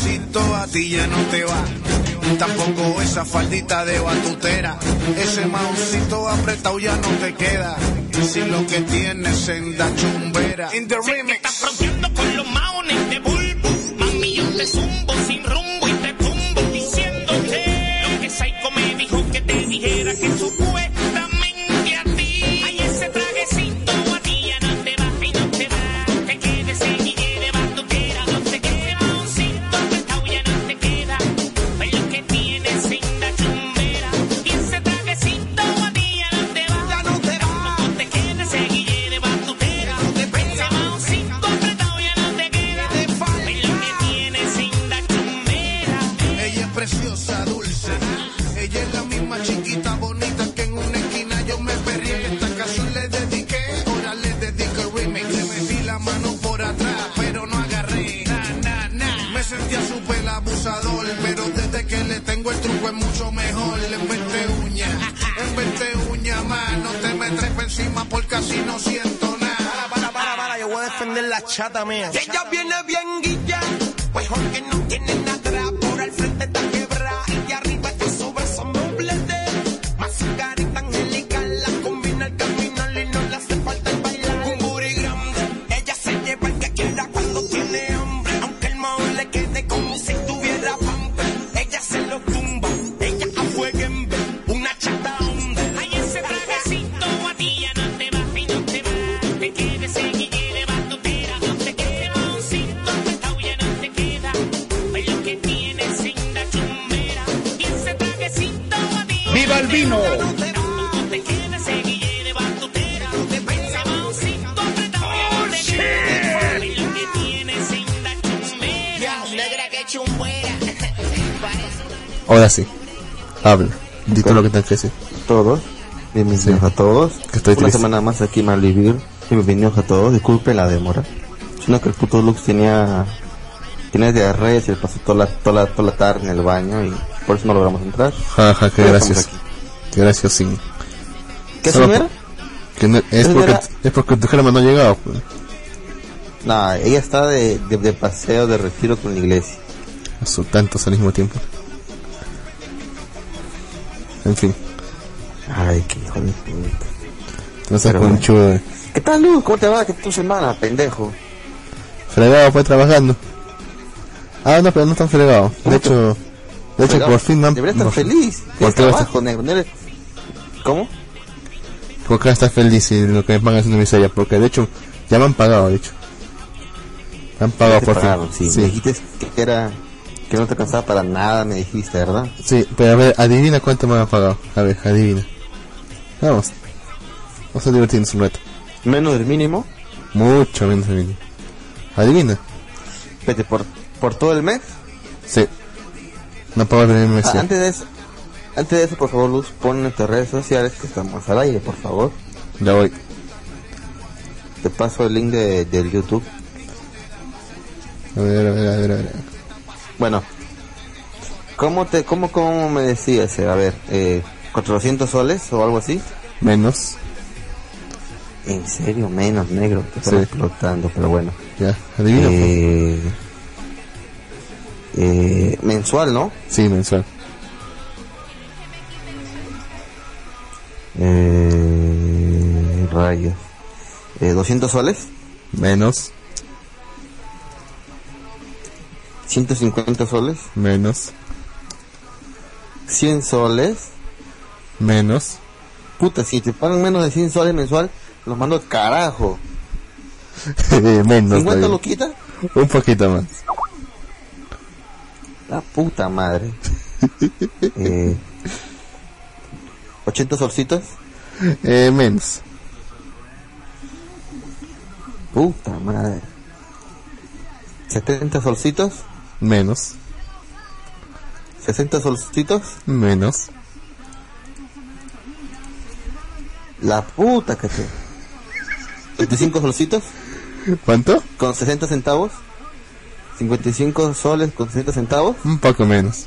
maoncito a ti ya no te va. Tampoco esa faldita de batutera. Ese maoncito apretado ya no te queda. Si lo que tienes en da chumbera. In the remix. estás fronteando con los maones de bulbo. Mami, yo te zumbo la chata mía. Ella viene bien guilla, pues porque no tiene Habla. Di todo lo que tengas que decir. todos. Bienvenidos Sí. a todos. Que estoy Una triste. semana más aquí en Malvivir. Bienvenidos a todos. Disculpen la demora. Sino que el puto Lux tenía tenía diarrea y se le pasó toda la, toda, la, toda la tarde en el baño y por eso no logramos entrar. Ja, ja, qué gracias. Qué gracias, sí. ¿Qué Solo señora? Que no- es, porque, era- es porque tu germa no ha llegado. Pues. No, ella está de, de, de paseo, de retiro con la iglesia. Son tantos al mismo tiempo. En fin. Ay, qué hijo de puta. No seas Pero bueno. conchudo. ¿Qué tal, Luz? ¿Cómo te va? ¿Qué tu semana, pendejo? Fregado fue trabajando. Ah, no, pero no tan fregado. De hecho, de hecho Fregado. por fin me han... Deberías estar feliz. ¿Por trabajo, negro. eres- ¿Cómo? ¿Por qué estás feliz y lo que me pagan es una miseria? Porque de hecho, ya me han pagado, de hecho. Me han pagado por pagaron, fin. sí. Me dijiste que era que no te cansaba para nada, me dijiste, ¿verdad? Sí, pero a ver, adivina cuánto me han pagado. A ver, adivina. Vamos. Vamos a divertirnos un rato. Menos del mínimo. Mucho menos adivina. Adivina. Vete por por todo el mes. Sí. No pago el primer mes. Ah, antes de eso, antes de eso, por favor, Luz, pon en nuestras redes sociales que estamos al aire, por favor. Ya voy. Te paso el link de, del YouTube. A ver, a ver, a ver, a ver. Bueno, ¿cómo te, cómo, cómo me decías? A ver, eh, 400 soles o algo así. Menos. En serio, menos negro, te Sí. explotando, pero bueno. Ya. Adivina. pues. Eh, eh, mensual, ¿no? Sí, mensual. Eh, rayos. Eh, 200 soles, Menos. 150 soles, Menos. 100 soles. Menos. Puta, si te pagan menos de 100 soles mensual, los mando al carajo. menos. 50 todavía. lo quita. Un poquito más. La puta madre. eh, 80 solcitos. Eh, menos. Puta madre. 70 solcitos. Menos. 60 solcitos. Menos. La puta que te. 25 solcitos. ¿Cuánto? Con 60 centavos. 55 soles con 60 centavos. Un poco menos.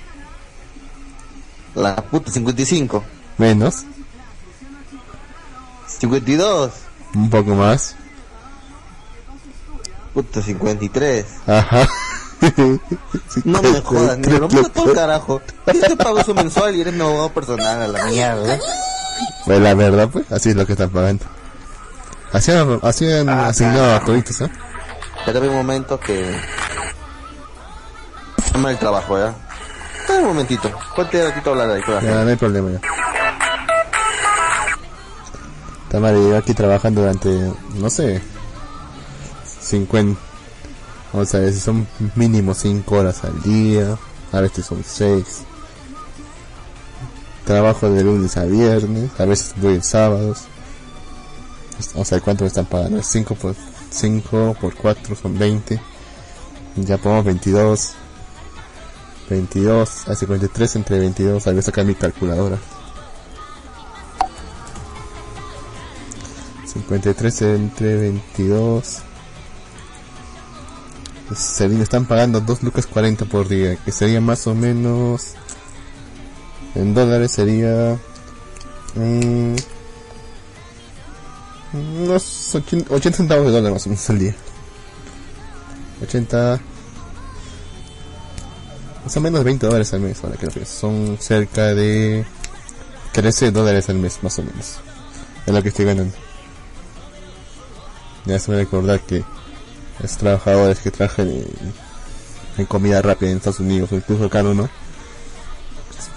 La puta, 55. Menos. 52. Un poco más. Puta, 53. Ajá. No me jodas, negro. Mira todo el carajo. Yo te pago su mensual y eres mi abogado personal a la mierda. Pues la verdad, pues, así es lo que están pagando. Así han, así han asignado a toditos, ¿eh? Ya te un momento que... Toma el trabajo, ¿ya? Espera un momentito. Ponte un ratito a hablar ahí. con la gente. no hay problema ya. Tamara lleva aquí trabajando durante, no sé, 50, vamos a ver si son mínimo 5 horas al día, a veces son 6. Trabajo de lunes a viernes, a veces voy en sábados. O sea, ¿cuánto me están pagando? 5 por 5 por 4 son 20. Ya ponemos 22. 22 a 53 entre 22. A ver, sacar mi calculadora. 53 entre 22. Se me están pagando 2 lucas 40 por día, que sería más o menos. En dólares sería. mm, unos 80, 80 centavos de dólar más o menos al día. 80. Más o menos 20 dólares al mes, ahora que lo pienso. Son cerca de 13 dólares al mes, más o menos. Es lo que estoy ganando. Ya se me recordar que los trabajadores que trabajan en, comida rápida en Estados Unidos incluso acá no,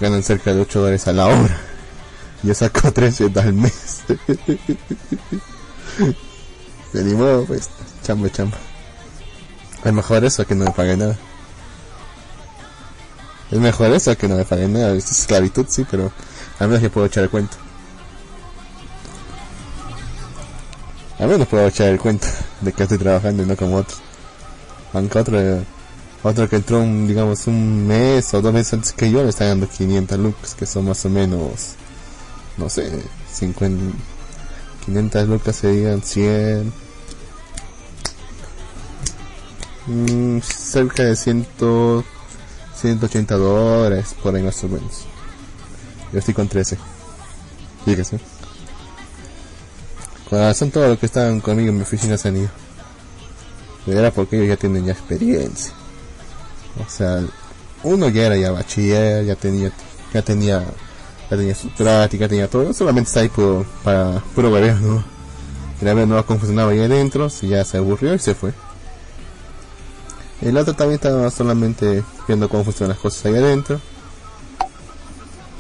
ganan cerca de 8 dólares a la hora. Yo saco 13 al mes. De ni modo, pues, chamba, chamba. Es mejor eso que no me paguen nada. Es mejor eso que no me paguen nada. Es esclavitud, sí, pero al menos yo puedo echar el cuento. Al menos puedo echar el cuento de que estoy trabajando y no como otros. Aunque otro, otro que entró, un, digamos, un mes o dos meses antes que yo le está dando 500 lucas, que son más o menos, no sé, 50, 500 lucas serían 100, mm, cerca de 100, 180 dólares, por ahí más o menos. Yo estoy con 13. Fíjese. Con razón todo lo que estaban conmigo en mi oficina se han ido. Pero era porque ellos ya tienen ya experiencia. O sea, uno ya era ya bachiller, ya tenía, ya tenía, ya tenía su práctica, tenía todo, solamente está ahí puro, para puro hueveo, ¿no? Quería ver no cómo funcionaba ahí adentro, si ya se aburrió y se fue. El otro también estaba solamente viendo cómo funcionan las cosas ahí adentro.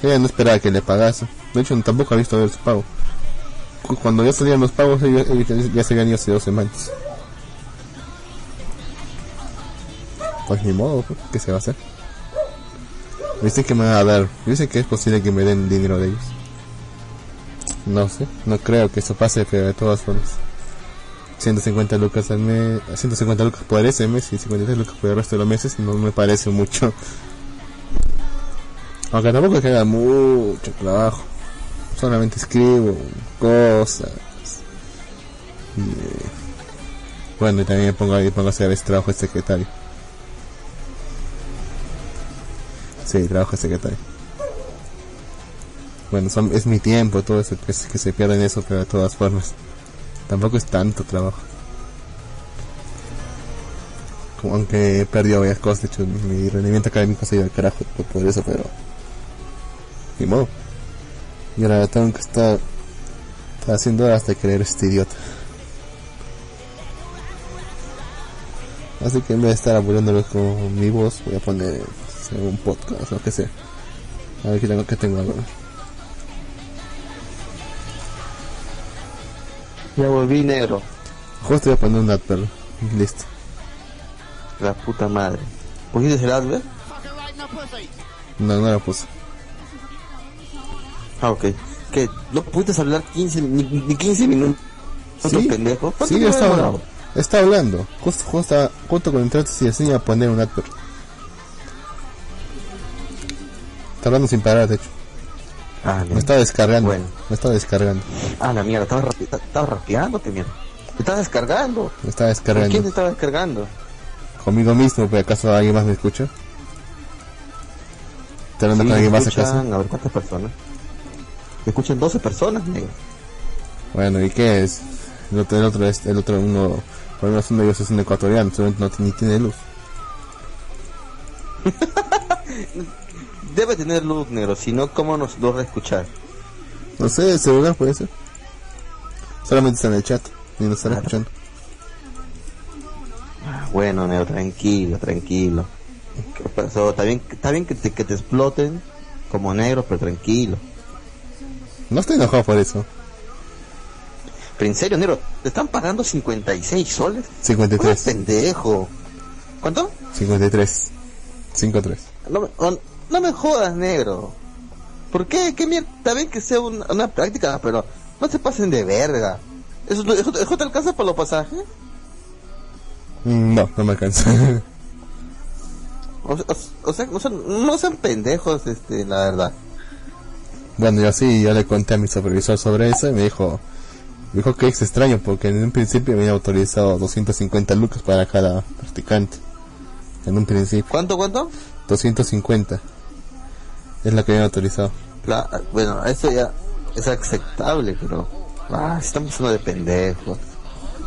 Ella no esperaba que le pagase. De hecho, tampoco ha visto ver su pago. Cu- Cuando ya salían los pagos, ellos, ya se habían ido hace dos semanas. Pues ni modo, pues, ¿qué se va a hacer? Dicen que me van a dar, dicen que es posible que me den dinero de ellos. No sé, no creo que eso pase, pero de todas formas. 150 lucas al mes, 150 lucas por ese mes y 53 lucas por el resto de los meses no me parece mucho. Aunque tampoco es que haga mucho trabajo. Solamente escribo cosas. Eh, bueno, y también me pongo, ahí, pongo a hacer ese trabajo de secretario. Sí, trabajo de secretario. Bueno, es mi tiempo, todo eso que, se- que se pierde en eso, pero de todas formas. Tampoco es tanto trabajo. Aunque he perdido varias cosas, de hecho mi rendimiento académico se ido al carajo por, por eso, pero... Ni modo. Y ahora tengo que estar, estar haciendo horas de creer este idiota. Así que en vez de estar aburriéndolos con mi voz, voy a poner un podcast o lo que sea. A ver qué tengo que tengo ahora. Ya volví negro. Justo voy a poner un adverb. Listo. La puta madre. ¿Pusiste el advert? No, no lo puse. Ah, ok. ¿Qué? ¿No pudiste hablar 15, ni, ni 15 minutos? Sí, pendejo? ¿Cuánto sí, me estaba, demorado? está hablando. Justo, justo, justo con entraste y así a poner un adverb. Está hablando sin parar, de hecho. Ah, Me estaba descargando. Bueno. Me estaba descargando. Ah, la mierda, estaba, rapi estaba rapeándote, mierda. Te estaba descargando. Me estaba ¿Por quién te descargando. estaba descargando? Conmigo mismo, pero acaso alguien más me escucha. ¿Está hablando Sí, con alguien me más acaso? a ver cuántas personas. Escuchan 12 personas, negro. Bueno, ¿y qué es? El otro, el otro, es, el otro uno, por lo menos uno de ellos es un ecuatoriano, solamente no, ni tiene luz. Debe tener luz negro, si no, ¿cómo nos logra escuchar? No sé, el celular puede ser. Solamente está en el chat, ni nos están Claro. escuchando. Ah, Bueno, negro, tranquilo, tranquilo. ¿Qué pasó? Está bien, está bien que, te, que te exploten como negro, pero tranquilo. No estoy enojado por eso. Pero en serio, negro, te están pagando 56 soles. Eres 53. pendejo. ¿Cuánto? 53. 53. No, me- no, no me jodas, negro. ¿Por qué? ¿Qué mierda? Está bien que sea una, una práctica, pero no se pasen de verga. ¿Eso, eso, eso te alcanza para los pasajes? Mm, No, no me alcanza. O, o- o sea, no sean pendejos, este, la verdad. Bueno, yo sí, yo le conté a mi supervisor sobre eso y me dijo, me dijo que es extraño porque en un principio me había autorizado 250 lucas para cada practicante. En un principio, ¿Cuánto, cuánto? 250. Es la que me había autorizado. La, bueno, eso ya es aceptable, pero... Ah, estamos hablando de pendejos.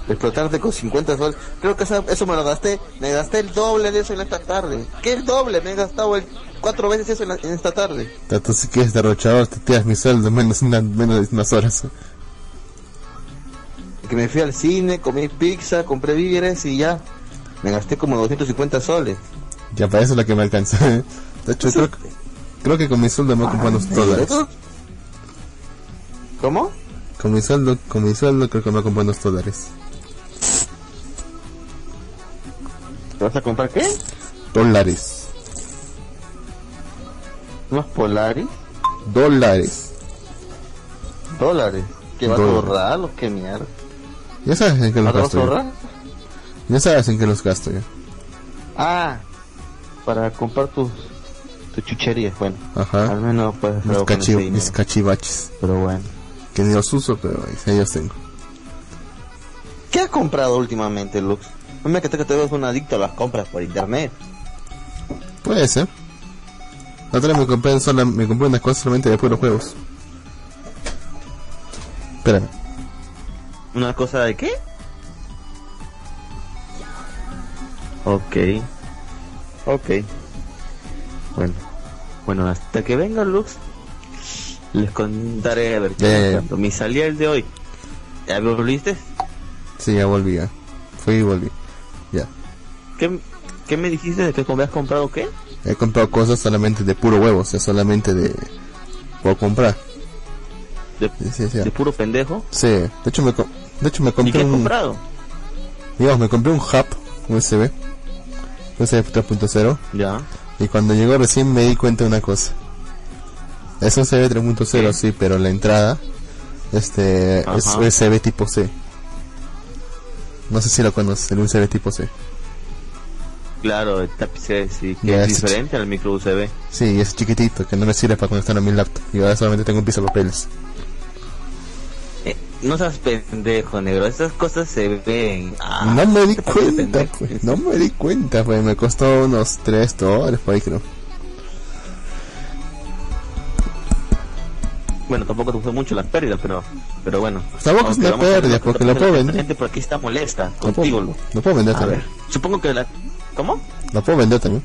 Explotarte con 50 soles. Creo que esa- eso me lo gasté. Me gasté el doble de eso en esta tarde. ¿Qué el doble? Me he gastado el, cuatro veces eso en, la- en esta tarde. Tanto si quieres derrochador, te tiras mi sueldo en menos, una- menos de unas horas. Que me fui al cine, comí pizza, compré víveres y ya. Me gasté como 250 soles. Ya para eso es la que me alcanza. De hecho, creo, creo que con mi sueldo me comprar unos dólares. ¿Cómo? Con mi sueldo, con mi sueldo creo que me comprar unos dólares. ¿Te vas a comprar qué? Dólares. ¿Unos Polaris? Dólares. ¿Dólares? ¿Que vas a ahorrar o qué mierda? Ya sabes en qué los ¿Vas a gasto yo. ahorrar? Ya sabes en qué los gasto yo. Ah, para comprar tus, tus chucherías, bueno. Ajá. Al menos puedes Mis, cachi- mis cachivaches. Pero bueno. Que ni los uso, pero ellos tengo. ¿Qué has comprado últimamente, Lux? No me que te ves un adicto a las compras por internet. Puede ser. La otra vez me compré, sola, me compré unas cosas solamente de puros juegos. Espérame. ¿Una cosa de qué? Ok. Ok. Bueno. Bueno, hasta que venga Lux, les contaré a ver qué ya. cuento. Mi salida el de hoy. ¿Ya volviste? Sí, ya volví. Ya. Fui y volví. ¿Qué, ¿Qué me dijiste de que me habías comprado qué? He comprado cosas solamente de puro huevo, o sea, solamente de... Puedo comprar. De, Sí, sí, sí. de puro pendejo. Sí, de hecho me, de hecho me ¿Y compré qué has un... comprado? Digamos, me compré un hub USB. USB 3.0. Ya. Y cuando llegó recién me di cuenta de una cosa. Es USB 3.0, ¿Qué? sí, pero la entrada este es. USB tipo C. No sé si lo conoces, el USB tipo C. Claro, el Type-C, sí, que Ya, es diferente al micro USB. Sí, es chiquitito, que no me sirve para conectar a mi laptop. Y ahora solamente tengo un piso de papeles. Eh, no seas pendejo, negro. Estas cosas se ven. Ah, no me di cuenta, pues. No me di cuenta, pues. Me costó unos 3 dólares por ahí, creo. Bueno, tampoco te fue mucho las pérdidas, pero, pero bueno. Tampoco es una pérdida, porque lo puedo la vender. gente por aquí está molesta contigo. puedo, lo puedo vender A ver, supongo que la... ¿Cómo? Lo puedo vender también.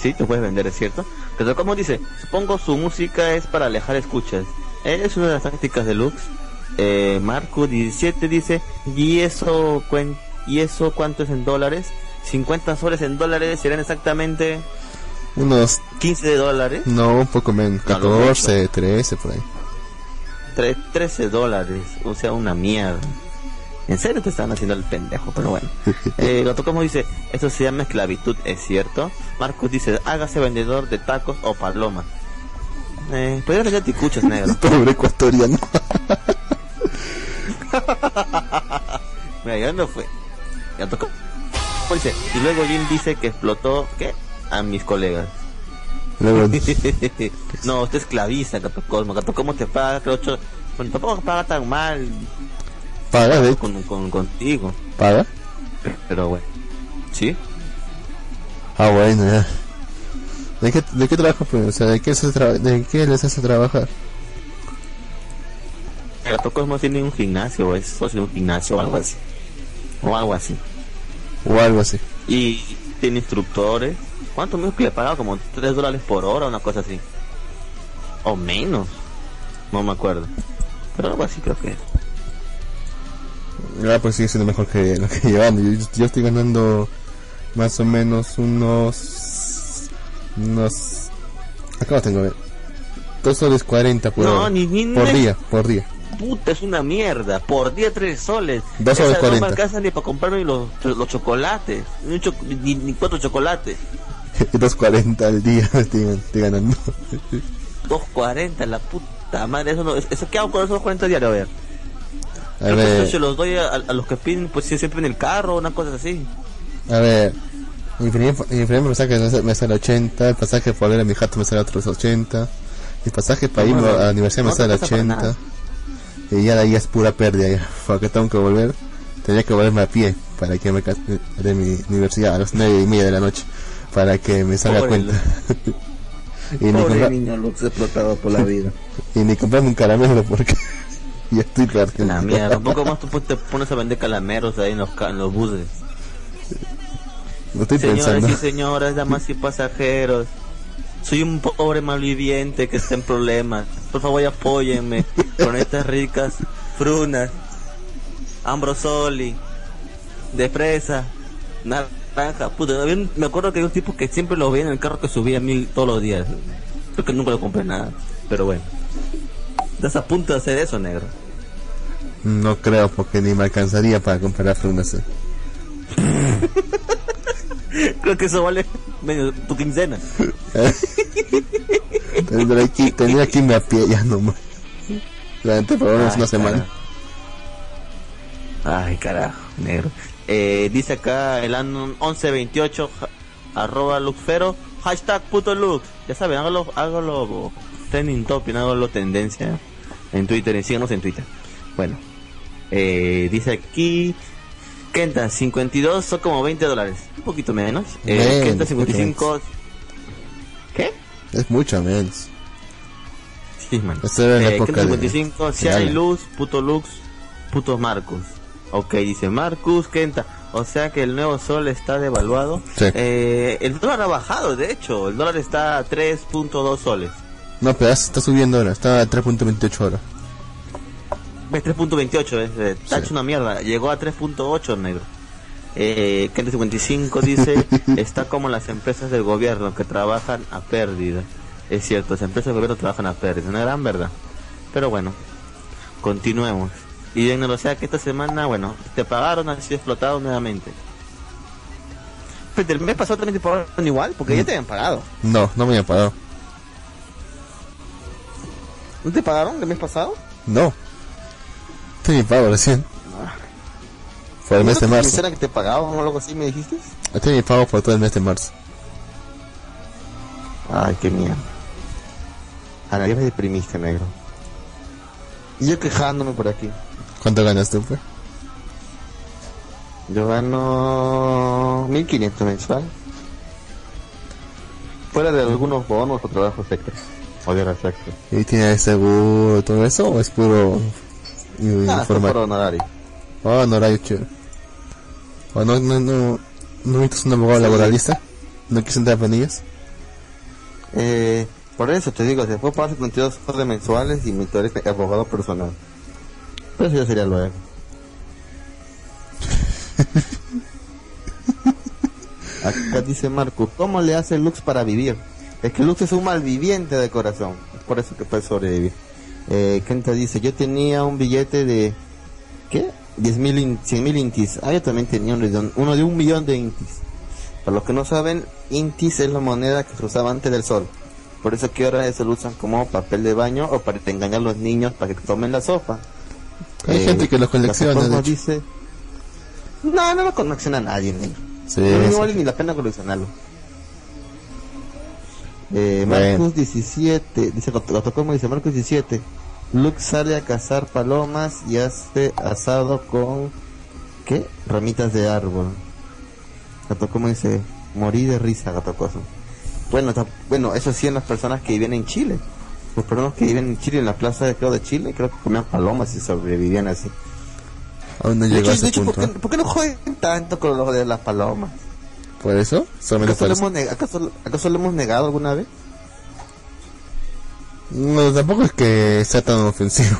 Sí, te puedes vender, es cierto. Pero como dice, supongo su música es para alejar escuchas. Es una de las tácticas de Lux. Eh, Marco 17 dice, ¿y eso, cuen- ¿y eso cuánto es en dólares? 50 soles en dólares serán exactamente Unos, 15 de dólares. no, un poco menos. No, lo 14, 13, por ahí. Tre- 13 dólares, o sea, una mierda. En serio te están haciendo el pendejo, pero bueno. Eh, Gato como dice, eso se llama esclavitud, es cierto. Marcos dice, hágase vendedor de tacos o palomas. Eh, podría vender ticuchas, negro. Pobre ecuatoriano. Mira, ya no fue. Tocó. Dice, y luego Jim dice que explotó, ¿qué? A mis colegas. Luego, no, usted esclaviza, Gato Cosmo. Gato Cosmo te paga, creo, ocho... Bueno, tampoco paga tan mal paga, de con, con, contigo. paga. Pero bueno. ¿Sí? Ah, bueno, ya. ¿De qué, de qué trabaja, pues? O sea, ¿de qué, se ¿de qué les hace trabajar? Gato Cosmo tiene un gimnasio, o es socio de un gimnasio o algo así. O algo así. O algo así. Y tiene instructores. ¿Cuánto menos que le pagaba? Como 3 dólares por hora, una cosa así. O menos. No me acuerdo. Pero algo así creo que es. Ah, pues sigue siendo mejor que lo que llevando. Yo, yo estoy ganando más o menos unos. Unos. Acá lo tengo. 2 soles 40 por, No, ni- ni- por ni- día, por día. Puta, es una mierda. Por día 3 soles. Dos soles Esa No 40. me alcanza ni para comprarme los, los chocolates. Ni, cho- ni, ni cuatro chocolates. 2.40 al día estoy, estoy ganando. 2.40, la puta madre. Eso, no, eso ¿Qué hago con esos 40 diarios? A ver. A Creo que ver, se los doy a, a los que piden, pues siempre en el carro, una cosa así. a ver. Mi primer, mi primer pasaje me sale- me sale 80, el pasaje por ver a mi jato me sale otros 80, el pasaje para irme a la universidad me no sale pasa para 80, nada. y ya de ahí es pura pérdida ya, porque tengo que volver, tenía que volverme a pie para que me de mi universidad a las 9 y media de la noche, para que me salga Pobre cuenta. y, ni Pobre compra- niño Lux explotado por la vida. y ni comprarme un caramelo porque ya estoy perdiendo. La mierda, un poco más tú te pones a vender calameros ahí en los, en los buses. Lo estoy Señores pensando. y señoras, damas y pasajeros, soy un pobre malviviente que está en problemas. Por favor, apóyenme con estas ricas frunas, ambrosoli, de fresa, naranja. Puta, me acuerdo que hay un tipo que siempre lo veía en el carro que subía a mil todos los días. Creo que nunca le compré nada, pero bueno. Estás a punto de hacer eso, negro. No creo porque ni me alcanzaría para comprar frutas. eh. Creo que eso vale medio tu quincena. Tendría que, tendría que irme a pie ya nomás. La gente por menos una semana. Ay, carajo, negro. Eh, dice acá el año 1128, ja- arroba luxfero, hashtag puto lux. Ya saben, hágalo, hágalo trending topic, hágalo tendencia en Twitter y síganos en Twitter. Bueno, eh, dice aquí, Kenta, 52 son como 20 dólares, un poquito menos. Eh, Menos, Kenta, mucho 55... ¿Qué? Es mucho menos. Sí, man. La Eh, Kenta de 55, si hay luz, puto Lux, puto Marcus. Ok, dice Marcus Kenta. O sea que el nuevo sol está devaluado. Sí. Eh, el dólar ha bajado, de hecho. El dólar está a 3.2 soles. No, pero está subiendo ahora. Está a 3.28 ahora. Ve, 3.28, es, eh, Sí. hecho una mierda. Llegó a 3.8, negro. Eh, Kenta 55 dice, está como las empresas del gobierno que trabajan a pérdida. Es cierto, las empresas del gobierno trabajan a pérdida, una gran verdad. Pero bueno, continuemos. Y en o sea que esta semana, bueno, te pagaron, has sido explotado nuevamente. Pero el mes pasado también te pagaron igual, porque ya te habían pagado. No, no me había pagado. ¿No te pagaron el mes pasado? No. Es mi pago recién. Por el mes de ¿No te marzo. que te pagaban o algo así, me dijiste? Este es mi pago por todo el mes de marzo. Ay, qué mierda. Ana, ya me deprimiste, negro. Y yo quejándome por aquí. ¿Cuánto ganas tú, pues? Yo gano 1500 mensual. Fuera de algunos bonos o trabajos extras. O de horas extras. ¿Y tiene seguro todo eso o es puro Ah, esto informal? por honorario. Ah, no, horario chévere. ¿O no, no, no, no necesitas un abogado laboralista? ¿No quieres entrar a planillas? Eh, por eso te digo, después pagar 72 horas mensuales y mi es abogado personal. Pero eso ya sería luego. Acá dice Marcus, ¿cómo le hace Lux para vivir? Es que Lux es un malviviente de corazón, por eso que puede sobrevivir. Eh, Kenta dice, yo tenía un billete de, ¿qué? 10 mil, in- 100 mil intis. Ah, yo también tenía uno de, un- uno de un millón de intis. Para los que no saben, intis es la moneda que se usaba antes del sol. Por eso que ahora eso lo usan como papel de baño o para engañar a los niños para que tomen la sopa. Hay Eh, gente que lo colecciona, dice, no, no lo colecciona nadie, negro. Sí, no, no vale ni la pena coleccionarlo. Eh. Marcus 17, dice Gato como dice Marcus 17. Luke sale a cazar palomas y hace asado con ¿qué? Ramitas de árbol. Gato como dice, morí de risa, Gato Coso. Bueno, bueno, eso sí en las personas que viven en Chile. Los personas que viven en Chile, en la plaza de creo de Chile, creo que comían palomas y sobrevivían así. De hecho, a de ¿por, qué, por qué no joden tanto con lo de las palomas? Por eso, solamente ¿Acaso por lo, eso. hemos acaso- acaso lo hemos negado alguna vez? No, tampoco es que sea tan ofensivo.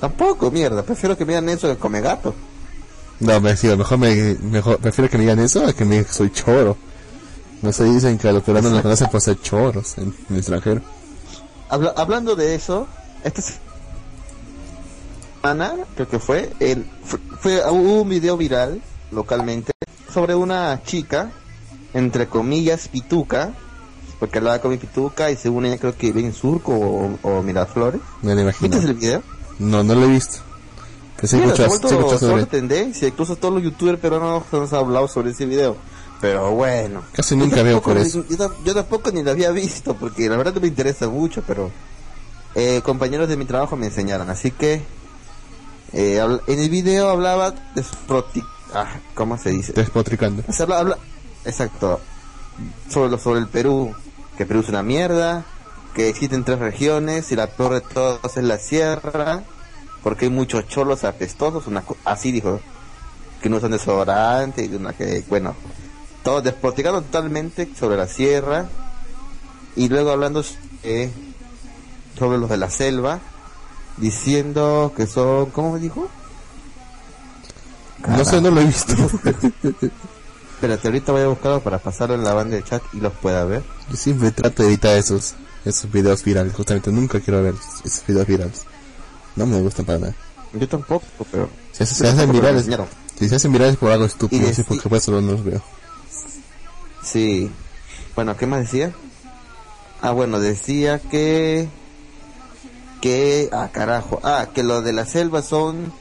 Tampoco, mierda. Prefiero que me digan eso que come gato. No, me decía, mejor me, mejor, prefiero que me digan eso a que me digan que soy choro. No se dicen que a los peruanos los conocen por ser choros en, en el extranjero. Habla- hablando de eso, esta semana, creo que fue, el, fue, fue- hubo un video viral localmente sobre una chica, entre comillas, pituca, porque hablaba con mi pituca y según ella creo que vive en Surco o, o Miraflores. Me lo imagino. ¿Viste el video? No, no lo he visto. Pero sí Mira, se sobre... sobre tendencia, incluso todos los youtubers peruanos nos han hablado sobre ese video. Pero bueno. Casi Yo nunca veo por eso. Yo, yo tampoco ni lo había visto, porque la verdad no me interesa mucho, pero eh, compañeros de mi trabajo me enseñaron. Así que eh, en el video hablaba de sproti- ah, ¿cómo se dice? Despotricando. O sea, habla, exacto, sobre, sobre el Perú, que Perú es una mierda, que existen tres regiones y la peor de todas es la sierra, porque hay muchos cholos apestosos, una, así dijo, que no usan desodorante y una que, bueno, todo despotricando totalmente sobre la sierra y luego hablando eh, sobre los de la selva, diciendo que son, ¿cómo me No sé, no lo he visto. Espérate, ahorita voy a buscarlo para pasarlo en la banda de chat y los pueda ver. Yo siempre trato de evitar esos, esos videos virales. Justamente nunca quiero ver esos videos virales. No me gustan para nada. Yo tampoco, pero... Si se, hacen virales, si se hacen virales por algo estúpido, así porque por eso no los veo. Sí. Bueno, ¿qué más decía? Ah, bueno, decía que... Que... Ah, carajo. Ah, que los de la selva son...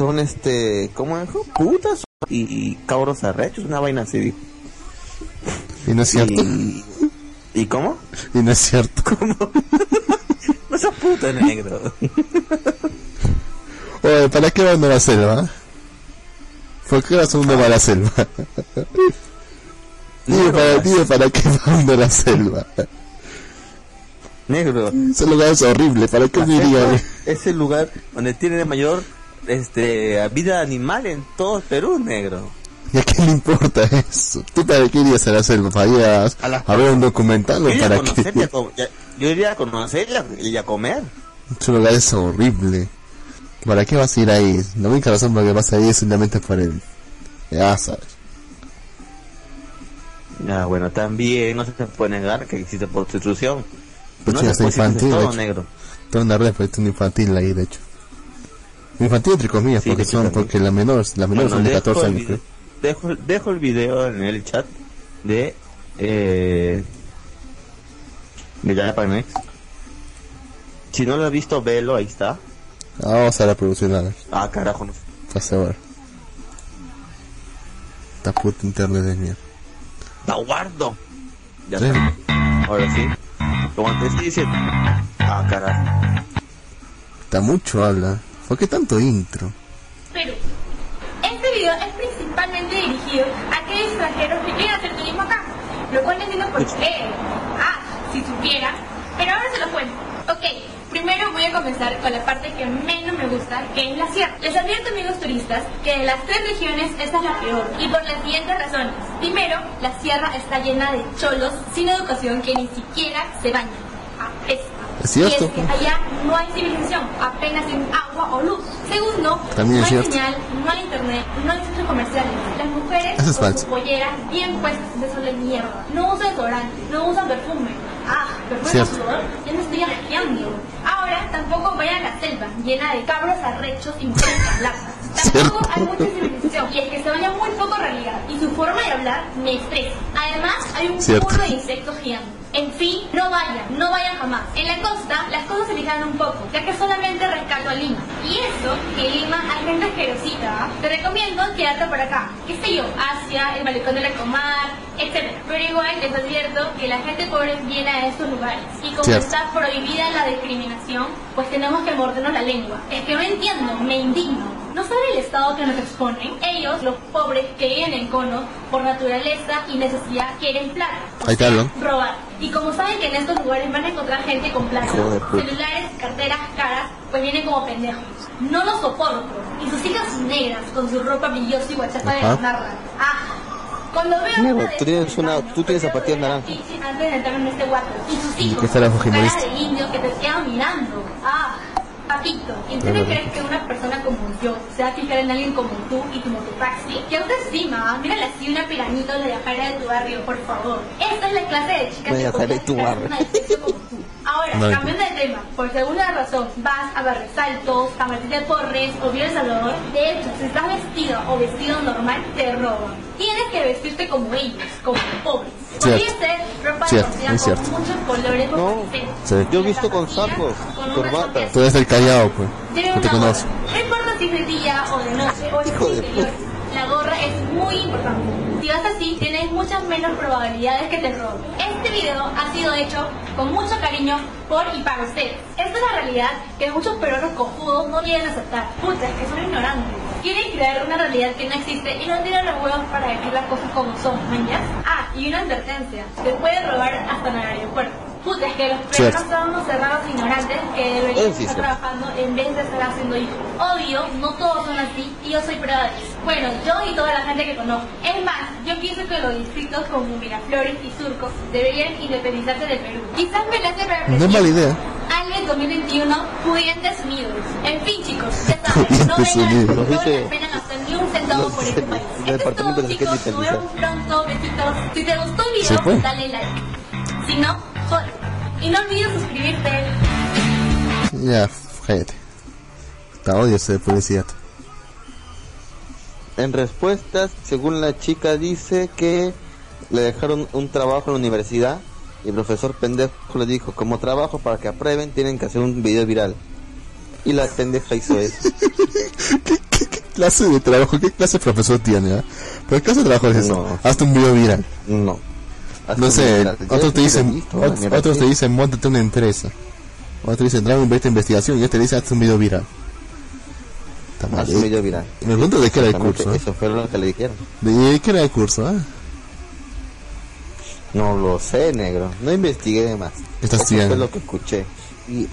Son este... ¿Cómo dijo? Putas y, y cabros arrechos, una vaina así. dijo. Y no es cierto. Y, ¿Y cómo? Y no es cierto. No seas puta, negro. Oye, ¿para qué van a la selva? ¿Por qué razón uno va a la selva? dime, para, dime para qué van a la selva. Negro. Ese lugar es horrible, ¿para qué me selva iría? es el lugar donde tiene mayor este vida animal en todo el Perú, negro. ¿Y a quién le importa eso? ¿Tú para qué irías a la selva? ¿Para ir a, A ver un documental Yo o iría a para conocer y a qué? yo iría a conocerla y a comer. Ese lugar es horrible. ¿Para qué vas a ir ahí? La única razón por la que vas a ir es simplemente por el... Ya sabes. Ah, bueno, también no se puede negar que existe prostitución. Pues no se puede infantil, es todo negro. Una red de infantil ahí, de hecho. Infantil entre comillas, Sí, porque son, porque las menores, las menores Bueno, son de dejo 14 el años, video-. Dejo, dejo el video en el chat de eh, de Japanex. Si no lo has visto, velo, ahí está. Ah, vamos a la producción, a ver. Ah, carajo, no. A ver. Esta puta internet de mierda. ¡La guardo! Ya Sí. está. Ahora sí. Como te estoy diciendo. Ah, carajo. Está mucho habla. ¿Por qué tanto intro? Perú. Este video es principalmente dirigido a aquellos extranjeros que quieren hacer turismo acá, lo cual entiendo por qué. Ah, si supiera. Pero ahora se lo cuento. Ok, primero voy a comenzar con la parte que menos me gusta, que es la sierra. Les advierto, amigos turistas, que de las tres regiones esta es la peor, y por las siguientes razones. Primero, la sierra está llena de cholos sin educación que ni siquiera se bañan. Apesta. Es cierto. Y es que allá no hay civilización, apenas hay agua o luz. Segundo, También no hay cierto. señal, no hay internet, no hay centros comerciales. Las mujeres Eso es con sus polleras bien puestas de sol de mierda. No usan desodorante, no usan perfume. Ah, perfume sudor, ya me estoy arreando. Ahora tampoco vayan a la selva, llena de cabros arrechos y mujeres largas. Cierto. hay mucha civilización y es que se baña muy poco realidad y su forma de hablar me estresa. Además, hay un Cierto. de insectos gigantes. En fin, no vayan, no vayan jamás. En la costa, las cosas se aligeran un poco, ya que solamente rescato a Lima. Y eso, que Lima hay gente asquerosita, ¿ah? te recomiendo quedarte por acá. ¿Qué sé yo? Asia, el malecón de la Comar, etc. Pero igual les advierto que la gente pobre viene a estos lugares. Y como Cierto. está prohibida la discriminación, pues tenemos que mordernos la lengua. Es que no entiendo, me indigno. ¿No sabe el estado que nos exponen? Ellos, los pobres que viven en cono, por naturaleza y necesidad, quieren plata. Ahí sea, hablo. robar. Y como saben que en estos lugares van a encontrar gente con plata, celulares, carteras caras, pues vienen como pendejos. No los soporto. Y sus hijas negras con su ropa brillosa y guachapa de Ajá. ganarla. Ah, Cuando veo una tú tienes una- tú tienes zapatillas naranjas. Antes de entrar en este guato. Y sus hijos. ¿Qué tal la con cara de indio que te quedan mirando. Ah, papito. ¿En Es serio verdad. crees que una persona como yo se va a fijar en alguien como tú y tu mototaxi? ¿Qué autoestima? Mírala así, una piranito de la de tu barrio, por favor. Esta es la clase de chicas que de tu barrio. una como tú. Ahora, No, cambiando de tema, por segunda razón, vas a Barrio Saltos, a Martín de Porres o El Salvador. De hecho, si estás vestido o vestido normal, te roban. Tienes que vestirte como ellos, como pobres. Podría Cierto. ser ropa Cierto, deportiva muy con cierto. muchos colores No. Sí. Yo he visto con sacos, con una corbatas. chaqueta. Tú eres el callado, pues. No te conoce. No importa si es de día o de noche o Hijo de la gorra es muy importante. Si vas así, tienes muchas menos probabilidades que te roben. Este video ha sido hecho con mucho cariño por y para ustedes. Esta es la realidad que muchos peruanos cojudos no quieren aceptar. Puta, es que son ignorantes. Quieren crear una realidad que no existe y no tienen los huevos para decir las cosas como son, ¿mañas? Ah, y una advertencia. Te pueden robar hasta en el aeropuerto. Puta, es que los Cierto. peruanos son unos cerrados ignorantes que deberían sí estar trabajando en vez de estar haciendo hijos. Obvio, no todos son así y yo soy prueba de eso. Bueno, yo y toda la gente que conozco. Es más, yo pienso que los distritos como Miraflores y Surco deberían independizarse del Perú. Quizás me la hace No es mala idea. Año 2021, pudientes unidos. En fin, chicos, ya saben, no vengan, no vale dice- la pena gastar ni un centavo por este país. Esto es todo, chicos, nos vemos pronto, besitos. Si te gustó el Sí, video, dale like. Si no, Y no olvides suscribirte. Ya, cállate. Te odio ese de publicidad. En respuestas, según la chica dice que le dejaron un trabajo en la universidad y el profesor pendejo le dijo, como trabajo para que aprueben tienen que hacer un video viral. Y la pendeja hizo eso. ¿Qué, qué, qué clase de trabajo, qué clase de profesor tiene? ah? ¿Pero qué clase de trabajo es eso? No. Hazte un video viral. No. No un sé, otros te dicen, otros te dicen, montate una empresa. Otros dicen, trae esta investigación y este te dice, hazte un video viral. Haz un eh. video viral. Me pregunto de qué era el curso. ¿eh? Eso fue lo que le dijeron. ¿De qué era el curso? ah? No lo sé, negro. No investigué más. ¿Qué estás Eso fue estudiando? lo que escuché. Y...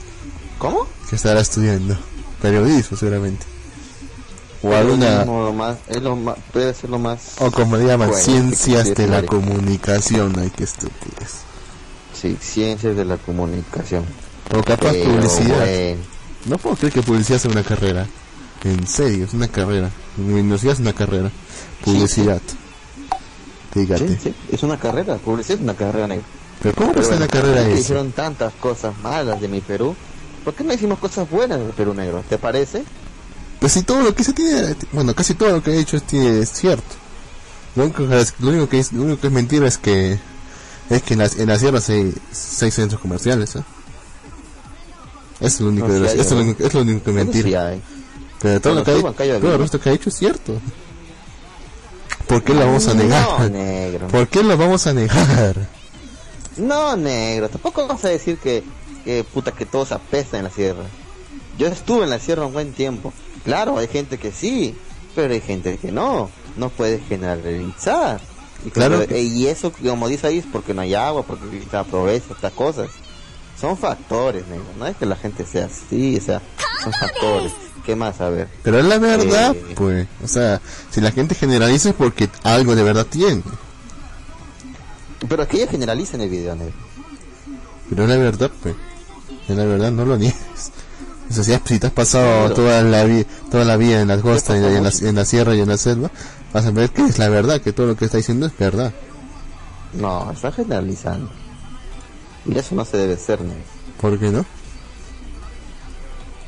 ¿Cómo? Que estará estudiando. Periodismo, seguramente. O Es alguna, lo más, es lo más, puede ser lo más... o como le llaman, Bueno, ciencias sí, de la comunicación. Ay, qué estupidez. Sí, ciencias de la comunicación. O capaz Pero publicidad. bueno. No puedo creer que publicidad sea una carrera. En serio, es una carrera. En mi universidad es una carrera. Publicidad. Fíjate. Sí, sí, es una carrera, publicidad es una carrera negra. Pero ¿cómo la bueno, carrera ya que esa? hicieron tantas cosas malas de mi Perú. ¿Por qué no hicimos cosas buenas del Perú negro? ¿Te parece? Pues si todo lo que se tiene, bueno, casi todo lo que ha hecho es, tiene- es cierto. Lo único, que es, lo, único que es, lo único que es mentira es que es que en la, en la sierra hay seis centros comerciales. ¿eh? Es lo único, No, de los- hay, es lo ¿no? único, es lo único que mentira. hay. Pero todo Bueno, lo que, ha- tú, Huancayo, todo el resto que ha hecho es cierto. ¿Por qué lo vamos a No, negar? negro. ¿Por qué lo vamos a negar? No, negro. Tampoco vas a decir que, que puta que todos apestan en la sierra. Yo estuve en la sierra un buen tiempo. Claro, hay gente que sí, pero hay gente que no. No puedes generalizar. Y, Claro que- y eso, como dice ahí, es porque no hay agua, porque está pobreza, estas cosas. Son factores, negro. No es que la gente sea así, o sea, son factores. ¿Qué más? A ver. Pero es la verdad, Eh. pues. O sea, si la gente generaliza es porque algo de verdad tiene. Pero es que ella generaliza en el video, negro. Pero es la verdad, pues. Es la verdad, no lo niegues. Si, te has pasado Claro. toda la, vi- toda la vida en las costas, y en, la, en la sierra y en la selva, vas a ver que es la verdad, que todo lo que está diciendo es verdad. No, está generalizando. Y eso no se debe ser, negro. ¿Por qué no?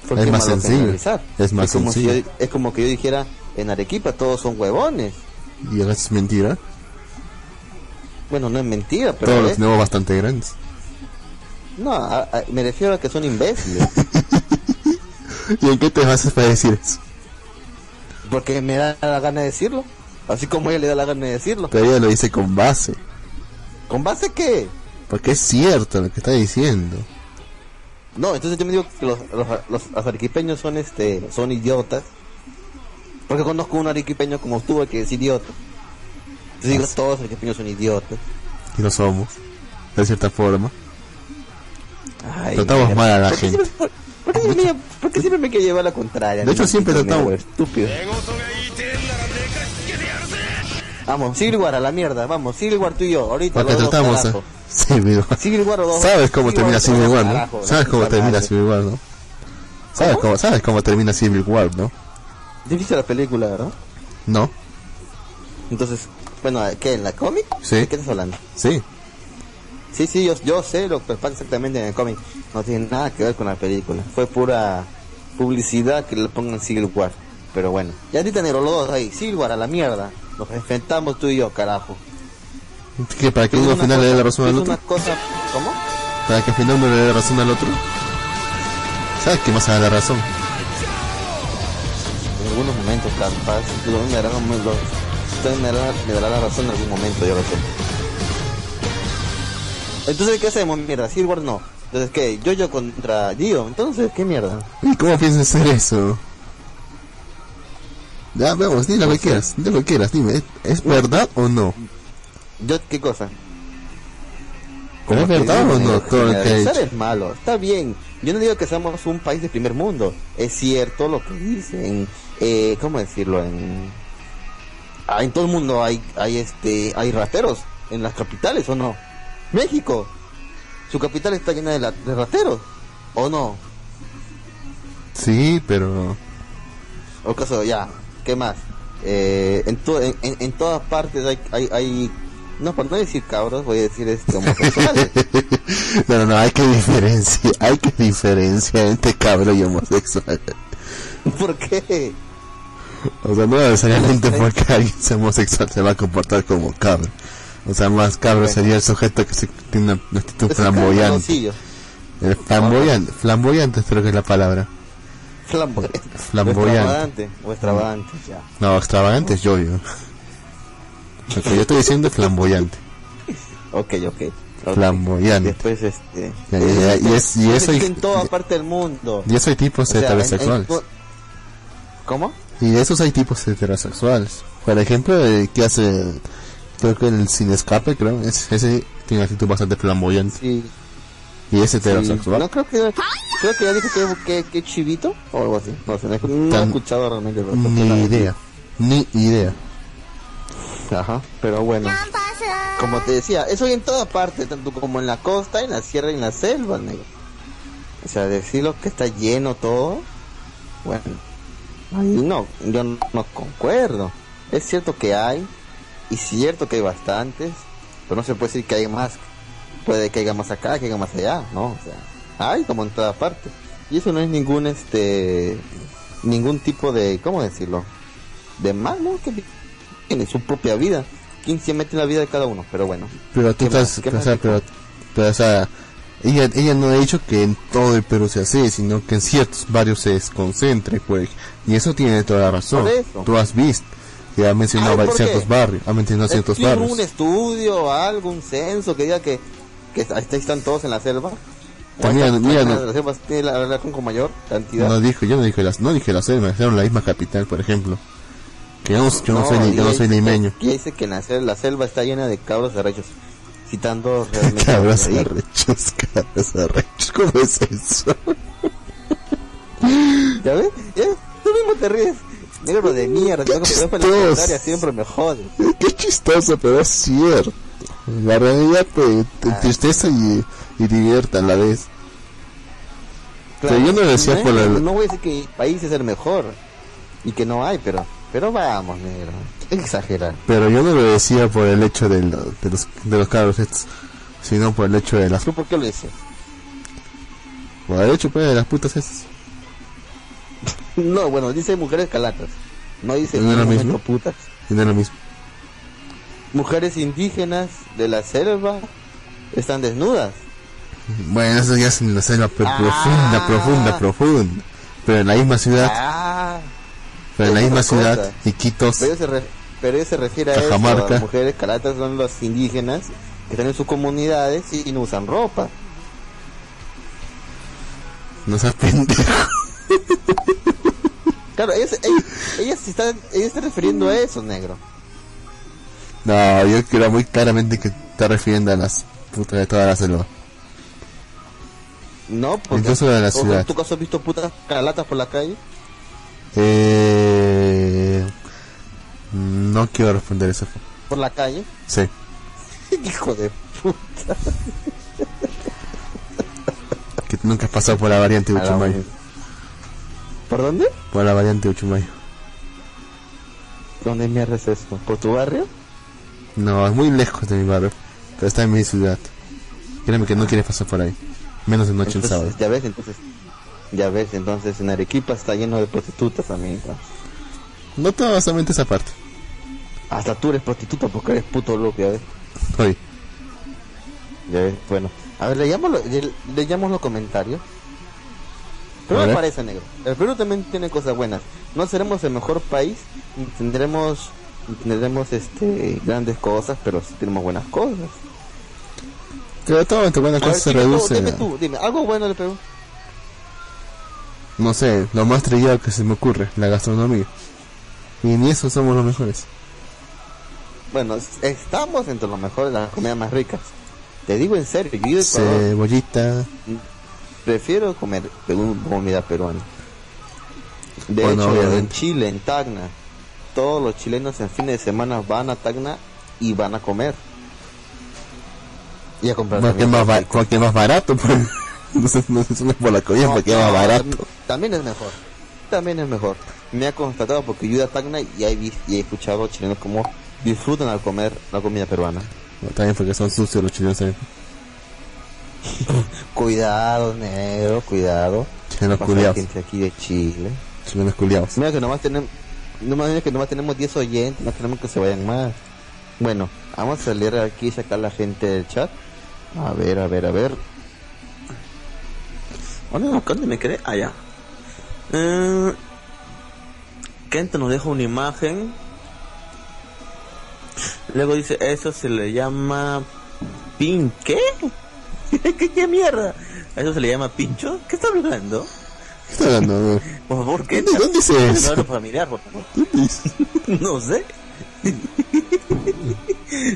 Porque Es más sencillo. Es más como si sencillo. yo- es como que yo dijera, en Arequipa todos son huevones. Y eso es mentira. Bueno, no es mentira, pero Todos los tenemos bastante grandes. no, a- a- me refiero a que son imbéciles. ¿Y en qué te basas para decir eso? porque me da la gana de decirlo. Así como ella le da la gana de decirlo. Pero ella lo dice con base. ¿Con base qué? Porque es cierto lo que está diciendo. No, entonces yo me digo que los, los, los- los arequipeños son este son idiotas. Porque conozco un arequipeño como tú que es idiota. Entonces digo, todos los arequipeños son idiotas. Y lo somos. De cierta forma. Ay, Tratamos mal a la ¿por qué gente. siempre- ¿Por, qué siempre, por qué siempre me quiere llevar la contraria? De hecho, siempre tratamos- Estúpido. Vamos, Civil War a la mierda, vamos, Civil War tú y yo, ahorita. Porque los tratamos. eh, Civil War. Civil War o dos. Sabes cómo termina Civil War, ¿no? Sabes cómo termina. Civil War, ¿no? ¿Sabes cómo, sabes cómo termina Civil War, no? ¿Viste la película, verdad? No, Entonces, bueno, ¿qué? ¿En la cómic? Sí. ¿De qué estás hablando? sí. Sí, sí, yo, yo sé lo que pasa exactamente en el cómic. No tiene nada que ver con la película. Fue pura publicidad que le pongan Civil War. Pero bueno, ya ahorita negro los dos ahí. Civil War a la mierda. Nos enfrentamos tú y yo, carajo. ¿Qué, ¿Para que uno al final le dé la razón al otro? una cosa... ¿Cómo? ¿Para que al final uno le dé la razón al otro? ¿Sabes que más a dar la razón? En algunos momentos, capaz. usted me dará, me dará la razón en algún momento, yo lo sé. Entonces, ¿qué hacemos? Mierda, War no. Entonces, ¿qué? Yo, yo contra Dio. Entonces, ¿qué mierda? ¿Y cómo piensas hacer eso? Ya, vamos, di lo que quieras, di lo que quieras, dime, ¿es- ¿es verdad o no? ¿Yo qué cosa? ¿Pero es verdad digo, o no todo es malo, está bien. Yo no digo que seamos un país de primer mundo. Es cierto lo que dicen. Eh, ¿Cómo decirlo? En, ah, en todo el mundo hay, hay este, hay rateros en las capitales o no. México, su capital está llena de, la- de rateros o no. Sí, pero... O caso, ya, ¿qué más? Eh, en, to- en, en, en todas partes hay, hay, hay, no, por no decir cabros, voy a decir este, homosexuales. no, no, no, hay que diferenciar, hay que diferenciar entre cabro y homosexual. ¿Por qué? O sea, no necesariamente porque alguien sea homosexual se va a comportar como cabro. O sea, más cabro sería el sujeto que se, tiene una, una actitud flamboyante. El flamboyante, flamboyante creo que es la palabra. Flamboyante. Flamboyante. O extravagante, ya. No, extravagante es yo, yo. Lo que yo estoy diciendo es flamboyante. Ok, ok. ok. Flamboyante. Después, este. Ya, ya, ya, y es- y eso en toda parte del mundo. Y eso hay tipos O sea, en- en heterosexuales. ¿Cómo? Y de esos hay tipos heterosexuales. Por ejemplo, el que hace, creo que el sin escape, creo, es- ese tiene una actitud bastante flamboyante. Sí. Y es sí. heterosexual. No, creo que. Creo que ya dijo que, que, que chivito o algo así. No no, he- no he Tan- escuchado realmente. pero- Ni idea. Ni idea. Ajá, pero bueno. Como te decía, eso hay en toda parte, tanto como en la costa, en la sierra y en la selva, negro. O sea, decirlo que está lleno todo, bueno, ahí no, yo no, no concuerdo. Es cierto que hay, y cierto que hay bastantes, pero no se puede decir que hay más. Puede que haya más acá, que haya más allá, ¿no? O sea, hay como en toda parte. Y eso no es ningún, este, ningún tipo de, ¿cómo decirlo? De mal, ¿no? Que tiene su propia vida. ¿Quién se mete en la vida de cada uno? Pero bueno. Pero tú estás, pero, pero, o sea, ella, ella no ha dicho que en todo el Perú sea así, sino que en ciertos barrios se desconcentre, pues. Y eso tiene toda la razón. Por eso. Tú has visto que ha mencionado Ay, ¿por varios- ciertos barrios, ha mencionado ciertos ¿Tiene barrios. un estudio, algo, un censo que diga que, que están todos en la selva? ¿O También, están- mira, no- en la selva tiene la relación con mayor cantidad? No dijo, yo no dije las, no dije la selva, dijeron la misma capital, por ejemplo. Que yo no, yo no soy, ni- yo no soy dice- limeño. y dice que en la selva, la selva está llena de cabros arrechos. Citando realmente. Cabros arrechos, cabros arrechos, ¿cómo es eso? ¿Ya ves? ¿Ya? Tú mismo te ríes. Negro de mierda, Qué chistoso. secundaria, siempre me jodes. Qué chistoso, pero es cierto. La realidad te, te Ah. entristece y, y divierte a la vez. Pero yo no decía no, por la- no voy a decir que el país es el mejor y que no hay, pero pero vamos, negro. Es exagerar. Pero yo no lo decía por el hecho de, lo- de los, de los estos, sino por el hecho de las, ¿Tú por qué lo dices? por el hecho pues, de las putas esas. No, bueno, dice mujeres calatas. No dice ¿No lo mismo? putas. Y no es lo mismo. Mujeres indígenas de la selva están desnudas. Bueno, eso ya es en la selva pero Ah. profunda, profunda, profunda. Pero en la misma ciudad, Ah, pero en la misma ciudad, cosa. Iquitos, pero se, re- pero ellos se refiere a eso. Las mujeres calatas son los indígenas que están en sus comunidades y no usan ropa. no seas pendejo. Claro, ellas, ellas, ellas se están, ellas se están refiriendo a eso, negro. No, yo creo muy claramente que está refiriendo a las putas de toda la selva. No, porque Incluso de la ciudad. ¿Tú acaso has visto putas calatas por la calle? Eh, no quiero responder eso. por la calle. Sí. Hijo de puta. Que nunca has pasado por la variante de Uchumayo. ¿Por dónde? Por la variante Uchumayo. ¿Dónde mierda es eso? ¿Por tu barrio? No, es muy lejos de mi barrio. Pero está en mi ciudad. Créeme que no quieres pasar por ahí. Menos de noche el Entonces, sábado. Ya ves, entonces. Ya ves, entonces en Arequipa está lleno de prostitutas, amigo. No toda solamente esa parte. Hasta tú eres prostituta porque eres puto loco, ya ves. Oye, Ya ves, bueno. A ver, lo- le- los comentarios. ¿Qué A me parece, negro? El Perú también tiene cosas buenas. No seremos el mejor país, tendremos, tendremos este, grandes cosas, pero sí tenemos buenas cosas. pero todo entre buenas A ver, cosas se dime tú, reduce. dime tú, dime, algo bueno del Perú. No sé, lo más trillado que se me ocurre, la gastronomía. Y ni eso somos los mejores. Bueno, es- estamos entre los mejores, las comidas más ricas. Te digo en serio, yo Cebollita. Prefiero comer comida peruana. De Bueno, hecho, en. Chile, en Tacna, todos los chilenos en fin de semana van a Tacna y van a comer. Y a comprar más, ba- es más barato. Pues. No es la comida, No, porque es más barato. tam- También es mejor. También es mejor. Me ha constatado porque yo he ido a Tacna y he, y he escuchado chilenos como disfrutan al comer la comida peruana. No, también porque son sucios los chilenos también. Cuidado, negro, cuidado. Pasa culiados. gente aquí de Chile. Chilenos culiados. Mira que nomás tenemos, nomás, que nomás tenemos 10 oyentes, no queremos que se vayan más. Bueno, vamos a leer aquí y sacar la gente del chat. A ver, a ver, a ver. ¿Dónde, dónde me quedé? Allá. Eh, Kento nos deja una imagen. Luego dice, eso se le llama... ¿Pin qué? ¿Qué, qué mierda? ¿A eso se le llama pincho? ¿Qué está hablando? ¿Qué está hablando? Por favor, ¿qué? ¿Dónde- dónde dice Dime eso? algo familiar, por favor. ¿Dónde dice? No sé.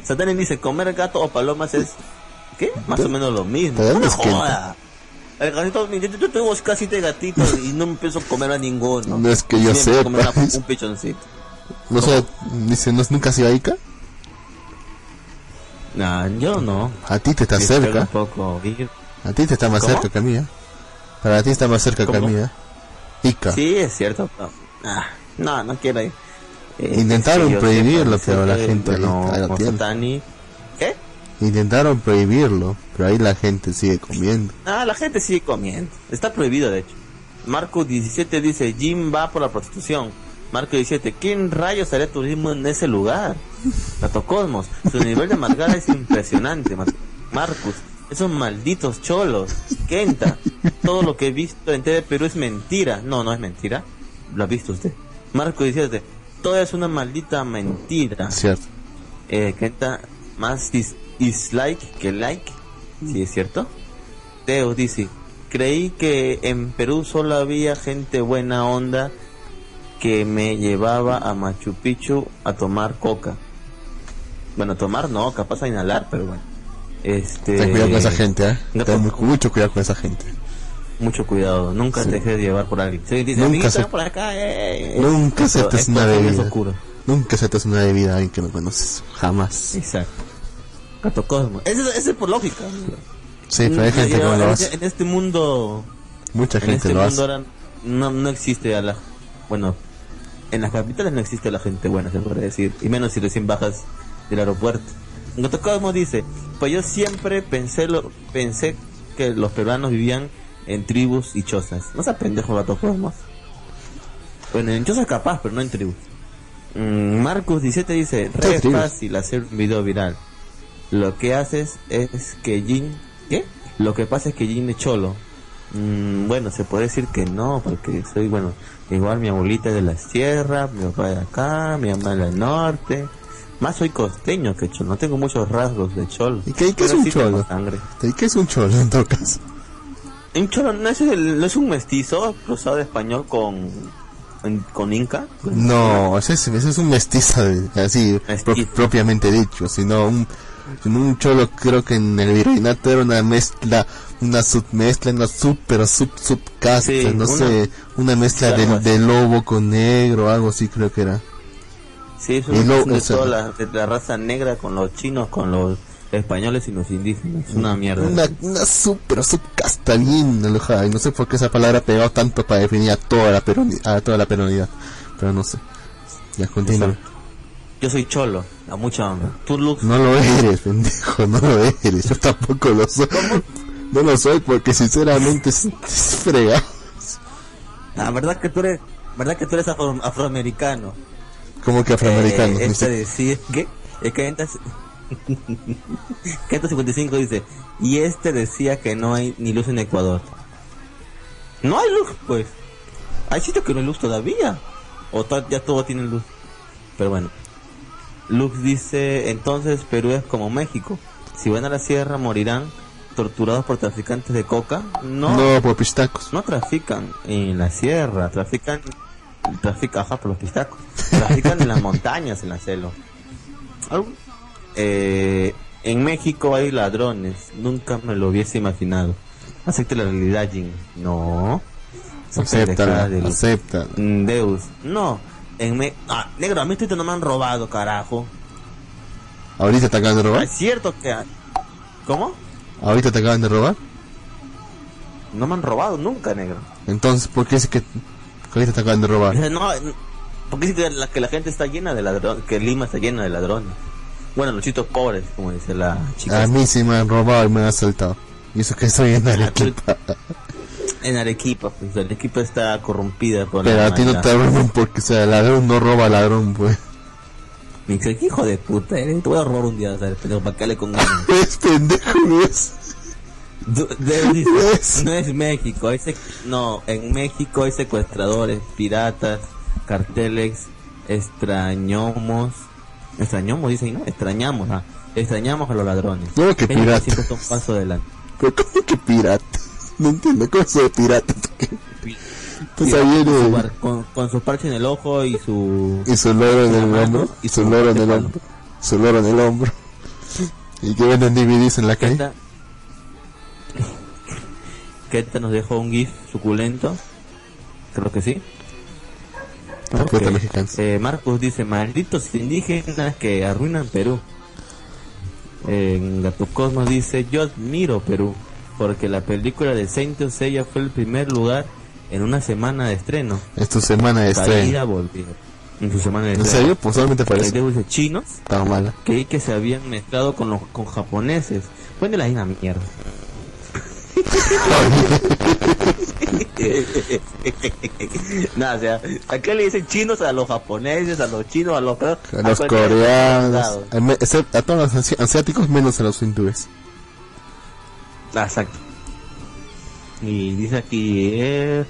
Satani dice, comer gato o palomas es... ¿Qué? Más o menos lo mismo. ¿De dónde No es que- joda. El gatito, yo, yo tengo casi de gatitos y no me empiezo a comer a ninguno. No es que yo una- un pichoncito. No sé, dice, ¿no, ¿nunca has ido a Ica? Nah, yo no. A ti te está cerca. Un poco. A ti te está más ¿Cómo? cerca que a mí, ¿eh? Para ti está más cerca que a mí, ¿eh? Ica. Sí, es cierto. No, Ah, no, no quiero ir. Eh, Intentaron sí, prohibirlo, pero la gente ahí lo tiene. Satani- ¿Qué? Intentaron prohibirlo, pero ahí la gente sigue comiendo. Ah, la gente sigue comiendo. Está prohibido, de hecho. Marco 17 dice, Jim va por la prostitución. Marco 17, ¿quién rayos haría turismo en ese lugar? Gato Cosmos, su nivel de amargada es impresionante. Mar- Marcus, esos malditos cholos. Kenta, todo lo que he visto en TV Perú es mentira. No, no es mentira. Lo ha visto usted. Marco 17, todo es una maldita mentira. Cierto. Eh, Kenta, más dis- dislike que like. Sí, es cierto. Teo dice, creí que en Perú solo había gente buena onda que me llevaba a Machu Picchu a tomar coca. Bueno, tomar no, capaz a inhalar, pero bueno. Este, Ten cuidado con esa gente, ¿eh? no Ten te- mu- mucho cuidado con esa gente. Mucho cuidado, nunca Sí. te dejes llevar por alguien. Sí, dice, Nunca "Amiguito, se- por acá, eh, eh". Nunca Esto- aceptes esto una es bebida. Nunca aceptes una bebida a alguien que no conoces. Jamás. Exacto. Gato Cosmo. Ese, ese es por lógica. Sí, pero hay gente que no lo este- hace. en este mundo Mucha en gente este lo mundo hace. ahora no, no existe a la bueno en las capitales no existe la gente buena se podría decir y menos si recién bajas del aeropuerto. Cosmo dice pues yo siempre pensé lo pensé que los peruanos vivían en tribus y chozas. No seas pendejo Gato Cosmos bueno en chozas capaz pero no en tribus. Mm, Marcus 17 dice ¿Qué re fácil hacer un video viral. Lo que haces es que Jin ¿qué? lo que pasa es que Jin es cholo. Mm, bueno, se puede decir que no, porque soy, bueno, igual mi abuelita es de la sierra, mi papá de acá, mi mamá del norte. Más soy costeño que cholo, no tengo muchos rasgos de cholo. ¿Y qué, qué es un sí cholo? ¿Y qué es un cholo en todo caso? Un cholo no es, el- no es un mestizo cruzado de español con, con inca. No, ese es, ese es un mestizo, así, pro- propiamente dicho, sino un, un cholo creo que en el virreinato era una mezcla, una submezcla, una sub, pero sub, subcasta, Sí, no una- sé, una mezcla de, de lobo con negro, algo así creo que era. Sí, es una luego, de o sea, toda la, de la raza negra con los chinos, con los españoles y los indígenas. Es una mierda. Una, una sub, pero sub casta bien alojada. Y no sé por qué esa palabra ha pegado tanto para definir a toda la, peroni- a toda la peronidad. Pero no sé. Ya continúa. Yo soy cholo, a mucha. Tú, Lux, No lo eres, pendejo, no lo eres. Yo tampoco lo soy. No lo soy porque sinceramente es, la verdad que tú eres, verdad que tú eres afro- afroamericano. Como que afroamericano. Eh, este Dice, decía que es que entas 55 dice, y este decía que no hay ni luz en Ecuador. No hay luz, pues. Hay sitios que no hay luz todavía. O to- ya todo tiene luz. Pero bueno. Lux dice, entonces Perú es como México. Si van a la sierra morirán torturados por traficantes de coca. No, no, por pistacos. no trafican en la sierra, trafican, trafican, ajá, por los pistacos, trafican en las montañas, en la selva. Eh, en México hay ladrones, nunca me lo hubiese imaginado. Acepte la realidad, Jin. No. Acéptala. Mm, Deus. No. En me... Ah, negro, a mí esto no me han robado, carajo. ¿Ahorita te acaban de robar? Es cierto que... ¿Cómo? ¿Ahorita te acaban de robar? No me han robado nunca, negro. Entonces, ¿por qué es que, que ahorita te acaban de robar? No, porque que la, que la gente está llena de ladrones, que Lima está llena de ladrones. Bueno, los chitos pobres, como dice la chica. A mí sí me han robado y me han asaltado. Y eso que estoy en Arequipa. En Arequipa, pues Arequipa está corrompida por Pero la a ti no te roban porque, o sea, ladrón no roba ladrón, pues. Me dice, "¿Qué hijo de puta eres? Te voy a robar un día, ¿sabes? Pero para que le con ganas. Es pendejo, es. Du- de- dice, Es. no es México, hay no, en México hay secuestradores, piratas, carteles, extrañomos, extrañomos dicen, ¿no? Extrañamos, ah, extrañamos a los ladrones. ¿Cómo que Ellos piratas? siempre son paso adelante. Pero ¿cómo que pirata? No entiendo, ¿cómo es pirata? Pues con, su viene bar- con, con su parche en el ojo y su... y su loro en el mano hombro, y su su loro en el hombro, su loro en el hombro. Y que venden DVDs en la calle. Kenta, Kenta nos dejó un GIF suculento. Creo que sí. La puta Ok. mexicana. Eh, Marcos dice, malditos indígenas que arruinan Perú. En Gato Cosmos dice, yo admiro Perú, porque la película de Saint Seiya fue el primer lugar en una semana de estreno. Es tu semana de estreno. En su semana de ¿En estreno. serio? Pues solamente parece. Deus dice, chinos, Estaba mala. creí que se habían mezclado con los con japoneses. Fue de la misma mierda. Nada, o sea, ¿a qué le dicen chinos a los japoneses, a los chinos, a los, A los coreanos, a, a todos los asi- asiáticos menos a los hindúes. Ah, exacto. Y dice aquí, eh,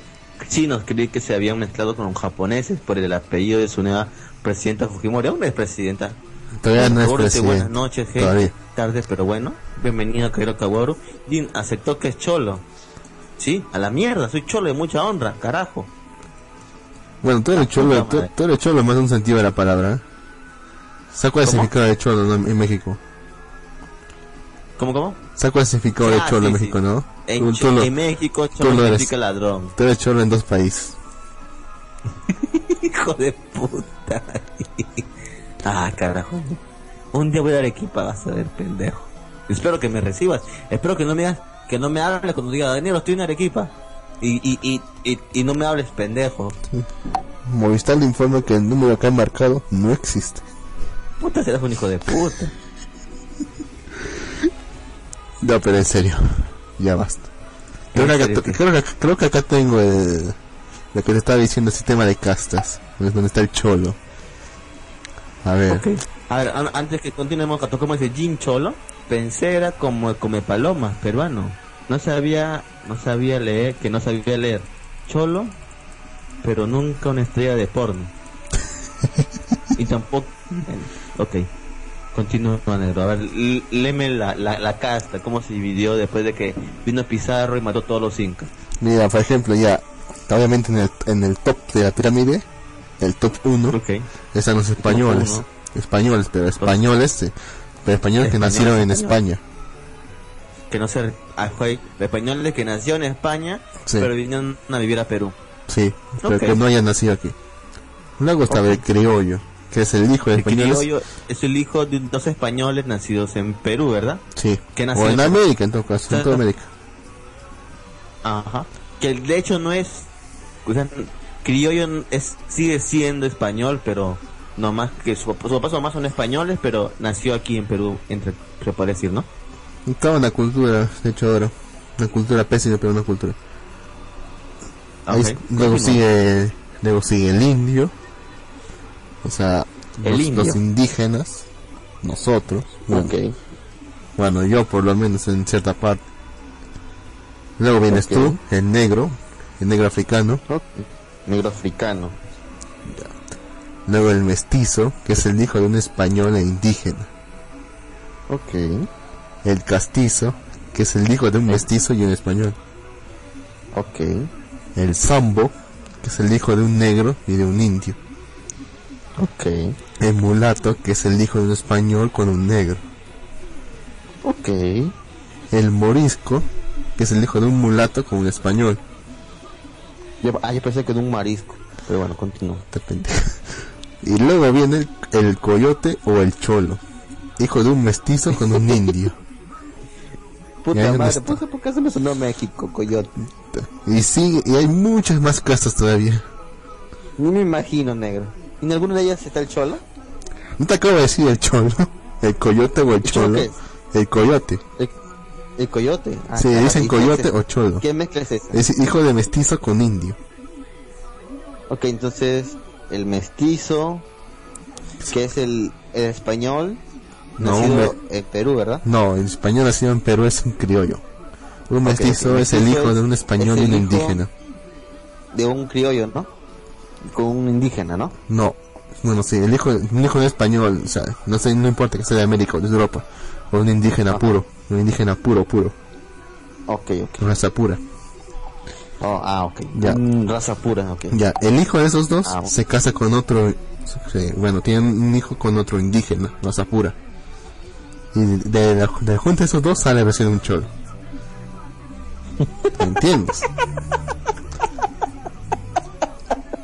chinos creí que se habían mezclado con los japoneses por el apellido de su nueva presidenta Fujimori. Aún no es presidenta. Todavía no es dice, Buenas noches, gente. Todavía. Tarde, pero bueno. Bienvenido a Cairo Kaworu. Jin aceptó que es cholo. Sí, a la mierda, soy cholo de mucha honra, carajo. Bueno, tú eres cholo, puta tú, tú eres cholo más de un sentido de la palabra. ¿eh? ¿Sabes cuál es el significado de cholo no, en México? ¿Cómo, cómo? ¿Sabes cuál es el significado de Ah, cholo en México, sí. no? En, Tú- México, cholo significa ladrón. tú eres cholo en dos países. Hijo de puta. ah, carajo. Un día voy a Arequipa, vas a ver, pendejo. Espero que me recibas. Espero que no me que no me hables cuando diga, Daniel, estoy en Arequipa. Y, y, y, y, y no me hables, pendejo. Movistar le informa que el número que han marcado no existe. Puta, serás un hijo de puta. No, pero en serio, ya basta. Creo, que, acá, creo, que, creo que acá tengo el, lo que te estaba diciendo, ese tema de castas, donde está el cholo. A ver. A ver, an- antes que continuemos, como dice Jim Cholo, pensé era como come paloma, peruano. No sabía, no sabía leer, que no sabía leer. Cholo, pero nunca una estrella de porno. y tampoco. Ok. Continúa, negro. A ver, léeme la, la, la casta, cómo se dividió después de que vino Pizarro y mató todos los incas. mira, por ejemplo, ya, obviamente en el, en el top de la pirámide, el top 1, Ok. están los españoles. Españoles, pero españoles, pero españoles que Españoles, nacieron en españoles. España. Que no se. Ah, fue español que nació en España, Sí. pero vinieron a vivir a Perú. Sí, pero que no hayan nacido aquí. Luego estaba el criollo, que es el hijo de españoles. criollo es el hijo de dos españoles nacidos en Perú, ¿verdad? Sí. que O en en- América, en todo caso, en toda América. Ajá. Que de hecho no es. O sea, criollo es, sigue siendo español, pero no más que su, su papá mamá son españoles, pero nació aquí en Perú, entre, se puede decir, ¿no? Toda una cultura, de hecho, ahora. Una cultura pésima, pero una cultura. Ahí luego sigue, luego sigue el indio. O sea, los, indígenas, nosotros. Bueno, Ok. bueno, yo por lo menos en cierta parte. Luego vienes tú, el negro, el negro africano. Ok. Negro africano. Luego el mestizo, que es el hijo de un español e indígena. Ok. El castizo, que es el hijo de un mestizo y un español. Ok. El sambo, que es el hijo de un negro y de un indio. Ok. El mulato, que es el hijo de un español con un negro. Ok. El morisco, que es el hijo de un mulato con un español. Yo, ah, yo pensé que de un marisco. Pero bueno, continúa. Y luego viene el, el coyote o el cholo, hijo de un mestizo con un indio. Puta madre. ¿por qué, por qué se me sonó México, coyote? Y sigue, y hay muchas más castas todavía. Ni me imagino, negro. ¿Y en alguna de ellas está el cholo? No te acabo de decir el cholo, el coyote o el cholo? El coyote. El, el coyote. Ah, Sí, ah, dicen ¿y coyote o cholo. ¿Qué mezcla es esa? Es hijo de mestizo con indio. Ok, entonces el mestizo, que es el, el español, No, nacido en Perú, ¿verdad? No, el español nacido en Perú es un criollo. Un mestizo es el hijo de un español es y un indígena. De un criollo, ¿no? Con un indígena, ¿no? No, bueno, sí, el hijo, un hijo de español, o sea, no sé, no importa que sea de América o de Europa, o un indígena Ajá. puro, un indígena puro, puro, Ok, ok. raza pura. Oh, ah, ok. Ya. Mm, raza pura, ok. Ya, el hijo de esos dos Ah, se casa con otro, bueno, tienen un hijo con otro indígena, raza pura. Y de la, de la junta de esos dos sale recién un cholo. ¿Me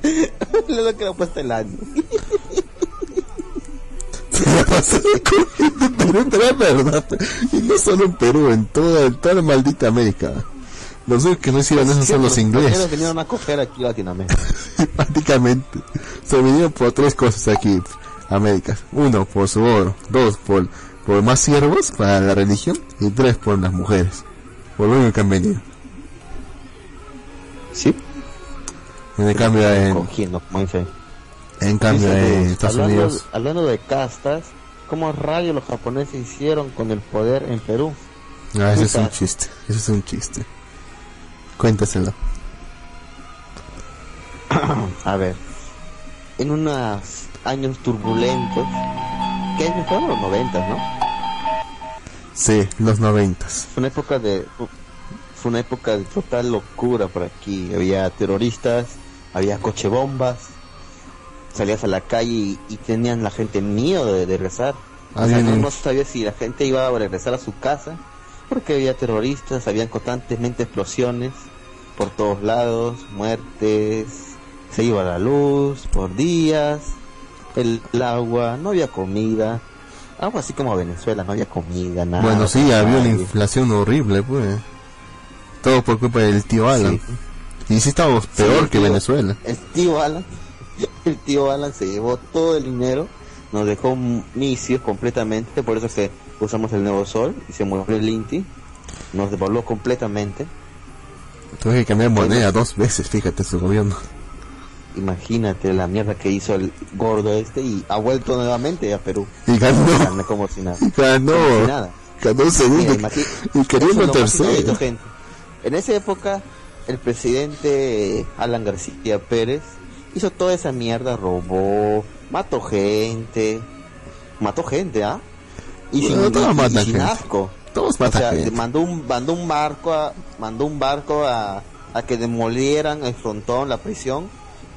entiendes? Luego que le ha puesto el año. Se la pasa en Perú, pero es verdad. Y no solo en Perú, en toda, en toda la maldita América. Los únicos que no hicieron eso son los ingleses. Ellos vinieron a coger aquí a Latinoamérica. prácticamente se vinieron por tres cosas aquí América uno por su oro dos por por más siervos para la religión y tres por las mujeres por lo único que han venido Sí. En cambio en, Cogiendo, en cambio en Estados hablando, Unidos hablando de castas, ¿cómo rayos los japoneses hicieron con el poder en Perú? ah, ese es un chiste ese es un chiste. Cuéntaselo. A ver, en unos años turbulentos, ¿qué años fueron los noventas, no? sí los noventas. Fue una época de fue una época de total locura por aquí. Había terroristas, había cochebombas, salías a la calle y, y tenían la gente miedo de, de regresar. O sea, no, sabía si la gente iba a regresar a su casa porque había terroristas, habían constantemente explosiones por todos lados, muertes, se iba la luz por días, el, el agua, no había comida. Algo así como Venezuela, no había comida, nada. bueno sí había una inflación horrible pues todo por culpa del tío Alan Sí. Sí Sí, peor el que tío- Venezuela El tío Alan, el tío Alan se llevó todo el dinero, nos dejó misios completamente, por eso es que usamos el nuevo sol y se murió el Inti, nos devolvió completamente. tuve que cambiar moneda dos veces fíjate su gobierno Imagínate la mierda que hizo el gordo este y ha vuelto nuevamente a Perú. y ganó Ganó como si nada. ganó Como si nada. ganó un segundo Mira, y quería tercero. En esa época, el presidente Alan García Pérez hizo toda esa mierda, robó, mató gente, mató gente, ¿ah? Y Bueno, sin, todos y- y sin gente. asco. todos O matan sea, gente. mandó un, mandó un barco a, mandó un barco a, a que demolieran el frontón, la prisión.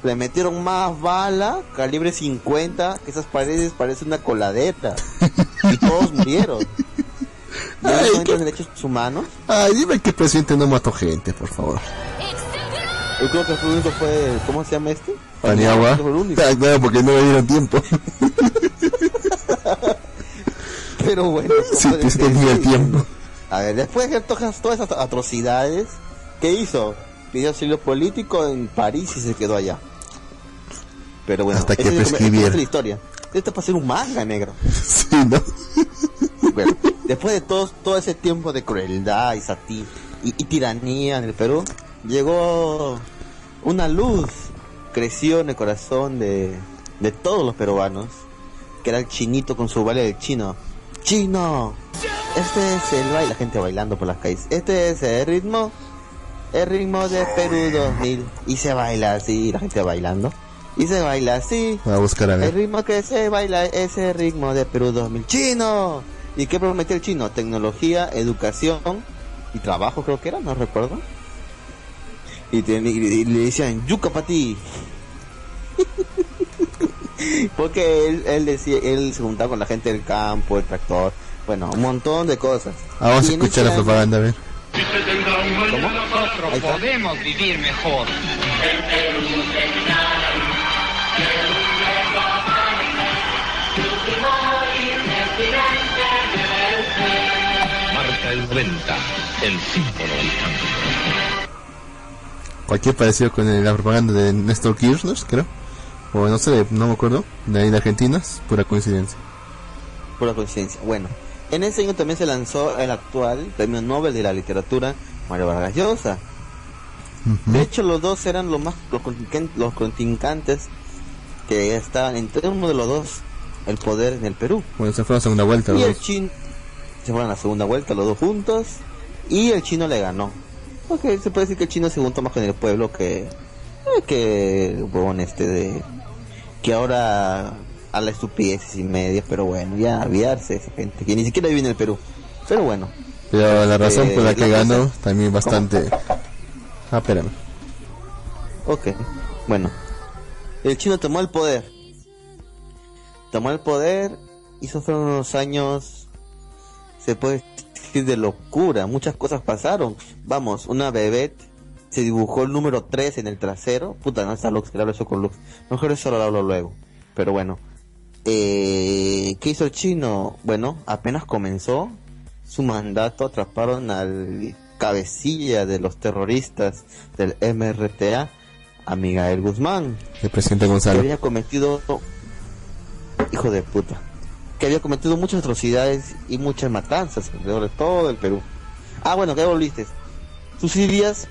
Le metieron más bala, calibre 50, que esas paredes parecen una coladera. y todos murieron. ¿Y Ay, qué- derechos humanos? Ay, dime qué presidente no mató gente, por favor. Yo creo que el único fue, ¿cómo se llama este? Paniagua. Fue el claro, porque no me dieron tiempo. Pero bueno, Sí, que dice- tenía el tiempo. A ver, después de todas, todas esas atrocidades, ¿qué hizo? Pidió asilo político en París y se quedó allá. Pero bueno, Hasta que prescribiera. es la historia. Esto es para ser un manga negro. Sí, ¿no? Bueno, después de todo, todo ese tiempo de crueldad y sati y, y tiranía en el Perú, llegó una luz, creció en el corazón de, de todos los peruanos, que era el chinito con su baile del chino. ¡Chino! Este es el baile, la gente bailando por las calles. Este es el ritmo, el ritmo de Perú 2000. Y se baila así, la gente bailando. Y se baila así. Voy a buscar a El ver. ritmo que se baila es el ritmo de Perú 2000. ¡Chino! ¿Y qué prometió el chino? Tecnología, educación y trabajo creo que era, no recuerdo. Y, ten- y- y le decían, yuca para ti. Porque él, él decía, él se juntaba con la gente del campo, el tractor, bueno, un montón de cosas. Ah, vamos a escuchar la año- propaganda, a ver. ¿Cómo? Está. Podemos vivir mejor. El 90, el símbolo del cambio. Cualquier parecido con la propaganda de Néstor Kirchner, creo. O no sé, no me acuerdo. De ahí de Argentina, es pura coincidencia. Pura coincidencia. Bueno, en ese año también se lanzó el actual premio Nobel de la literatura, Mario Vargas Llosa. De hecho, los dos eran los más los, contrincantes que estaban entre uno de los dos el poder en el Perú. Bueno, se fue a la segunda vuelta, Y el dos. Se fueron a la segunda vuelta los dos juntos y el chino le ganó. Porque se puede decir que el chino se juntó más con el pueblo que eh, que el huevón este de que ahora a la estupideces y medias, pero bueno, ya aviarse esa gente que ni siquiera vive en el Perú. Pero bueno, Pero la razón por la Eh, que la ganó cosa- también bastante. Ah, espérame. ok, bueno. El chino tomó el poder. Tomó el poder y esos fueron unos años, se puede decir, de locura. Muchas cosas pasaron. Vamos, una bebé se dibujó el número 3 en el trasero. Puta, no está Lux, que le hablo eso con Lux. Mejor eso lo hablo luego. Pero bueno. Eh, ¿Qué hizo el chino? Bueno, apenas comenzó su mandato, atraparon al cabecilla de los terroristas del MRTA, a Miguel Guzmán El presidente que Gonzalo. había cometido hijo de puta que había cometido muchas atrocidades y muchas matanzas alrededor de todo el Perú. Ah bueno que volviste Susi Díaz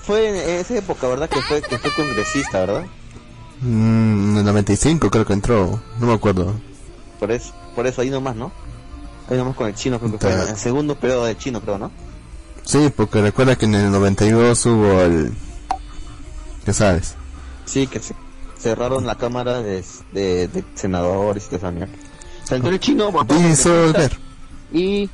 fue en esa época verdad que fue que fue congresista verdad Mm, en el 95 creo que entró. No me acuerdo. por eso por eso ahí nomás no ahí nomás con el chino creo que fue en el segundo periodo del chino creo no Sí, porque recuerda que en el 92 hubo el... ¿Qué sabes? sí que se cerraron la cámara de, de, de senadores y toda esa mierda Entró el chino votó Disolver. y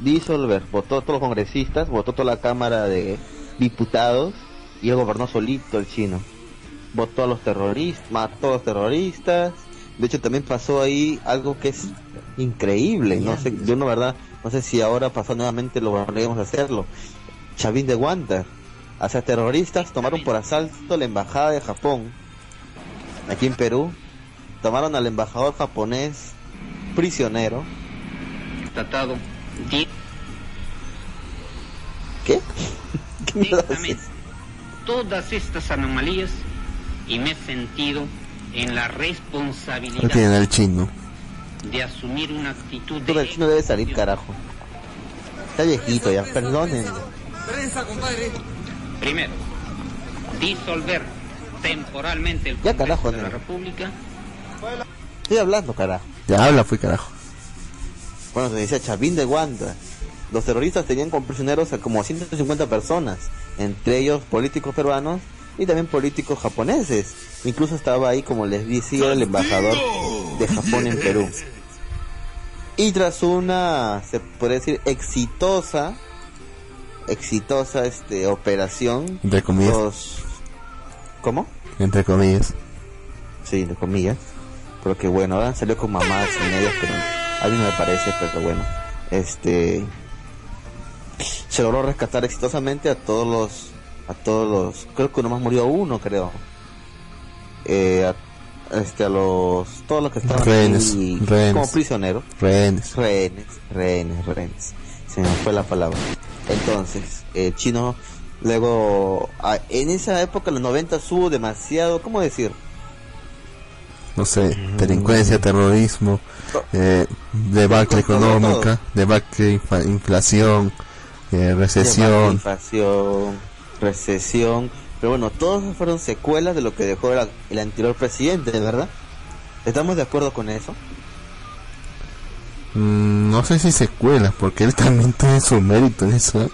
disolver. Votó todos los congresistas, votó toda la Cámara de Diputados y él gobernó solito el chino. Votó a los terroristas, mató a los terroristas. De hecho, también pasó ahí algo que es increíble. No sé, yo no, verdad, no sé si ahora pasó nuevamente lo volveremos a hacerlo. Chavín de Guanta. Sea, terroristas tomaron por asalto la embajada de Japón aquí en Perú. Tomaron al embajador japonés prisionero. Tratado ¿Qué? ¿Qué mierda es directamente eso? todas estas anomalías y me he sentido en la No responsabilidad tienen al chino. de asumir una actitud Todo el de chino debe salir, carajo. Está viejito ya, perdonen. Primero, disolver temporalmente el Ya, Congreso carajo, de la. República Estoy hablando, carajo. Ya habla, fue carajo. Bueno, se decía Chavín de Guanta. Los terroristas tenían como prisioneros a como 150 personas, entre ellos políticos peruanos y también políticos japoneses. Incluso estaba ahí, como les decía, el embajador de Japón en Perú. Y tras una, se puede decir, exitosa, exitosa este operación, Entre comillas. los... ¿Cómo? Entre comillas. Sí, entre comillas. Pero que bueno, ahora salió con mamadas y medias, pero a mí no me parece, pero bueno. Este. Se logró rescatar exitosamente a todos los a todos los, creo que nomás murió uno, creo. Eh, a, este, a los, todos los que estaban Rehenes, ahí rehenes. como prisioneros. Rehenes. Rehenes, rehenes, rehenes. Se me fue la palabra. Entonces, el chino, luego, en esa época, en los 90, hubo demasiado, ¿cómo decir? No sé, delincuencia, terrorismo, eh, debacle económica, debacle, inflación, eh, recesión. Inflación, recesión. Pero bueno, todos fueron secuelas de lo que dejó el, el anterior presidente, ¿verdad? ¿Estamos de acuerdo con eso? Mm, no sé si secuelas, porque él también tiene su mérito en eso. ¿eh?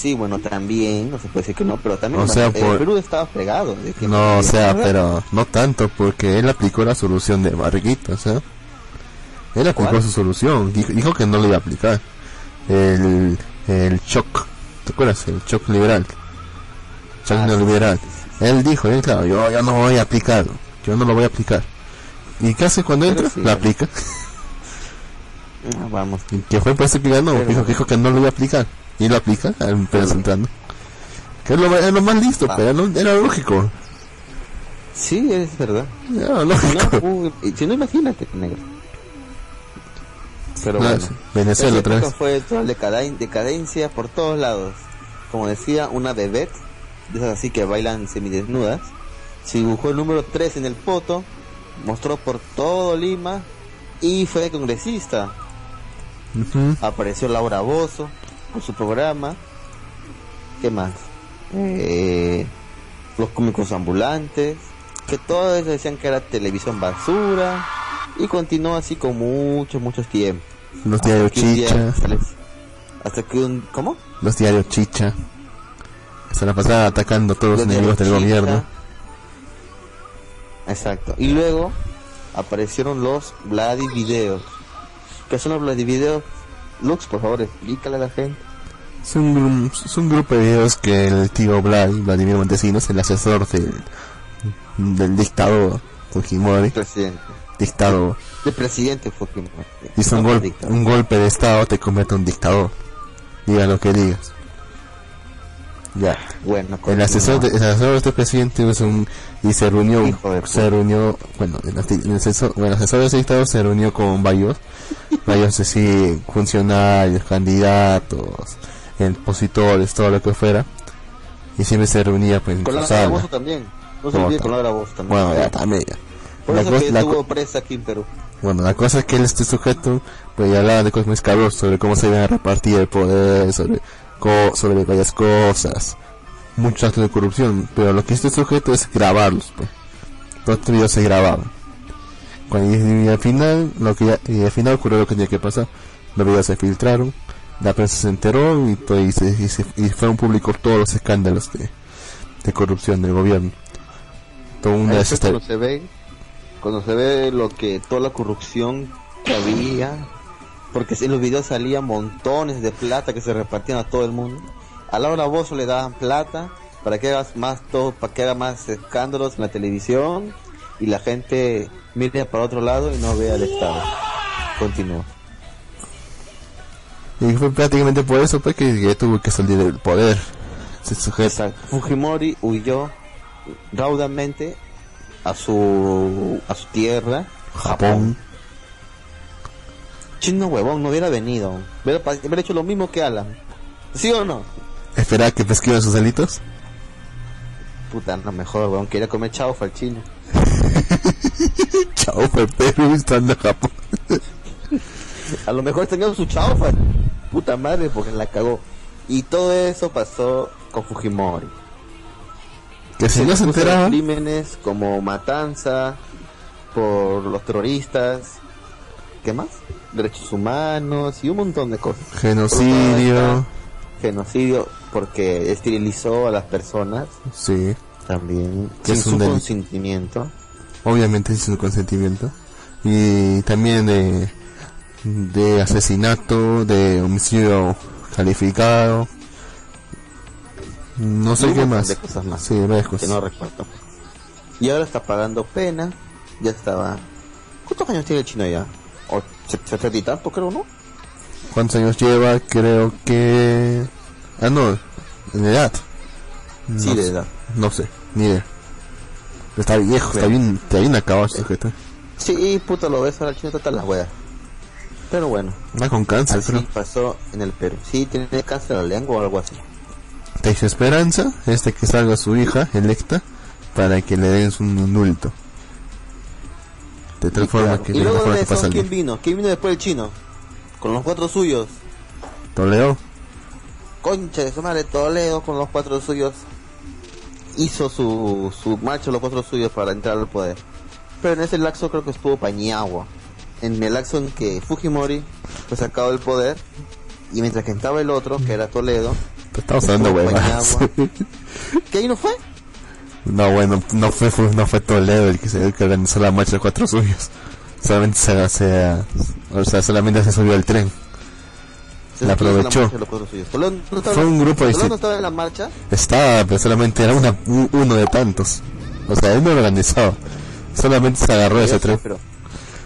Sí, bueno, también, no se puede decir que no, pero también O sea, el por- Perú estaba fregado. de que- No, o sea, pero no tanto, porque él aplicó la solución de Barriguitos, ¿eh? Él aplicó ¿Cuál? su solución, dijo, dijo que no lo iba a aplicar. El, el shock, ¿te acuerdas? El shock liberal. Shock Ah, neoliberal. sí, sí, Él dijo, él, claro, yo, yo no voy a aplicarlo, yo no lo voy a aplicar. ¿Y qué hace cuando Pero entra? bueno. aplica. Ah, vamos. Y que fue por eso que ganó, Pero- dijo, dijo que no lo iba a aplicar. Y lo aplica, apenas entrando. Que es lo, es lo más listo, Ah. pero no, era lógico. Sí, es verdad. Era lógico. no, y si no imagínate, negro. Pero No, bueno. sí, Venezuela otra vez. fue toda decaden- decadencia por todos lados. Como decía, una bebé, de esas así que bailan semidesnudas, se dibujó el número 3 en el poto, mostró por todo Lima y fue congresista. Apareció Laura Bozo con su programa. ¿Qué más? Eh, los cómicos ambulantes, que todos decían que era televisión basura y continuó así con muchos, muchos tiempos. Los Hasta diarios que día Chicha, Hasta que un... ¿Cómo? los diarios Chicha. Se la pasaba atacando a todos los Los enemigos del Chicha. gobierno. Exacto. Y luego aparecieron los Vladi Videos. ¿Qué son los Vladi Videos? Lux, por favor, explícale a la gente. Es un, gru- es un grupo de videos que el tío Vlad, Vladimir Montesinos, el asesor del, del dictador Fujimori, Presidente. dictador, El presidente Fujimori. hizo un, No, gol- un golpe de estado, te convierte en un dictador. Diga lo que digas. Ya. Bueno, El asesor, de, el asesor de este presidente es un, y se reunió, se reunió, bueno, el, asesor, bueno, el asesor de ese dictador se reunió con varios, varios así, funcionarios, candidatos, opositores, todo lo que fuera, y siempre se reunía pues Con la. Bozo también. No se Bozo también. Bueno, ya también ya. Por La eso cosa- que la estuvo presa aquí en Perú. bueno, la cosa es que él, este sujeto, pues ya hablaba de cosas muy escabrosas, sobre cómo se iban a repartir el poder, sobre, co- sobre varias cosas, muchos actos de corrupción, pero lo que hizo este sujeto es grabarlos, pues. Todos estos videos se grababan. Cuando, y, y al final, lo que ya- y al final ocurrió lo que tenía que pasar. Los videos se filtraron, la prensa se enteró y, todo, y, se, y, se- y fueron públicos todos los escándalos de, de corrupción del gobierno. Todo una cuando se ve, cuando se ve lo que toda la corrupción que había, porque en los videos salían montones de plata que se repartían a todo el mundo. A Laura Bozo le daban plata para que hagas más todo, para que haga más escándalos en la televisión y la gente mire para otro lado y no vea el Estado. Continúa. Y fue prácticamente por eso pues, que, que tuvo que salir del poder. Fujimori huyó raudamente a su a su tierra, Japón. Chino huevón, no hubiera venido. Hubiera, hecho lo mismo que Alan. ¿Sí o no? Esperar que pesquen sus delitos. Puta, no mejor, huevón. Quería comer chaufa al chino. Chao, fue Perú estando en Japón. A lo mejor tenía su chaufa. Puta madre, porque la cagó. Y todo eso pasó con Fujimori. Que si no se enteraba, crímenes como matanza por los terroristas. ¿Qué más? Derechos humanos y un montón de cosas. genocidio. Genocidio porque esterilizó a las personas Sí, también Que sin es su consentimiento. obviamente sin su consentimiento. Y también de, de asesinato, de homicidio calificado. No sé qué más. de cosas más. Sí, varias que cosas. no recuerdo. Y ahora está pagando pena. Ya estaba. ¿Cuántos años tiene el chino ya? O se- setenta y tanto, creo, ¿no? ¿Cuántos años lleva? Creo que... Ah, no, en edad. Sí, No de sé. edad. No sé, ni idea. Está viejo, está bien, está bien acabado este sujeto. Sí, puta, lo ves ahora chino está la wea. Pero bueno, Está con cáncer, así creo. pasó en el Perú. Sí, tiene cáncer a la lengua o algo así. Te dice esperanza, este que salga su hija electa para que le den un indulto. De tal Y forma claro, que y luego de eso, ¿quién vino? ¿Quién vino después del chino? Con los cuatro suyos. Toledo, Concha de su madre, Toledo con los cuatro suyos hizo su, su marcha de los cuatro suyos para entrar al poder. Pero en ese laxo creo que estuvo Pañagua. En el laxo en que Fujimori fue sacado del poder y mientras que estaba el otro, que era Toledo, estamos hablando huevas. ¿Que ahí no fue? No, bueno, no fue, fue- no fue Toledo el que, se, el que organizó la marcha de cuatro suyos. Solamente se, se- o sea, solamente se subió al tren. Se La la aprovechó. Toledo no Fue un grupo de no estaba en la marcha. Estaba, pero solamente era una, uno de tantos. O sea, él no lo organizó. Solamente se agarró ese tren. pero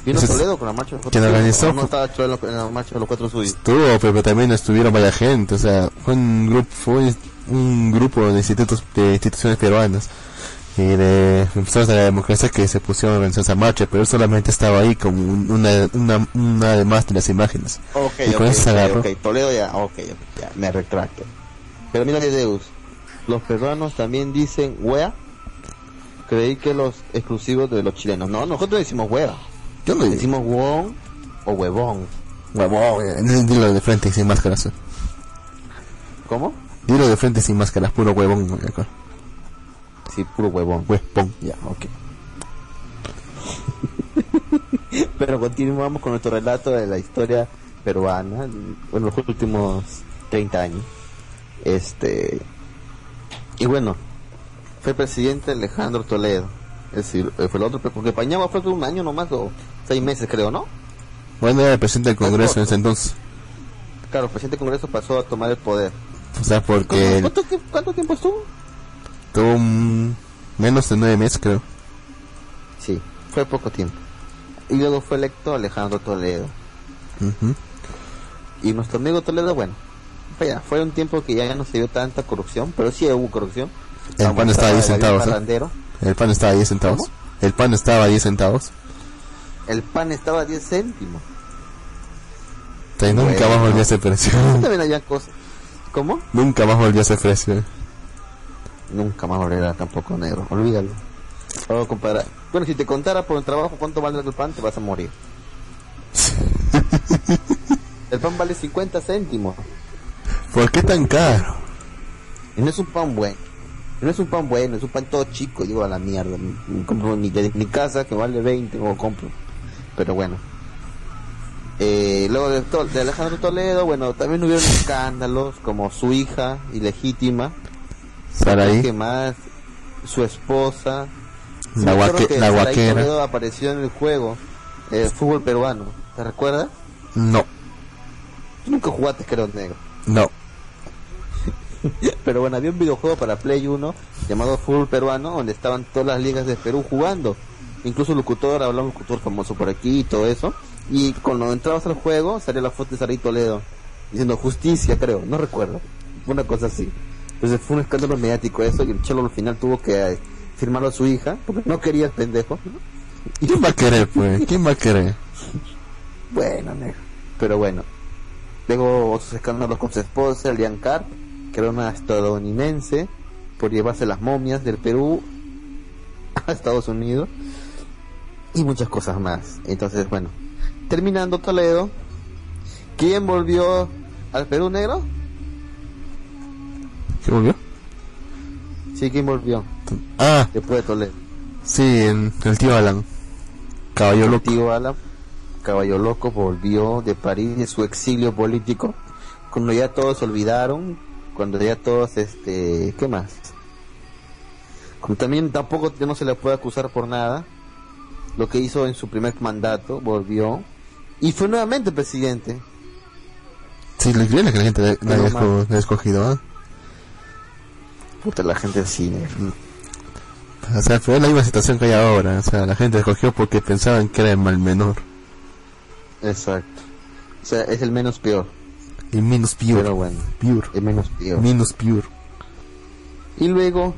vino Ese es- Toledo con la marcha de los cuatro ¿Quién suyos. organizó? ¿O No estaba Toledo en la marcha de los cuatro suyos. Estuvo, pero también estuvieron varias gente, o sea, fue un grupo, fue un grupo de institutos, de instituciones peruanas y de defensores de la democracia que se pusieron a organizar esa marcha, pero él solamente estaba ahí como un- una, una, una de más de las imágenes. Ok, Y con ok, eso se ok, agarró. ok, Toledo ya, ok, ya, me retracto. Pero mira Deus, los peruanos también dicen wea. Creí que los exclusivos de los chilenos. No, nosotros decimos wea. Yo no Decimos huevón o huevón. huevón, eh, dilo de frente sin máscaras. ¿Cómo? Dilo de frente sin máscaras, puro huevón. acá. Sí, puro huevón. Huevón. Ya, ok. Pero continuamos con nuestro relato de la historia peruana en los últimos 30 años. Este. Y bueno, fue presidente Alejandro Toledo. Es decir, eh, fue el otro, porque Pañagua fue un año nomás o seis meses, creo, ¿no? Bueno, era el presidente del Congreso en ese entonces. Claro, el presidente del Congreso pasó a tomar el poder. O sea, porque ¿Cuánto, tiempo- cuánto tiempo estuvo? tuvo un- menos de nueve meses, creo. Sí, fue poco tiempo. Y luego fue electo Alejandro Toledo. Ujú. Y nuestro amigo Toledo, bueno, fue, ya, fue un tiempo que ya no se vio tanta corrupción, pero sí hubo corrupción. El pan estaba ahí Aumentaba el sentado, ¿sí? parrandero. El pan estaba a 10 centavos. ¿Cómo? El pan estaba a 10 centavos. El pan estaba a 10 céntimos. Nunca Bueno. volvió a ese precio. También había cosas. ¿Cómo? nunca más volvió a ese precio. Nunca más volverá tampoco negro, olvídalo. Vamos a comparar. Bueno, si te contara por el trabajo cuánto vale el pan, te vas a morir. el pan vale 50 céntimos. ¿Por qué tan caro? Y no es un pan bueno. No es un pan bueno, es un pan todo chico, digo a la mierda. Compro ni de mi casa que vale 20 o compro. Pero bueno. Eh, luego de, de Alejandro Toledo, bueno, también hubieron escándalos como su hija ilegítima. Saraí, ¿Qué más? Su esposa. la, guaque- que la guaquera. Toledo apareció en el juego, el fútbol peruano. ¿Te recuerdas? No, Tú nunca jugaste, creo, negro. no. Pero bueno, había un videojuego para Play 1 llamado Fútbol Peruano, donde estaban todas las ligas de Perú jugando. Incluso el locutor, hablaba un locutor famoso por aquí y todo eso. Y cuando entrabas al juego, salía la foto de Saray Toledo, diciendo justicia, creo, no recuerdo. Una cosa así. Entonces fue un escándalo mediático eso, y el Cholo al final tuvo que eh, firmarlo a su hija, porque no quería el pendejo. ¿Quién va a querer, pues? ¿Quién va a querer? Bueno, negro. Pero bueno. Luego otros escándalos con su esposa, Lian Carp, que era una estadounidense, por llevarse las momias del Perú a Estados Unidos. Y muchas cosas más. Entonces, bueno. Terminando Toledo. ¿Quién volvió al Perú negro? ¿Qué volvió? Sí, ¿quién volvió? Ah, Después de Toledo. sí, en el tío Alan. Caballo loco. Tío Alan, Caballo Loco, volvió de París de su exilio político. Cuando ya todos se olvidaron, cuando ya todos, este, ¿qué más? Como también tampoco no se le puede acusar por nada. Lo que hizo en su primer mandato, volvió. Y fue nuevamente presidente. Sí, lo increíble que la gente haya Pero, esco- haya escogido, ¿ah? Puta, la gente del cine. O sea, fue la misma situación que hay ahora. O sea, la gente escogió porque pensaban que era el mal menor. Exacto. O sea, es el menos peor. El menos pure. Pero bueno, Pure. el menos peor. Menos pure. Y luego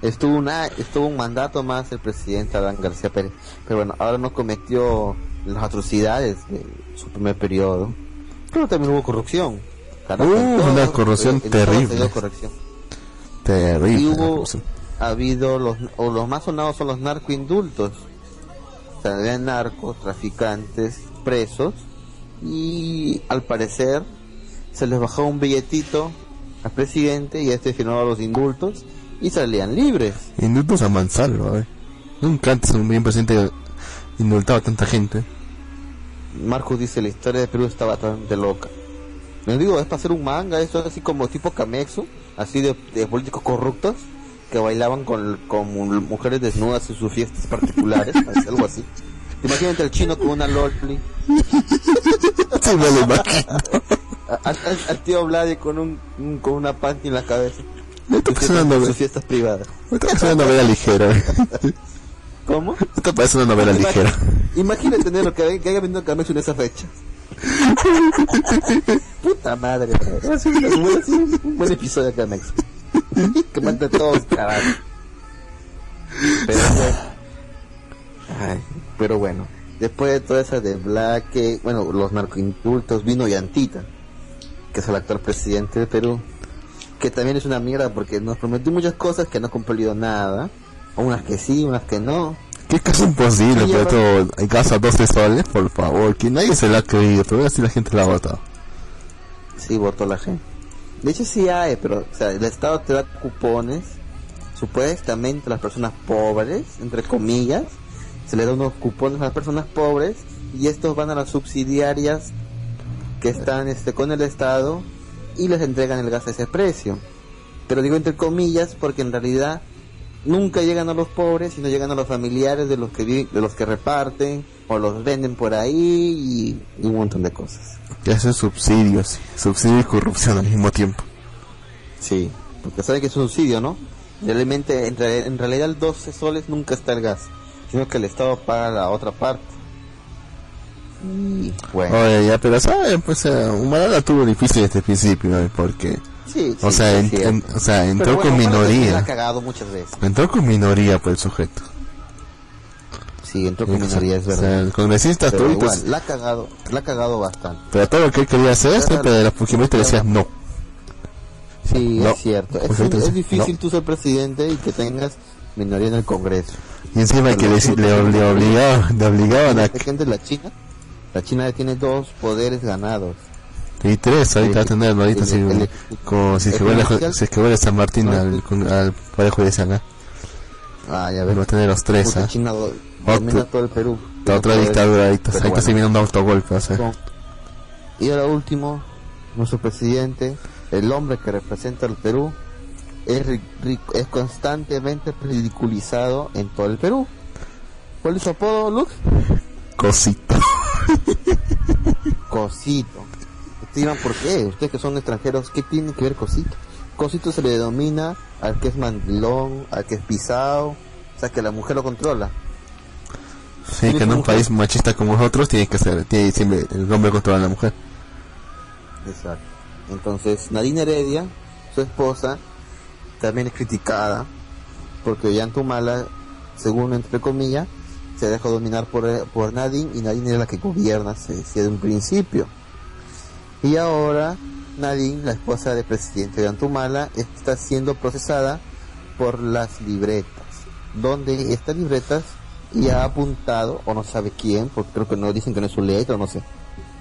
estuvo una estuvo un mandato más el presidente Adán García Pérez. Pero bueno, ahora no cometió las atrocidades de su primer periodo. Pero también hubo corrupción. Uh, todo- una corrupción en terrible. Terrible. Y hubo ha habido los o los más sonados son los narcoindultos. O sea, había narcos, traficantes, presos y al parecer se les bajó un billetito al presidente y este firmaba los indultos y salían libres. Indultos a mansalva. Nunca antes un bien presidente indultaba a tanta gente. Marcos dice la historia de Perú está bastante loca. Me digo, es para hacer un manga, eso es así como tipo Camexo, así de, de políticos corruptos que bailaban con, con mu- mujeres desnudas en sus fiestas particulares, algo así. Imagínate el chino con una loli, Sí, me lo imagino. al, al- al tío Vladi con un, un- con una panty en la cabeza, en parece una sus fiestas privadas. esto parece una novela ligera. ¿Cómo? Esto parece una novela ligera. Imagínate tener que, que haya venido Camexo en esa fecha. Puta madre, bro. Es un, buen- es un buen episodio de Camexo. que mata a todos, carajo. Pero bueno. Ay, pero bueno. Después de toda esa de Black, que, bueno, los narcoindultos, vino Yantita, que es el actual presidente de Perú, que también es una mierda porque nos prometió muchas cosas que no ha cumplido nada, unas que sí, unas que no. ¿Qué caso imposible? Sí, esto, en casa 12 soles, por favor. Que nadie se la ha creído, pero así la gente la ha votado. Sí, votó la gente. De hecho sí hay, pero o sea, el Estado te da cupones, supuestamente a las personas pobres, entre comillas, se le da unos cupones a las personas pobres y estos van a las subsidiarias que están este con el Estado y les entregan el gas a ese precio. Pero digo entre comillas porque en realidad nunca llegan a los pobres, sino llegan a los familiares de los que vi- de los que reparten o los venden por ahí y- y un montón de cosas. Que hacen subsidios, subsidio y corrupción al mismo tiempo. Sí, porque sabe que es un subsidio, ¿no? Realmente, en, re- en realidad el 12 soles nunca está el gas, sino que el Estado paga la otra parte. Y bueno, Oye, ya, pero ¿sabes? Pues eh, Humala la tuvo difícil desde el principio, ¿eh? porque, sí, o sí, sea, sí, en- es cierto. en- o sea, entró bueno, con La ha minoría. cagado muchas veces. Entró con minoría por el sujeto. Sí, entró con minoría, es o sea, verdad. el congresista Pero todito, igual, la ha cagado, la ha cagado bastante. pero todo lo que él quería hacer, Pero siempre la- de los Fujimoristas le decían no. Sí, No. es cierto. Es, difícil no. tú ser presidente y que tengas minoría en el Congreso. Y encima que le, Pero le, tú- le obligaban, le obligaban a... Hay gente la China, la China tiene dos poderes ganados. Y tres, ahorita va a tener, ahorita si, como si es que judicial- si es que vuelve San Martín No, al, al Poder Judicial, ¿ah? Ah, ya Va a tener los tres, ¿ah? Otro- domina todo el Perú. Otra poder, dictadura, ahorita, pero ahorita se bueno. viene un autogolpe, Y ahora último, nuestro presidente, el hombre que representa al Perú, es, es constantemente ridiculizado en todo el Perú. ¿Cuál es su apodo, Lux? Cosito. Cosito. Dirán, ¿por qué? Ustedes que son extranjeros, ¿qué tiene que ver Cosito? Cosito se le denomina al que es mandilón, al que es pisado, o sea, que la mujer lo controla. Sí, que en un país machista como nosotros tiene que ser, tiene siempre el hombre controla a la mujer. Exacto. Entonces, Nadine Heredia, su esposa, también es criticada porque Ollantumala, según entre comillas, se dejó dominar por, por Nadine y Nadine era la que gobierna, se decía de un principio. Y ahora Nadine, la esposa del presidente Ollantumala, está siendo procesada por las libretas, donde estas libretas ya ha apuntado, o no sabe quién, porque creo que no dicen que no es su letra, no sé.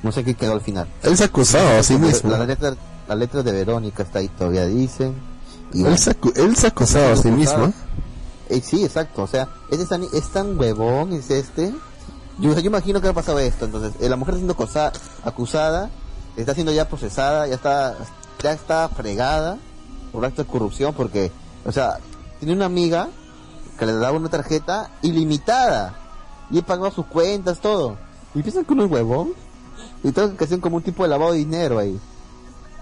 No sé qué quedó al final. Él se acusaba a sí mismo. La letra, la letra de Verónica está ahí todavía, dicen. Y Él se, acu- él se acusaba a sí mismo. Eh, sí, exacto. O sea, es tan, es tan huevón, es este. Yo, yo imagino que ha pasado esto. Entonces, eh, la mujer siendo acusada, está siendo ya procesada, ya está, ya está fregada por acto de corrupción, porque, o sea, tiene una amiga que le daba una tarjeta ilimitada y he pagado sus cuentas, todo. Y piensan que uno es huevón. Y tengo que hacer como un tipo de lavado de dinero ahí.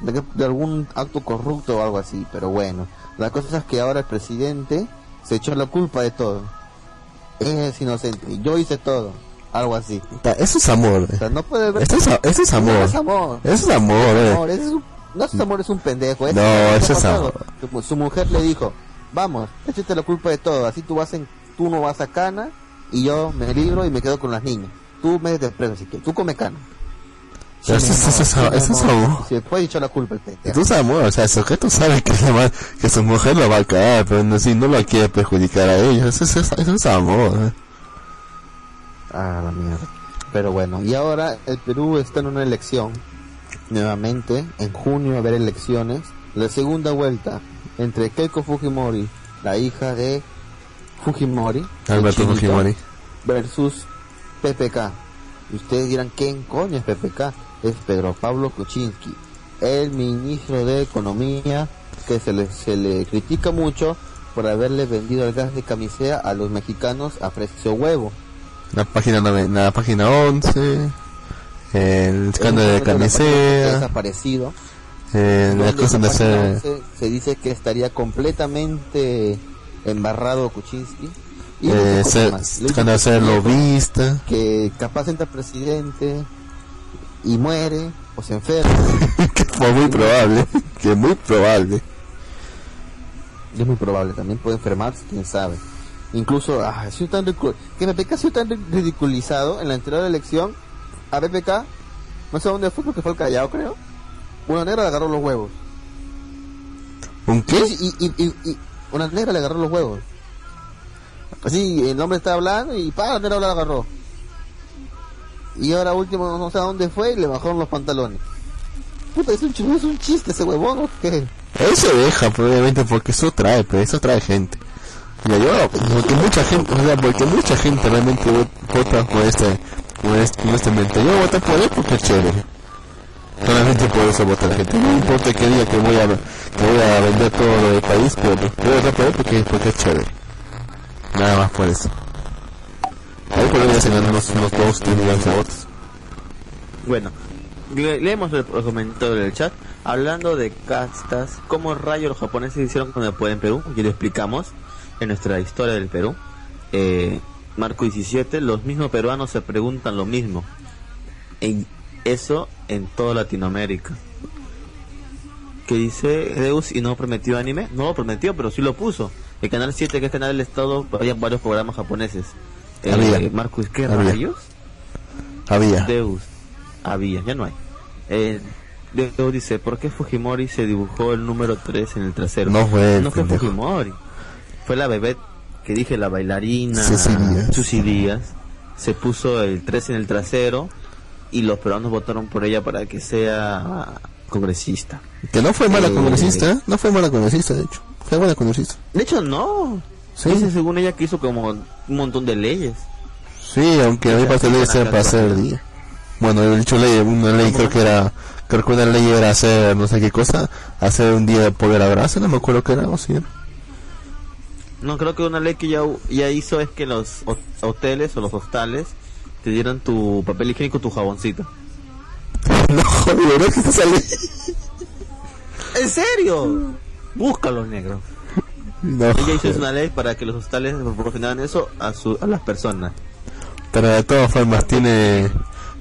De, algún acto corrupto o algo así. Pero bueno, la cosa es que ahora el presidente se echó la culpa de todo. Es inocente. Yo hice todo. Algo así. Eso es amor. O sea, no puede ver. Eso es, a- eso es No amor. es amor. Eso es amor, eh. Amor, ese es un- no es amor, es un pendejo. No, eso es amor. Su, su mujer le dijo, vamos, échate la culpa de todo, así tú vas en, tú no vas a cana y yo me libro y me quedo con las niñas. Tú me des preso, así que tú come cana. Eso, eso, eso, eso, eso es amor. Se puede echar la culpa el pendejo. Eso es amor, o sea, el sujeto sabe que, se va- que su mujer lo va a caer, pero no, si no lo quiere perjudicar a ella, eso, es- eso, eso es amor. ¿eh? Ah, la mierda. Pero bueno, y ahora el Perú está en una elección. Nuevamente, en junio va a haber elecciones. La segunda vuelta entre Keiko Fujimori, la hija de Fujimori, Alberto chinito, Fujimori. versus PPK. Y ustedes dirán, ¿quién coño es PPK? Es Pedro Pablo Kuczynski, el ministro de Economía que se le, se le critica mucho por haberle vendido el gas de camisea a los mexicanos a precio huevo. La página, la página 11, el escándalo de camisea, desaparecido. eh, la cosa de hacer... 11 se dice que estaría completamente embarrado Kuczynski. Y Eh, de dice ser que- lobista, que capaz entra presidente y muere o se enferma. que fue muy probable, que muy probable. Y es muy probable, también puede enfermarse, quién sabe. Incluso, ah, ha sido tan que PPK ha sido tan ri- ridiculizado en la anterior elección. A PPK, no sé dónde fue, porque fue el Callao, creo. Una negra le agarró los huevos. ¿Un qué? Y, y, y, y- una negra le agarró los huevos. Así, el hombre estaba hablando y pa, la negra le agarró. Y ahora último, no sé a dónde fue y le bajaron los pantalones. Puta, es un, ch- es un chiste ese huevón, ¿o qué? Él se deja, probablemente porque eso trae, pero eso trae gente. Y yo, porque mucha gente, o sea, porque mucha gente realmente vot- vota por este, por este, por este mente. Yo voté por él porque es chévere. Solamente por eso vota la gente. No importa que diga que voy a, que voy a vender todo lo del país, pero voté por él porque, porque es chévere. Nada más por eso. Ahí podría ser ganar unos, unos dos, tres millones de votos. Bueno, le- leemos el, el comentario del chat. Hablando de castas, ¿cómo rayos los japoneses hicieron con el poder en Perú? Y lo explicamos en nuestra historia del Perú. Eh, Marco 17, los mismos peruanos se preguntan lo mismo. En eso en toda Latinoamérica. ¿Qué dice Deus y no prometió anime? No lo prometió, pero sí lo puso. El canal 7, que es canal del Estado, había varios programas japoneses. Eh, Había. Marcus, ¿qué Había. rayos? Había. Deus. Había, ya no hay. Eh, Deus dice, ¿por qué Fujimori se dibujó el número 3 en el trasero? No fue No fue. Fujimori. Fue la bebé que dije, la bailarina Susi Díaz. Se puso el 3 en el trasero y los peruanos votaron por ella para que sea congresista. Que no fue mala Eh, congresista, ¿eh? no fue mala congresista, de hecho. Fue buena congresista. De hecho, no. Sí. Dice según ella que hizo como un montón de leyes. Sí, aunque a mí parece ley ser para hacer el día. Bueno, he dicho ley, una ley creo que era, creo que una ley era hacer no sé qué cosa, hacer un día de poder abrazo, no me acuerdo qué era, o sí. No, creo que una ley que ya, ya hizo es que los ho- hoteles o los hostales te dieran tu papel higiénico, tu jaboncito. No, joder. ¿En serio? Búscalo, negro. No, Ella hizo una ley para que los hostales proporcionaran eso a, su, a las personas. pero de todas formas tiene,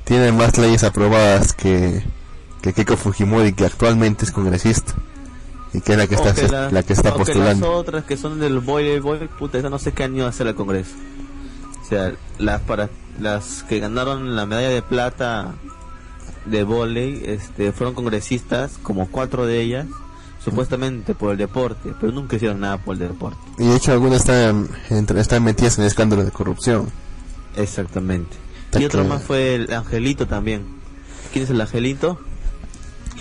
tiene más leyes aprobadas que, que Keiko Fujimori, que actualmente es congresista. Y que es la que está, que la- la que está o que las postulando. otras que son del boy, boy, puta, esa no sé qué han ido a hacer al Congreso. O sea, las para las que ganaron la medalla de plata de volei, este, fueron congresistas, como cuatro de ellas, supuestamente por el deporte, pero nunca hicieron nada por el deporte. Y de hecho algunas están, están metidas en escándalo de corrupción. Exactamente. Está Y otro que- más fue el Angelito también. ¿Quién es el Angelito?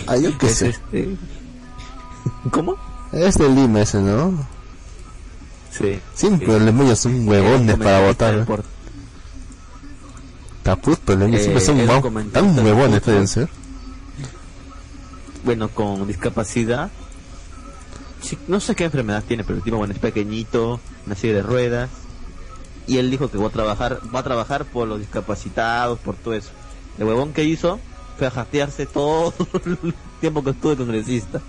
Ah, yo qué Es sé. este... ¿Cómo? Es de Lima ese, ¿no? Sí. Siempre los niños son huevones para votar. ¿eh? Por- Caput, pero los niños Eh, siempre son tan huevones, pueden ser. bueno, con discapacidad. Sí, no sé qué enfermedad tiene, pero el tipo bueno es pequeñito, una silla de ruedas. Y él dijo que va a trabajar, va a trabajar por los discapacitados, por todo eso. El huevón que hizo fue a jatearse todo el tiempo que estuvo de congresista.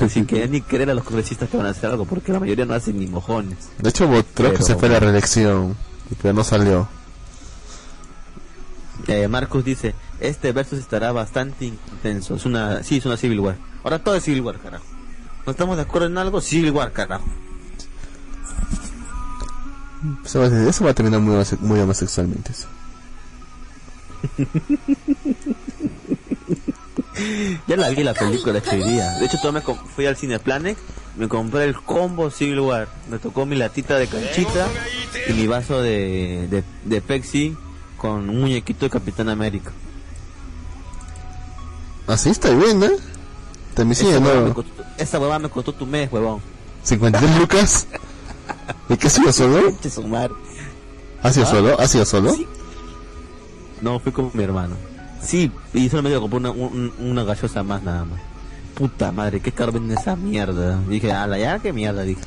Así que ya ni querer a los congresistas que van a hacer algo, porque la mayoría no hacen ni mojones. De hecho, creo que Pero- se fue la reelección, pero no salió. Eh, Marcus dice, este versus estará bastante intenso. Es una, sí, es una Civil War. Ahora todo es Civil War, carajo. ¿No estamos de acuerdo en algo? Civil War, carajo. Eso va, a- eso va a terminar muy, muy homosexualmente. Eso. Ya la vi la película este día. De hecho, todo me fui al Cineplanet, me compré el combo Civil War. Me tocó mi latita de canchita y mi vaso de, de, de Pepsi con un muñequito de Capitán América. Así está bien, ¿eh? Huevada me ¿no? costó, esa huevada me costó tu mes, huevón. 53 lucas. ¿Y qué sido solo? ¿Ha sido ¿Ah? solo? ¿Ha sido solo? No, fui con mi hermano. Sí, y solo me dio compré una, un- una gaseosa más nada más. Puta madre, qué caro vende esa mierda. Dije, a la ya, qué mierda, dije.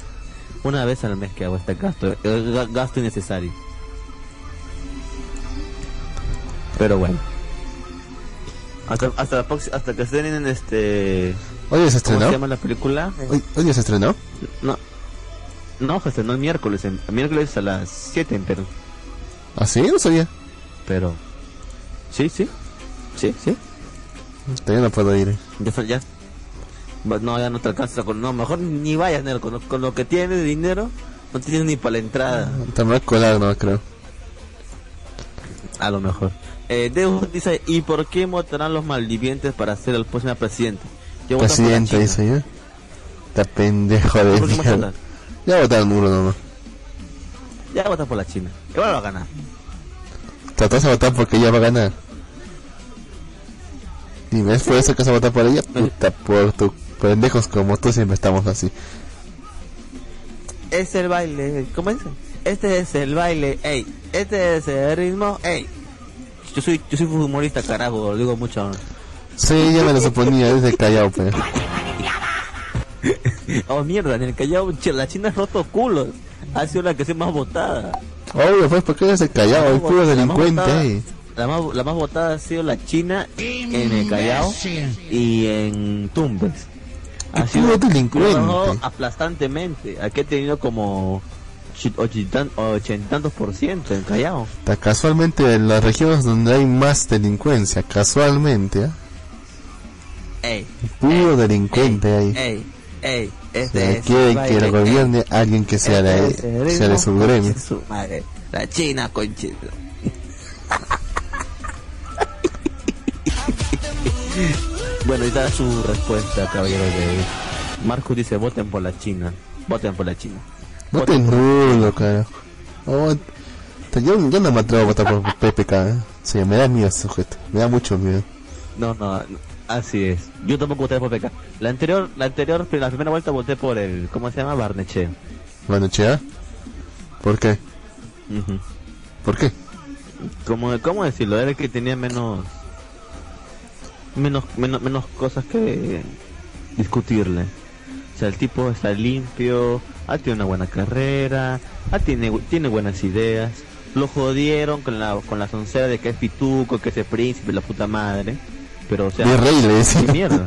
Una vez al mes que hago este gasto, eh, ga- gasto innecesario. Pero bueno. Hasta, hasta, la hasta que estén en este... ¿Hoy se ¿Cómo estrenó? se llama la película? ¿Hoy, hoy se estrenó? No. No, se estrenó el miércoles. El miércoles a las 7 en Perú. ¿Ah, sí? No sabía. Pero... Sí, sí. Sí, sí. Todavía no puedo ir. Ya, fue- ya. Va- No, ya no te alcanza con. No, mejor ni vayas, Nero. Con, lo- con lo que tienes de dinero, no tienes ni para la entrada. Te voy a colar, no creo. A lo mejor. Eh, Deus dice: ¿Y por qué votarán los malvivientes para ser el próximo presidente? Yo Presidente, dice yo. Está pendejo de ¿Por qué más mierda. Ya votaron uno nomás. Ya votas por la China. Igual va a ganar. Tratás de votar porque ella va a ganar. Dime, ¿es por eso que vas a votar por ella? Puta, por tu pendejos como tú siempre estamos así. Es el baile. ¿Cómo es? Este es el baile. Ey. Este es el ritmo. Ey. Yo soy, yo soy humorista, carajo. Lo digo mucho. Sí, ya me lo suponía desde Callao, pues. Oh, mierda. En el Callao, la China es roto culos. Ha sido la que se más votada. Obvio, pues, ¿por qué eres el Callao? El puro delincuente. La más, la más votada ha sido la China en el Callao y en Tumbes. Ha sido delincuente. aplastantemente. Aquí ha tenido como ochenta y tantos por ciento en Callao. Está casualmente en las regiones donde hay más delincuencia, casualmente, ¿eh? Ey, Puro delincuente ahí. ey, Este que lo gobierne alguien que sea de, Este sea de su gremio. su madre. La China, conchito. Bueno, ahí está su respuesta, caballero de Marcus dice, voten por la China. Voten por la China. No te nulo, carajo. Oh, yo, yo no me atrevo a votar por PPK, ¿eh? Sí, me da miedo ese sujeto. Me da mucho miedo. No, no, así es. Yo tampoco voté por PK. La anterior, la anterior, la primera vuelta voté por el, ¿cómo se llama? Barnechea. Bueno, chea. ¿Por qué? Ujú. ¿Por qué? ¿Cómo, ¿Cómo decirlo? Era el que tenía menos, menos, menos, menos cosas que discutirle. O sea, el tipo está limpio, ah, tiene una buena carrera, ah, tiene, tiene buenas ideas. Lo jodieron con la, con la soncera de que es pituco, que es el príncipe, la puta madre. Pero, o sea, Virrey le decía. ¿qué mierda?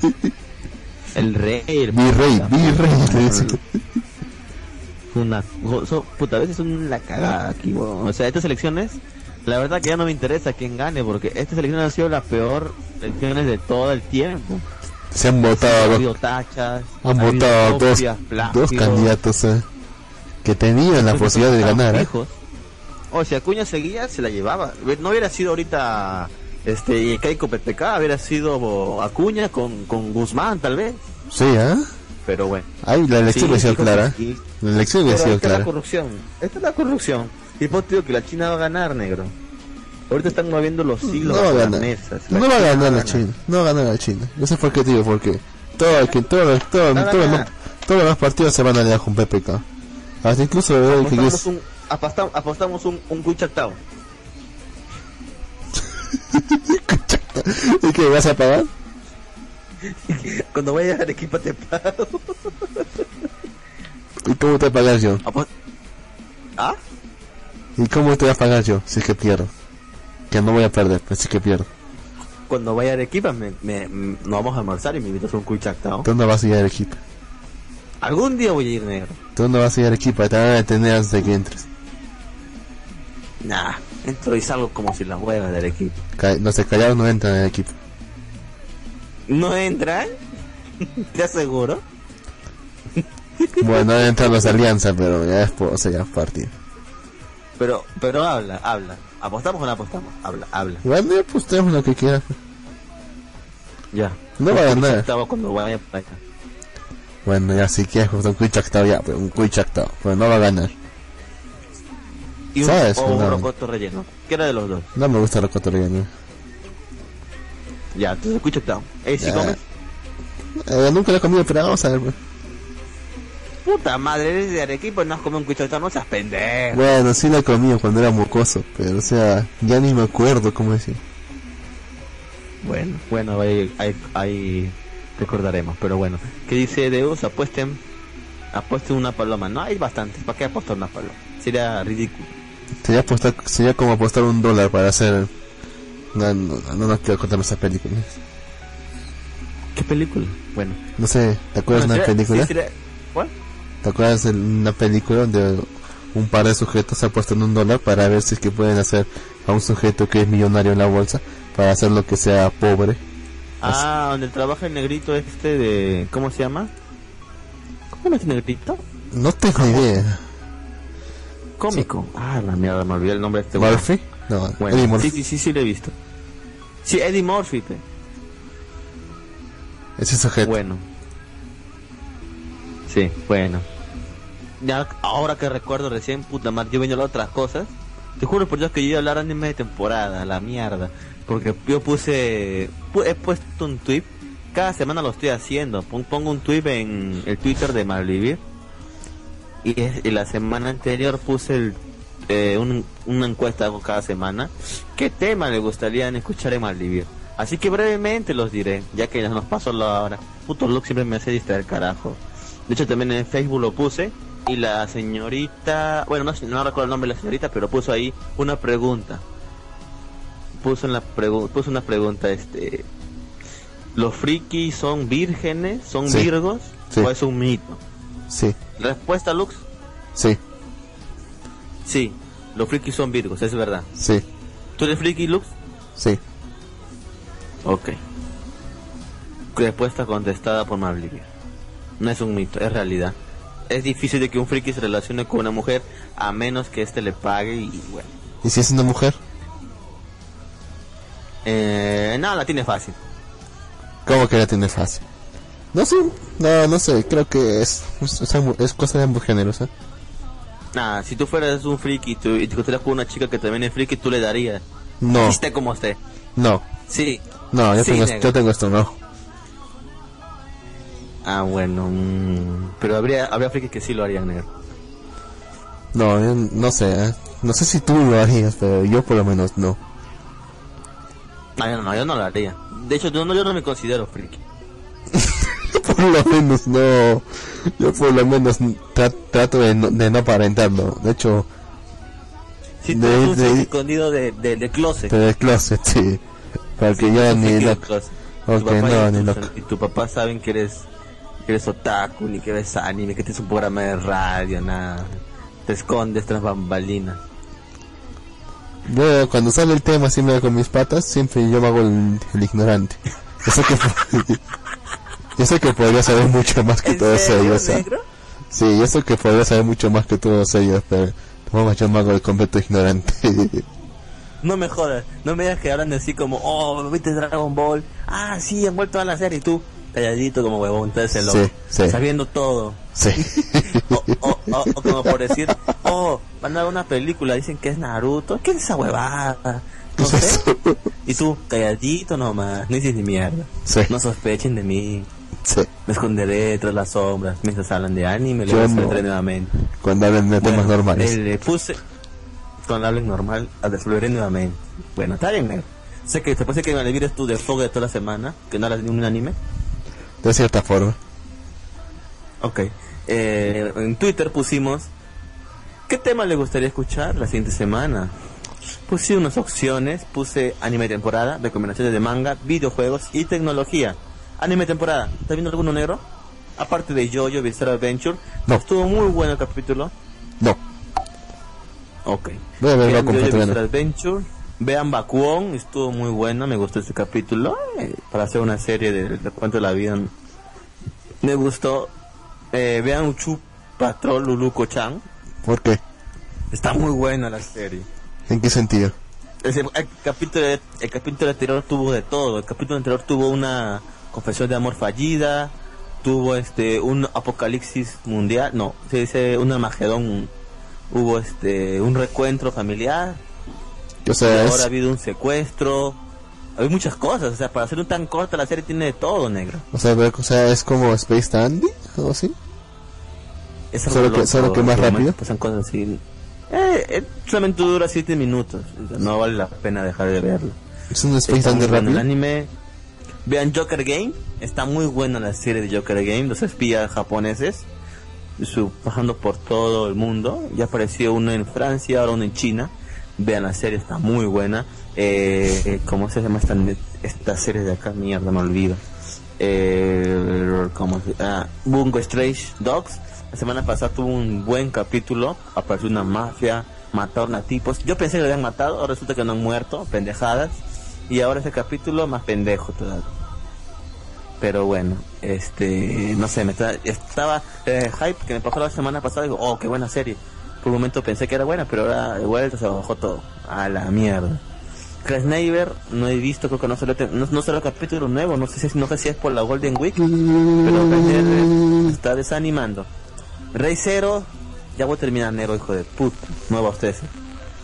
El rey, el Virrey, virrey le. Una, so- puta, a veces son la cagada aquí. O sea, estas elecciones, la verdad que ya no me interesa quién gane, porque estas elecciones han sido la peor elecciones de todo el tiempo. Se han Ha votado, tachas, han ha habido votado dos, copias, dos candidatos eh, que tenían la posibilidad de ganar. ¿eh? O si Acuña seguía, se la llevaba. No hubiera sido ahorita este Keiko PPK, hubiera sido Acuña con, con Guzmán, tal vez. Sí, ¿eh? Pero bueno. Ahí la elección Sí, ha sido clara. La elección ha sido esta es la clara. corrupción. Esta es la corrupción. Y pues te digo que la China va a ganar, negro. Ahorita están moviendo los hilos No va a bajo las ganar. mesas. No va a ganar la China. No va a ganar la China. No sé por qué, tío, porque todo, que todo, todo, Va a todo, ganar. todos los partidos se van a aliar con PPK. Hasta incluso el que Apostamos es un, apostamos, apostamos un, un cuchactao. ¿Y qué vas a pagar? Cuando vayas al equipo te pago. ¿Y cómo te a pagar yo? ¿Ah? ¿Y cómo te voy a pagar yo si es que pierdo? Que no voy a perder, pero si es que pierdo. Cuando vaya a Arequipa me, me, nos vamos a almorzar y me invitas a un cuchactao. Tú no vas a ir al equipo. Algún día voy a ir negro. Tú no vas a ir al equipo, te van a detener antes de que entres. Nah, entro y salgo como si las huevas del equipo. Ca- Los de Callao no entran en el equipo. ¿No entran? ¿Te aseguro? Bueno, no entran los de Alianza, pero ya es, o sea, ya es partido. Pero, pero habla, habla. ¿Apostamos o no apostamos? Habla, habla. Pues tenemos lo que quieras. Ya. No va a ganar. Estaba cuando vaya para allá. Bueno, ya si quieres pues un cuichactao ya, pues un cuichactao. Pero no va a ganar. Y un, ¿Sabes? o un No. rocoto relleno. ¿Qué era de los dos? No me gusta la cotorreana. Ya, entonces down. ¿Eh, si comes? Eh, nunca lo he comido, pero vamos a ver. pues. Puta madre, eres de Arequipa y no has comido un cuchotón, no seas pendejo. Bueno, sí he comido cuando era mocoso, pero o sea, ya ni me acuerdo cómo decir. Bueno, bueno, ahí, ahí, ahí recordaremos, pero bueno. ¿Qué dice Deus? Apuesten, apuesten una paloma. No hay bastantes, ¿para qué apostar una paloma? Sería ridículo. Sería, apostar, sería como apostar un dólar para hacer... No, no, no, no quiero contarme esa película. ¿Qué película? Bueno. No sé, ¿te acuerdas Bueno, de una película? sí, sería- ¿Cuál? ¿Te acuerdas de una película donde un par de sujetos apuestan un dólar para ver si es que pueden hacer a un sujeto que es millonario en la bolsa para hacer lo que sea pobre? Ah, donde trabaja el negrito este de... ¿Cómo se llama? ¿Cómo es el negrito? No tengo idea. Cómico. Ah, la mierda, me olvidé el nombre de este. ¿Murphy? No, Bueno, Eddie Murphy. Sí, sí, sí, sí, lo he visto. Sí, Eddie Murphy. pe. Ese sujeto. Bueno. Sí, bueno. Ya, ahora que recuerdo recién, puta madre, yo venía a otras cosas. Te juro por Dios que yo iba a hablar anime de temporada, la mierda. Porque yo puse, pu- he puesto un tweet, cada semana lo estoy haciendo. Pon- Pongo un tweet en el Twitter de Malvivir. Y, la semana anterior puse el, eh, un- una encuesta cada semana. ¿Qué tema le gustaría escuchar en Malvivir? Así que brevemente los diré, ya que ya nos pasó la hora. Puto look siempre me hace distraer, carajo. De hecho, también en Facebook lo puse. Y la señorita, bueno, no, no recuerdo el nombre de la señorita, pero puso ahí una pregunta. Puso, en la pregu- puso una pregunta, este... ¿Los frikis son vírgenes? ¿Son Sí. virgos? Sí. ¿O es un mito? Sí, Respuesta, Lux. sí, Sí, los frikis son virgos, es verdad. sí, ¿Tú eres friki, Lux? sí. Ok. Respuesta contestada por Mablivia. No es un mito, es realidad. Es difícil de que un friki se relacione con una mujer a menos que éste le pague y bueno. ¿Y si es una mujer? Eh, no, la tiene fácil. ¿Cómo que la tiene fácil? No sé, no, no sé, creo que es, es, es cosa de ambos géneros, ¿eh? Nada, si tú fueras un friki y, tú, y te encontraras con una chica que también es friki, tú le darías. No, Esté como esté. no, Sí. no, yo, Sí, tengo, yo tengo esto, no. Ah, bueno. mm, pero habría, habría frikis que sí lo harían, negro. No, yo no sé, ¿eh? No sé si tú lo harías, pero yo por lo menos no. No, yo no, yo no lo haría. De hecho, yo no, yo no me considero friki. por lo menos no. Yo por lo menos tra- trato de no, de no aparentarlo. De hecho, Si tú De- escondido de, de, de closet. de closet, sí. Para que Sí, yo ni loco. closet. Ok, Tu papá no, ni loco. Y tu papá saben que eres, que eres otaku, ni que ves anime, que tienes un programa de radio, nada. Te escondes tras bambalinas. Yo cuando sale el tema así me hago con mis patas, siempre yo me hago el, el ignorante. Yo sé que yo sé que podría saber mucho más que ¿En todos serio, ellos. negro? Sí, yo sé que podría saber mucho más que todos ellos, pero vamos yo me hago el completo ignorante. No me jodas, no me digas que hablan así como, oh, viste Dragon Ball, ah, sí, han vuelto a la serie, y tú, calladito como huevón, entonces Sí, sí. sabiendo todo. sí. O, o, o- o como por decir, oh, van a dar una película, dicen que es Naruto, ¿qué es esa huevada? No ¿Qué es sé. Y tú, calladito nomás, no dices ni mierda. Sí. No sospechen de mí, Sí. me esconderé tras las sombras, mientras hablan de anime, no. saldré nuevamente. Cuando hablan de temas Bueno, normales. Le puse cuando hablen normal a resolveré nuevamente. Bueno, está bien. Sé que te parece que me es tu desfogue de toda la semana, que no hablas ni un anime. De cierta forma. Ok. Eh, en Twitter pusimos ¿Qué tema le gustaría escuchar la siguiente semana? Puse unas opciones, puse anime temporada, recomendaciones de manga, videojuegos y tecnología. Anime temporada, ¿estás viendo alguno negro? Aparte de Jojo Bizarre Adventure, No. estuvo muy bueno el capítulo. No. Ok. Voy a verlo Jojo. Bizarre Adventure. Vean Bakuon, estuvo muy bueno, me gustó ese capítulo. eh, para hacer una serie de, de cuento de la vida. Me gustó. Eh, vean Uchu Patrol Luluko Chan. ¿Por qué? Está muy buena la serie. ¿En qué sentido? Decir, el capítulo, el capítulo anterior tuvo de todo. El capítulo anterior tuvo una confesión de amor fallida, tuvo este un apocalipsis mundial, no, se dice un Armagedón, hubo este un recuentro familiar, O sea, ahora ha es, habido un secuestro. Hay muchas cosas, o sea, para ser un tan corta la serie tiene de todo, negro. o sea, o sea, es como Space Dandy, o así. Es Solo algo que- solo que más rápido. Pasan cosas así. Eh, eh, solamente dura 7 minutos. No vale la pena dejar de verlo. Es un Space Dandy bueno el rápido. anime. Vean Joker Game. Está muy buena la serie de Joker Game. Los espías japoneses. Su, pasando por todo el mundo. Ya apareció uno en Francia, ahora uno en China. Vean la serie, está muy buena. Eh, ¿Cómo se llama esta, esta serie de acá? Mierda, me olvido. Eh, ¿Cómo se ah, Bungo Strange Dogs. La semana pasada tuvo un buen capítulo. Apareció una mafia, mataron a tipos. Yo pensé que lo habían matado, ahora resulta que no han muerto, pendejadas. Y ahora ese capítulo más pendejo todavía. Pero bueno, este, no sé, me está- estaba eh, hype que me pasó la semana pasada. Digo, oh, qué buena serie. Momento pensé que era buena, pero ahora de vuelta se bajó todo. A la mierda. Crash Neighbor, no he visto, creo que no salió, no, no salió capítulo nuevo, no sé, si, no sé si es por la Golden Week, pero está desanimando. Rey Zero, ya voy a terminar negro, hijo de puta, no va ustedes.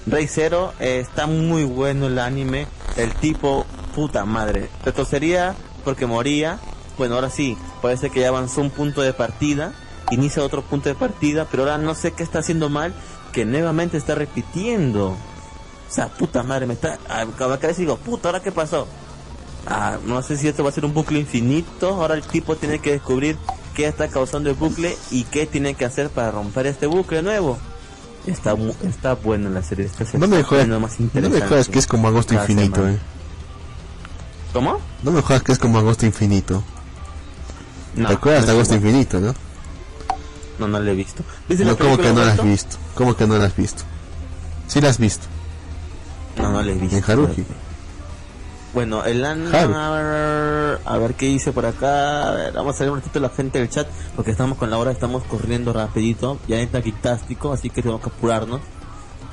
Rey Zero, eh, está muy bueno el anime, el tipo, puta madre, retrocería porque moría, bueno ahora sí, parece que ya avanzó un punto de partida, inicia otro punto de partida, pero ahora no sé qué está haciendo mal, que nuevamente está repitiendo. O sea, puta madre, me está. A la cabeza digo, puta, ¿ahora qué pasó? Ah, no sé si esto va a ser un bucle infinito. Ahora el tipo tiene que descubrir qué está causando el bucle y qué tiene que hacer para romper este bucle nuevo. Está, está buena la serie. Esta se No me jodas, no me jodas que es como agosto infinito, semana. eh. ¿Cómo? No me jodas que es como agosto infinito. No, ¿Te acuerdas de agosto infinito, no? No, no lo he visto. ¿Viste No, la ¿Cómo que no la has visto? ¿Cómo que no la has visto? Sí la has visto. No, no lo he visto. En Haruhi. Bueno, el an... Haru. A ver, a ver qué dice por acá. A ver, vamos a ver un ratito la gente del chat porque estamos con la hora, estamos corriendo rapidito. Ya entra Kitástico, así que tenemos que apurarnos.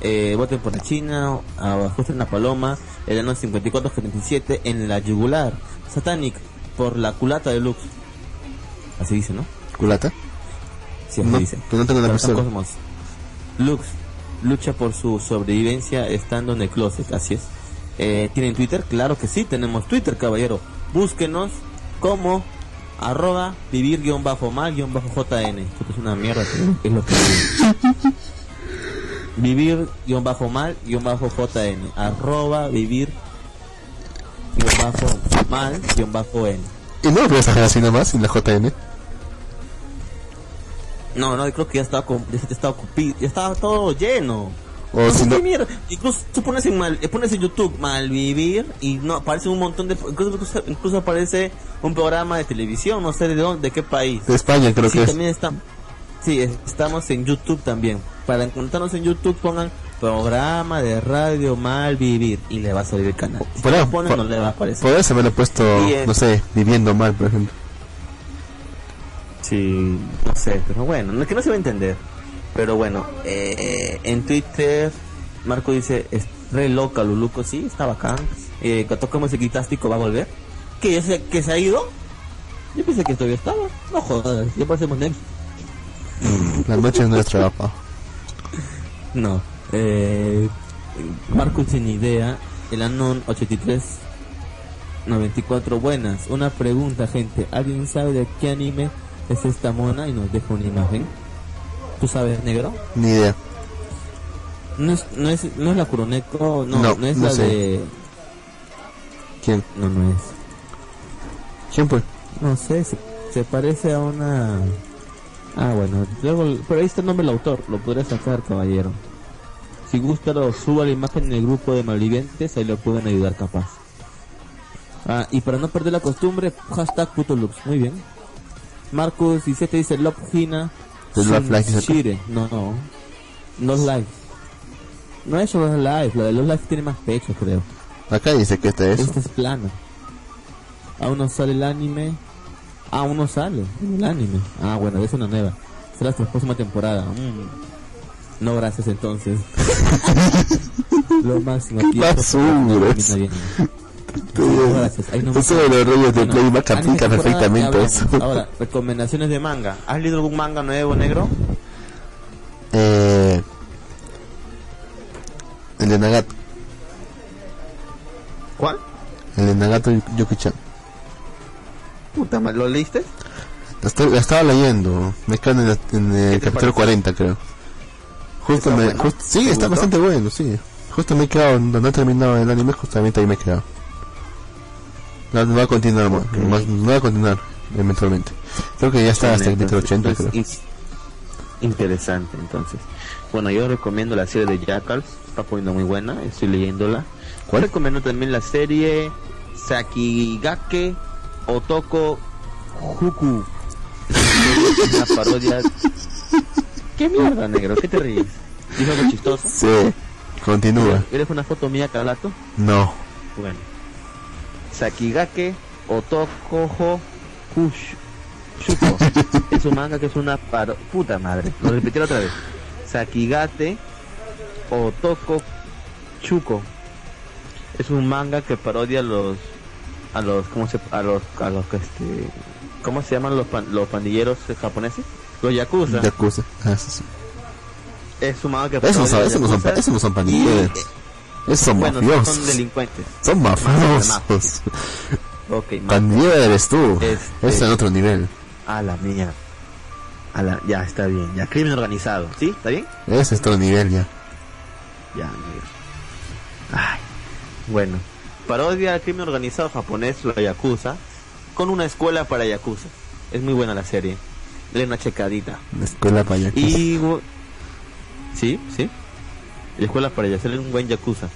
Eh, voten por la China, ajusten la paloma, el ano 5477 en la yugular. Satanic por la culata de Lux. Así dice, ¿no? ¿Culata? Así No, dice. pero no tengo. Cosmos. Lux lucha por su sobrevivencia estando en el closet, así es. Eh, ¿Tienen Twitter? Claro que sí, tenemos Twitter, caballero. Búsquenos como arroba vivir guion bajo mal guion bajo JN. Esto es una mierda, es lo que digo. Vivir guion bajo mal guion bajo JN. Arroba vivir bajo mal bajo N. ¿Y no lo puedes dejar así nomás, sin la JN? No, no, creo que ya estaba, ya estaba, ya estaba todo lleno. O No si no... Incluso tú pones en, mal, pones en YouTube malvivir y no aparece un montón de. Incluso, incluso- aparece un programa de televisión, no sé de dónde, de qué país. De España creo sí, que es. también está. Sí, es- estamos en YouTube también. Para encontrarnos en YouTube pongan programa de radio malvivir y le va a salir el canal. Si Por no ponen, por- no le va a aparecer. Por eso me lo he puesto, no sé, viviendo mal, por ejemplo. Sí, no sé, pero bueno, no, que no se va a entender. Pero bueno, eh, en Twitter, Marco dice, es re loca Luluco, sí, está bacán. Eh, cuando tocamos el quitástico va a volver. ¿Que, ya se, ¿Que se ha ido? Yo pensé que todavía estaba. No jodas, ya parecemos next. La noche es nuestra, papá. No, eh, Marco sin idea, el Anon 83 94 buenas. Una pregunta, gente. ¿Alguien sabe de qué anime es esta mona? Y nos deja una imagen. ¿Tú sabes, negro? Ni idea. No es, no es, no es la Kuroneko, no, No, no, es no la sé. de... ¿Quién? No, no es. ¿Quién fue? No sé, se, se parece a una... Ah, bueno, luego, pero ahí está el nombre del autor, lo podré sacar, caballero. Si gusta, lo suba la imagen en el grupo de malvivientes, ahí lo pueden ayudar capaz. Ah, y para no perder la costumbre, hashtag puto muy bien. Marcos 17 dice Love Hina. ¿Es Love Live, dice acá? Shire. No, no. No Live. No es Love Live, la de Love Live tiene más pecho, creo. Acá dice que este es. Esta es plana. Aún no sale el anime. Ah, aún no sale el anime. Ah, bueno, es una nueva. Será hasta la próxima temporada. Mm. No, gracias entonces. Lo máximo. ¿Qué Eso de los rollos de Bueno, Playback anime aplica perfectamente eso. Ahora, recomendaciones de manga. ¿Has leído algún manga nuevo, negro? Eh, el de Nagato. ¿Cuál? El de Nagato Yuki-chan. Puta madre, ¿lo leíste? La, estoy- la estaba leyendo. Me quedan en, en el capítulo parece? 40, creo. Justo ¿Está me, bueno? justo- sí, ¿Te está gustó? bastante bueno, sí. Justo me he quedado, donde no he terminado el anime, justamente ahí me he quedado. No, no va a continuar, más, más- no va a continuar eventualmente. Creo que ya está hasta el capítulo 80, Entonces, creo. es interesante, entonces. Bueno, yo recomiendo la serie de Jackals. Está poniendo muy buena. Estoy leyéndola. ¿Cuál? Recomiendo también la serie Sakigake Otoko Huku. Una parodia. ¿Qué mierda, negro? ¿Qué te ríes? ¿Dijo algo chistoso? Sí, continúa. ¿Eres una foto mía, Calato? No. Bueno. Sakigake Otokoho Kush. Shuko. es un manga que es una paro... Puta madre. Lo repetí otra vez. Sakigate Otoko Chuko. Es un manga que parodia a los a los cómo se a los a los que este ¿cómo se llaman los pan- los pandilleros japoneses? Los yakuza. Yakuza. Ah, sí, sí. es un manga que no parodia son, a los esos no son, esos no son pandilleros. Esos son bueno, mafiosos. son delincuentes. Son mafiosos. Ok. Pandillero eres tú. Este- Es en otro nivel. A la mía. A la, ya está bien, ya crimen organizado, ¿sí? ¿Está bien? Ese es otro nivel ya. Ya, negro. Ay. Bueno, parodia al crimen organizado japonés, la Yakuza, con una escuela para Yakuza. Es muy buena la serie. Dale una checadita. La escuela para Yakuza. Y. Sí, sí. La escuela para Yakuza, un buen Yakuza.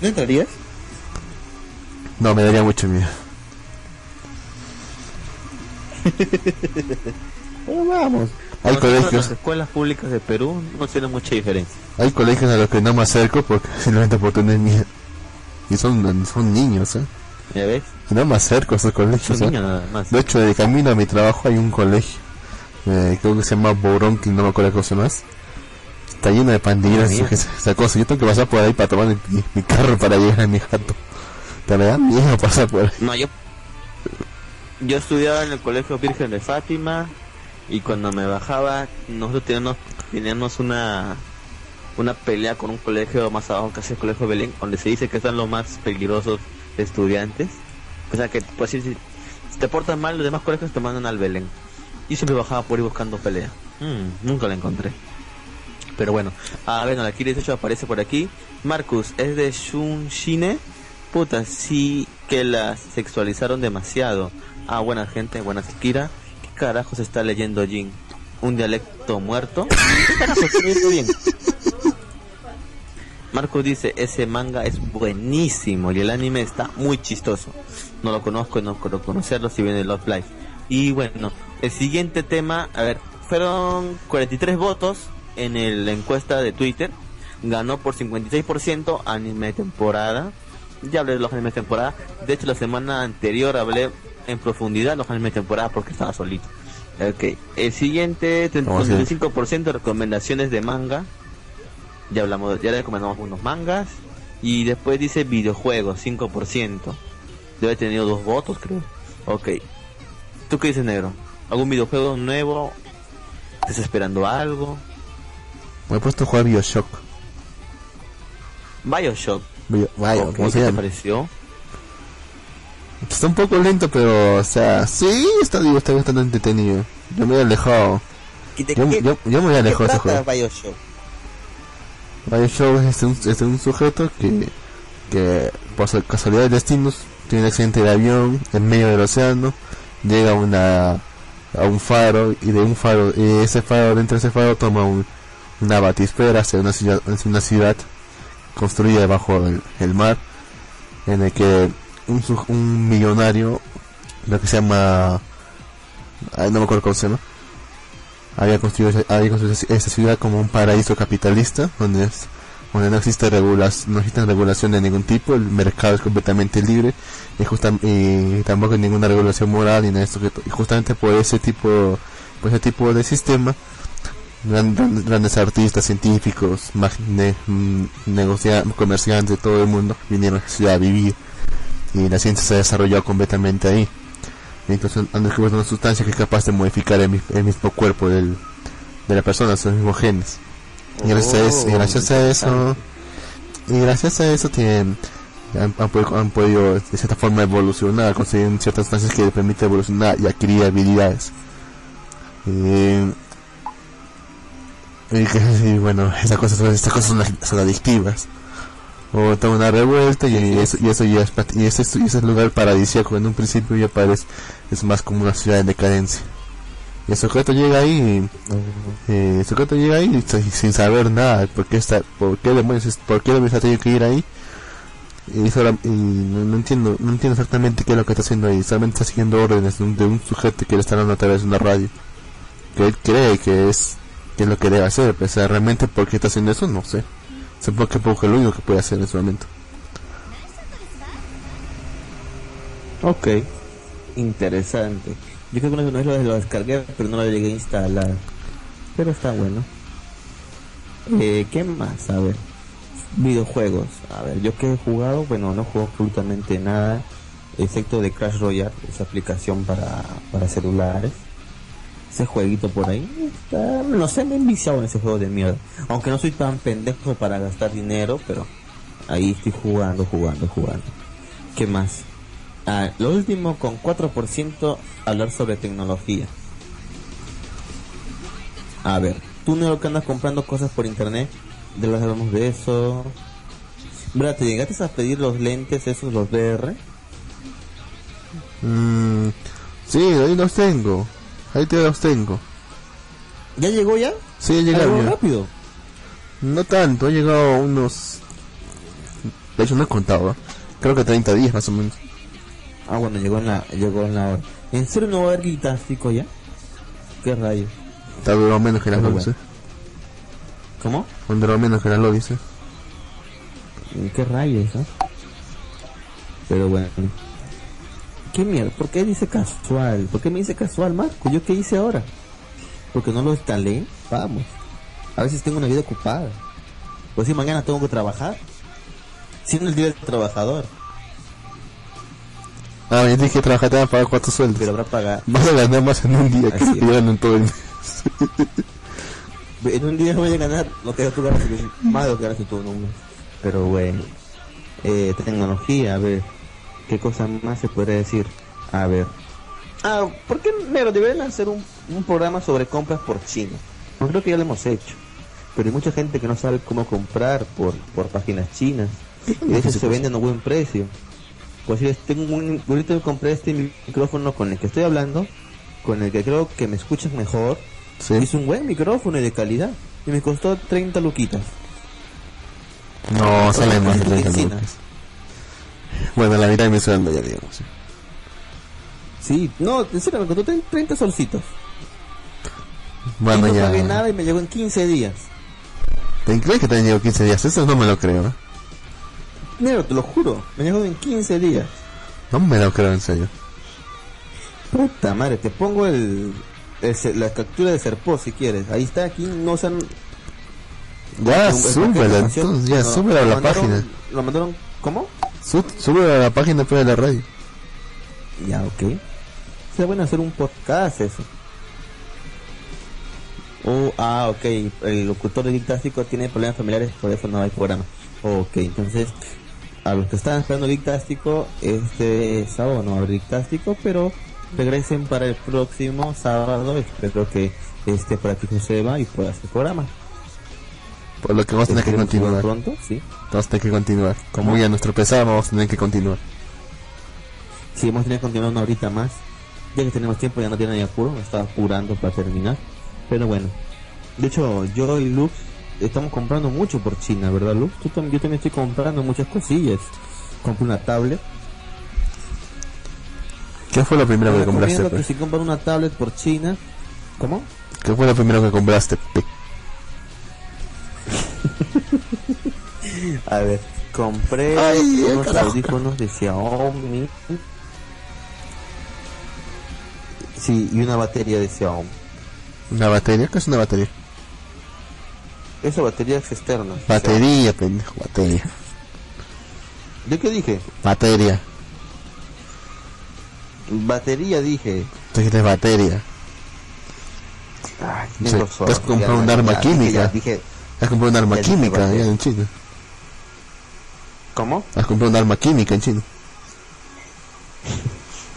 ¿No entrarías? No, me daría mucho miedo. Pero vamos. Hay Con colegios. Las escuelas públicas de Perú no tienen mucha diferencia. Hay colegios a los que no me acerco porque simplemente por tener miedo. Y son, son niños, ¿eh? ¿Ya ves? Y no me acerco a esos colegios, Son ¿eh? niños nada más. De hecho, de camino a mi trabajo hay un colegio. Eh, creo que se llama Bouronqui, no me acuerdo qué cosa más. Está lleno de pandilleros, Ah, mira. esa, cosa. Yo tengo que pasar por ahí para tomar mi, mi carro para llegar a mi jato. Te me da miedo pasar por ahí. No, yo yo estudiaba en el colegio Virgen de Fátima y cuando me bajaba nosotros teníamos, teníamos una una pelea con un colegio más abajo que es el colegio Belén donde se dice que están los más peligrosos estudiantes o sea que pues si, si te portas mal los demás colegios te mandan al Belén y siempre bajaba por ahí buscando pelea Mm, nunca la encontré pero bueno a ver no, la Kira 18 aparece por aquí Marcus es de Shunshine Puta, sí que la sexualizaron demasiado. Ah, buena gente, buena Kira. ¿Qué carajos está leyendo Jin? ¿Un dialecto muerto? ¿Qué? Marco dice, ese manga es buenísimo y el anime está muy chistoso. No lo conozco, no quiero conocerlo si viene Love Life. Y bueno, el siguiente tema, a ver, fueron 43 votos en el- la encuesta de Twitter. Ganó por 56% anime de temporada. Ya hablé de los animes de temporada. De hecho, la semana anterior hablé en profundidad de los animes de temporada porque estaba solito. Ok, el siguiente, ¿Cómo así? 35% de recomendaciones de manga. Ya hablamos, ya le recomendamos unos mangas. Y después dice videojuegos, 5%. Debe haber tenido dos votos, creo. Ok. ¿Tú qué dices, negro? ¿Algún videojuego nuevo? ¿Estás esperando algo? Me he puesto a jugar Bioshock. Bioshock. Bio- Bio- Ok, ¿Cómo ¿qué se te llama? pareció? Está un poco lento, pero, o sea, sí, está, digo, está bastante entretenido. Yo me he alejado. ¿De Yo, qué- yo, yo me he ¿Qué alejado de ese juego. Bioshock? Bioshock es un, es un sujeto que, que por su- casualidad de destinos tiene un accidente de avión en medio del océano, llega a una a un faro y de un faro, y ese faro, dentro de ese faro toma un, una batisfera hacia una ciudad, una ciudad construida del el mar, en el que un, un millonario, lo que se llama, no me acuerdo cómo se llama, había construido, había construido esta ciudad como un paraíso capitalista donde es no existe regulación no existe regulación de ningún tipo el mercado es completamente libre y, justam- y tampoco hay ninguna regulación moral ni nada de y justamente por ese tipo por ese tipo de sistema, gran- gran- grandes artistas, científicos, mm, negocia- comerciantes todo el mundo vinieron a la ciudad a vivir y la ciencia se ha desarrollado completamente ahí. Incluso han descubierto una sustancia que es capaz de modificar el, el mismo cuerpo del, de la persona, sus mismos genes. Y gracias a eso, y gracias a eso, y gracias a eso tienen, han, han podido, han podido, de cierta forma evolucionar, conseguir ciertas sustancias que les permiten evolucionar y adquirir habilidades. Y, y, bueno, estas cosas, estas cosas son, son adictivas. O toma una revuelta y, eso, y eso ya es, y ese, ese lugar paradisíaco en un principio ya parece es más como una ciudad en decadencia. Y el sujeto llega ahí, y, eh, el sujeto llega ahí sin- sin saber nada, por qué está, por qué demonios, por qué demonios ha tenido que ir ahí. Y, no, no entiendo, no entiendo exactamente qué es lo que está haciendo ahí, solamente está siguiendo órdenes de un, de un sujeto que le está dando a través de una radio. Que él cree que es, que es lo que debe hacer, pero o sea, realmente por qué está haciendo eso, no sé. Supongo que porque es lo único que puede hacer en ese momento. Ok, interesante. Yo creo que una vez lo, lo descargué, pero no lo llegué a instalar. Pero está bueno. Eh, ¿Qué más? A ver, videojuegos. A ver, yo que he jugado, bueno, no juego absolutamente nada, excepto de Crash Royale, esa aplicación para, para celulares. Ese jueguito por ahí, está, no sé, me he enviciado en ese juego de mierda. Aunque no soy tan pendejo para gastar dinero, pero ahí estoy jugando, jugando, jugando. ¿Qué más? Ah, lo último, con 4% hablar sobre tecnología. A ver, tú no que andas comprando cosas por internet, de las hablamos de eso. ¿Verdad? ¿Te llegaste a pedir los lentes esos, los VR? Mm, sí, ahí los tengo. Ahí te los tengo. ¿Ya llegó ya? Sí, ha ¿Llegó llegado ya. rápido? No tanto, ha llegado unos... De hecho no he contado, ¿eh? creo que 30 días más o menos. Ah, bueno, llegó en la, llegó en la hora. ¿En serio no va a haber guitástico ya? ¿Qué rayos? Está durado menos que las Pero lobbies, bueno. ¿eh? ¿Cómo? Han durado menos que las lobbies, ¿eh? ¿Qué rayos, eh? Pero bueno. ¿Qué mierda? ¿Por qué dice casual? ¿Por qué me dice casual, Marco? ¿Yo qué hice ahora? Porque no lo instalé. Vamos. A veces tengo una vida ocupada. Pues si mañana tengo que trabajar. Siendo el día del trabajador. Ah, yo dije que trabajar te van a pagar cuatro sueldos. Pero habrá pagado. Vas a ganar más en un día que Así que es. ganan en todo el mes. En un día voy a ganar lo que tú ganas, más de lo que ganas tú en un mes. Pero bueno. Eh, tecnología, a ver. ¿Qué cosa más se puede decir? A ver. Ah, ¿por qué mero deberían hacer un, un programa sobre compras por China? No creo que ya lo hemos hecho. Pero hay mucha gente que no sabe cómo comprar por, por páginas chinas. Y de hecho se venden a buen precio. Pues si tengo un, ahorita compré este micrófono con el que estoy hablando, con el que creo que me escuchan mejor. Sí. Es un buen micrófono y de calidad. Y me costó 30 luquitas. No, sale más de Argentina. 30 lucas. Bueno, la mitad de mi sueldo ya digamos. Sí, no, en serio, me costó 30 30 solcitos. Bueno, y no ya. pagué nada y me llegó en 15 días. ¿Te crees que te han llegado 15 días? Eso no me lo creo, ¿eh? Nero, te lo juro, me llegó en 15 días. No me lo creo en serio. Puta madre, te pongo el, la captura de Serpo si quieres. Ahí está, aquí no se han... Ya, súbela, entonces, ya, no, súbela a la mandaron- página. Lo mandaron, ¿cómo? Sú- Súbela a la página después de la radio. Ya, ok. Sería bueno hacer un podcast eso. Oh, ah, ok. El locutor de Dictástico tiene problemas familiares, por eso no hay programa. Ok, entonces, a los que están esperando Dictástico, este sábado no va a haber Dictástico, pero regresen para el próximo sábado. Espero que esté por aquí Joseba y pueda hacer programa. Por lo que vamos a tener que continuar. pronto, sí. Vamos a tener que continuar. Como ya nuestro pesado, vamos a tener que continuar. Si hemos tenido que continuar una horita más, ya que tenemos tiempo, ya no tiene ni apuro, me estaba apurando para terminar. Pero bueno, de hecho, yo y Lux estamos comprando mucho por China, ¿verdad? Tú tam- yo también estoy comprando muchas cosillas. Compré una tablet. ¿Qué fue lo primero que compraste? que pues? si compran una tablet por China, ¿cómo? ¿Qué fue lo primero que compraste? pe? A ver, compré Ay, unos carajo. audífonos de Xiaomi. Sí, y una batería de Xiaomi. ¿Una batería? ¿Qué es una batería? Esa batería es externa. Batería, pendejo, batería. ¿De qué dije? Batería. Batería dije. Tú dijiste batería. Ay, No sé, te has comprado un arma ya, química. ya, dije, Has comprado un arma química allá en China. ¿Cómo? Has comprado un arma química en China.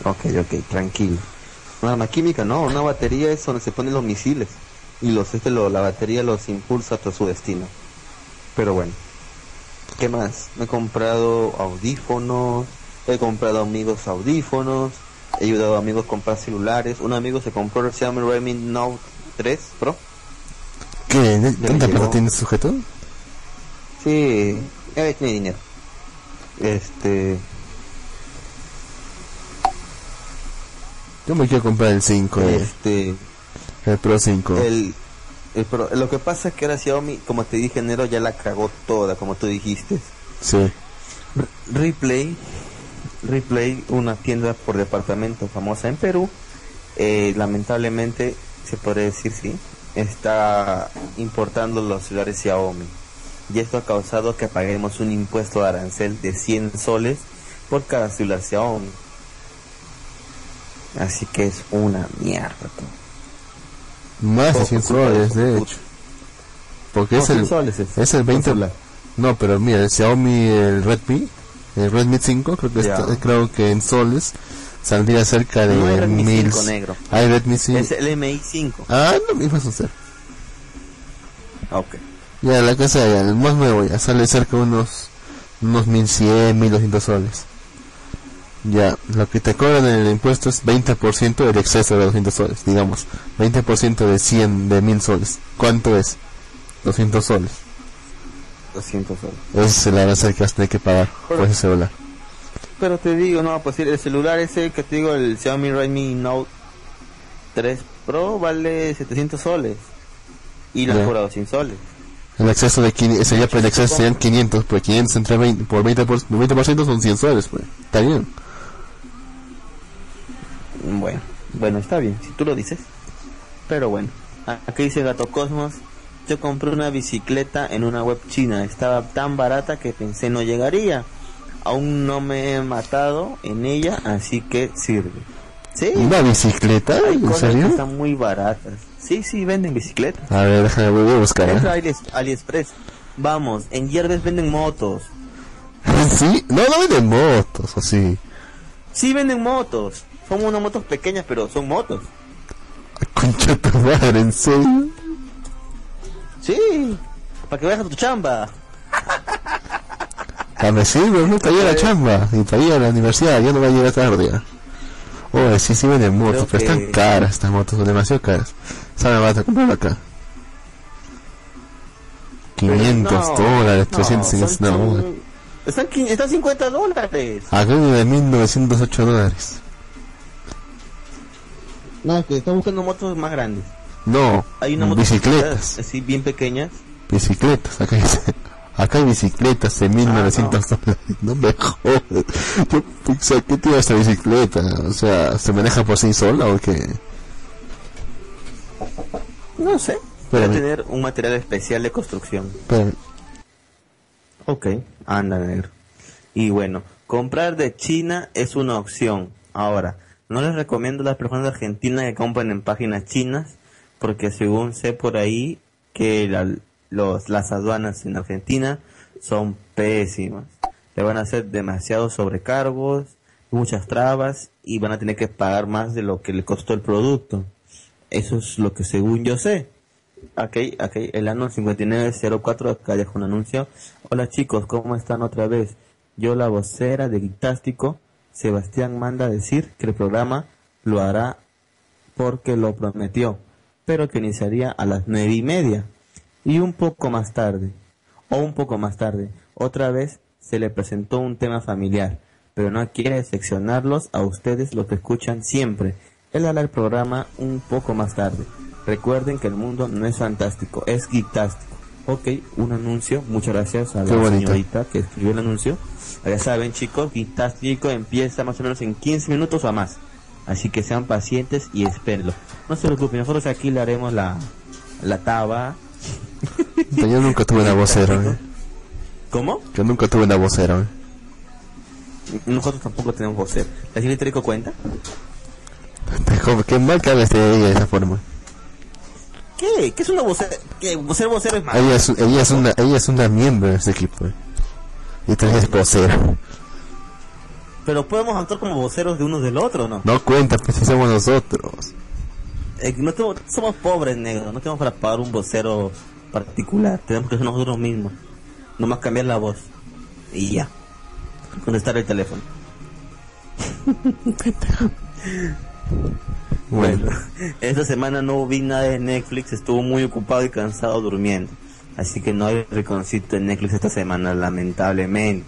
Ok, ok, tranquilo. Una arma química, no, una batería es donde se ponen los misiles. Y los este lo, la batería los impulsa hasta su destino. Pero bueno. ¿Qué más? Me he comprado audífonos, he comprado amigos audífonos, he ayudado a amigos a comprar celulares. Un amigo se compró el Xiaomi Redmi Note 3 Pro. ¿Qué? ¿Tanta plata tienes sujeto? Sí, ya tiene dinero. Este, Yo me quiero comprar el 5, eh, este, el Pro 5. El, el pro- lo que pasa es que ahora Xiaomi, como te dije enero, ya la cagó toda, como tú dijiste. Sí. Replay, Replay, una tienda por departamento famosa en Perú, eh, lamentablemente, se podría decir sí, está importando los celulares Xiaomi. Y esto ha causado que paguemos un impuesto de arancel de 100 soles por cada celular Xiaomi. Así que es una mierda. Más de Todo 100 por culpa de soles, de hecho. Porque No, es el, 100 soles es. es el 20. celular. No, pero mira, el Xiaomi, el Redmi, el Redmi 5, creo que, está- creo que en soles saldría cerca de No Redmi mil. 5 negro. Hay Redmi 5. Es el MI5. Ah, no me ibas a hacer. Ok. Ya, la casa, ya, el más nuevo, ya sale cerca de unos, unos 1100, 1200 soles. Ya, lo que te cobran en el impuesto es 20% del exceso de 200 soles, digamos. 20% de 100, de 1000 soles. ¿Cuánto es? 200 soles. 200 soles. Ese es el arancel que vas a tener que pagar por ese celular. Pero te digo, no, pues el celular ese que te digo, el Xiaomi Redmi Note 3 Pro vale 700 soles. Y lo han cobrado 100 soles. El exceso de 500, sería, pues, el exceso serían 500, pues 500 entre 20, por 20%, por, 20% son 100 soles, pues. Está bien. Bueno, bueno, está bien, si tú lo dices. Pero bueno, aquí dice Gato Cosmos. Yo compré una bicicleta en una web china. Estaba tan barata que pensé no llegaría. Aún no me he matado en ella, así que sirve. Sí, ¿Una bicicleta? hay ¿En cosas que serio? están muy baratas. Sí, sí, venden bicicletas. A ver, déjame, voy a buscar. ¿eh? Entra AliExpress. Vamos, en Yerbes venden motos. ¿Sí? No, no venden motos, o sí. Sí venden motos. Son unas motos pequeñas, pero son motos. Concha tu madre, ¿en serio? Sí, para que vayas a tu chamba. A me sirve, no para ir a la chamba, y para ir a la universidad, yo no voy a llegar tarde. Oh, sí, sí venden motos, pero que- están caras estas motos, son demasiado caras. ¿Sabes? Vas a comprarlo acá. 500 No, dólares, no, 350 son- no, son- están, están 50 dólares. Acá de 1908 dólares. No, que están buscando motos más grandes. No, Hay una moto bicicletas, así bien pequeñas. bicicletas, acá dice. Acá hay bicicletas de 1900 dólares, no me jodas. Yo pensé, ¿qué tiene esta bicicleta? O sea, ¿se maneja por sí sola o qué? No sé. Puede tener un material especial de construcción. Espérame. Ok, anda negro. Y bueno, comprar de China es una opción. Ahora, no les recomiendo a las personas de Argentina que compren en páginas chinas, porque según sé por ahí que la- los, las aduanas en Argentina son pésimas. Le van a hacer demasiados sobrecargos, muchas trabas y van a tener que pagar más de lo que le costó el producto. Eso es lo que según yo sé. Aquí, aquí, el ano 5904, acá dejo un anuncio. Hola chicos, ¿cómo están otra vez? Yo, la vocera de Guitástico, Sebastián manda a decir que el programa lo hará porque lo prometió, pero que iniciaría a las nueve y media. Y un poco más tarde, o un poco más tarde, otra vez se le presentó un tema familiar, pero no quiere seccionarlos a ustedes los que escuchan siempre. Él hará el programa un poco más tarde. Recuerden que el mundo no es fantástico, es geektástico. Ok, un anuncio. Muchas gracias a la señorita que escribió el anuncio. Ya saben, chicos, Geektástico empieza más o menos en 15 minutos o más. Así que sean pacientes y espérenlo. No se preocupen, nosotros aquí le haremos la, la taba. Yo nunca tuve una vocera, ¿eh? ¿Cómo? Yo nunca tuve una vocera, ¿eh? Nosotros tampoco tenemos vocero. ¿La señorita Rico cuenta? Que mal que hablas de ella de esa forma. ¿Qué? ¿Qué es una vocera? ¿Qué? Ser vocero es malo. Ella es, ella es una, ella es una miembro de este equipo, ¿eh? Y tú eres vocero. Pero podemos actuar como voceros de uno del otro, ¿no? No cuenta, pues si somos nosotros. Eh, no tenemos- somos pobres, negros. No tenemos para pagar un vocero particular. Tenemos que ser nosotros mismos. Nomás cambiar la voz. Y ya. Contestar el teléfono. Bueno, Esta semana no vi nada de Netflix. Estuvo muy ocupado y cansado durmiendo. Así que no hay reconcito en Netflix esta semana, lamentablemente.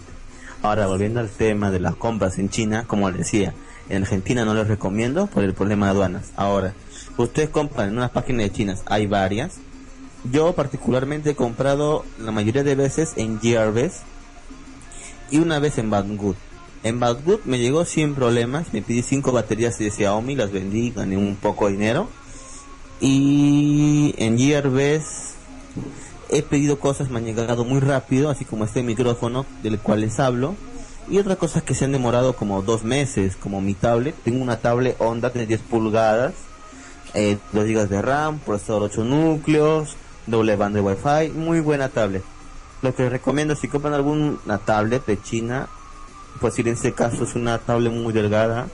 Ahora, volviendo al tema de las compras en China, como les decía, en Argentina no les recomiendo por el problema de aduanas. Ahora, ustedes compran en unas páginas de chinas, hay varias. Yo particularmente he comprado la mayoría de veces en GRBs y una vez en Banggood. En Banggood me llegó sin problemas, me pedí cinco baterías de Xiaomi, las vendí, gané un poco de dinero. Y en GRBs he pedido cosas, me han llegado muy rápido, así como este micrófono del cual les hablo. Y otras cosas que se han demorado como dos meses, como mi tablet. Tengo una tablet Honda de 10 pulgadas, eh, 2 GB de RAM, procesador 8 núcleos, doble banda de Wi-Fi, muy buena tablet. Lo que les recomiendo si compran alguna tablet de China, pues si en este caso es una tablet muy delgada,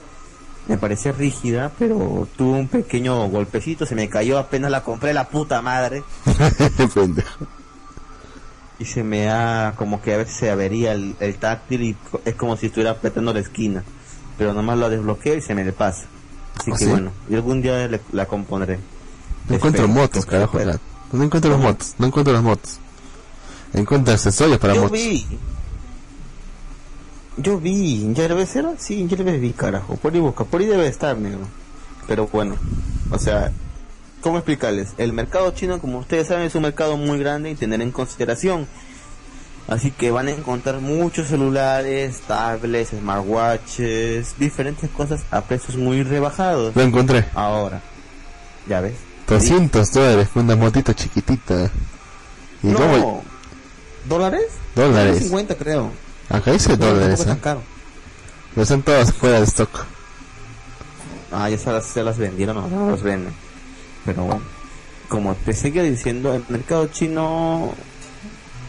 me parece rígida, pero tuvo un pequeño golpecito, se me cayó apenas la compré la puta madre y se me ha como que a veces se avería el, el táctil y es como si estuviera apretando la esquina, pero nomás lo desbloqueo y se me le pasa. Así ¿Ah, que sí? bueno, y algún día le- la compondré. No encuentro Espero, motos, carajo. la- No encuentro las motos, no encuentro las motos. Encuentro accesorios para Yo motos. vi. Yo vi, ¿en Yerbes era? Sí, en Yerbes vi, carajo. Por ahí busca, por ahí debe estar, negro. Pero bueno, o sea, ¿cómo explicarles? El mercado chino, como ustedes saben, es un mercado muy grande y tener en consideración. Así que van a encontrar muchos celulares, tablets, smartwatches, diferentes cosas a precios muy rebajados. Lo encontré. Ahora, ya ves. 200 dólares con una motito chiquitita. ¿Y no? ¿dólares? Dólares. 50 creo. Acá dice No, dólares, ¿eh? caro. Pero están todas fuera de stock. Ah, ya se las, se las vendieron, no, no las venden. Pero bueno, como te seguía diciendo, el mercado chino,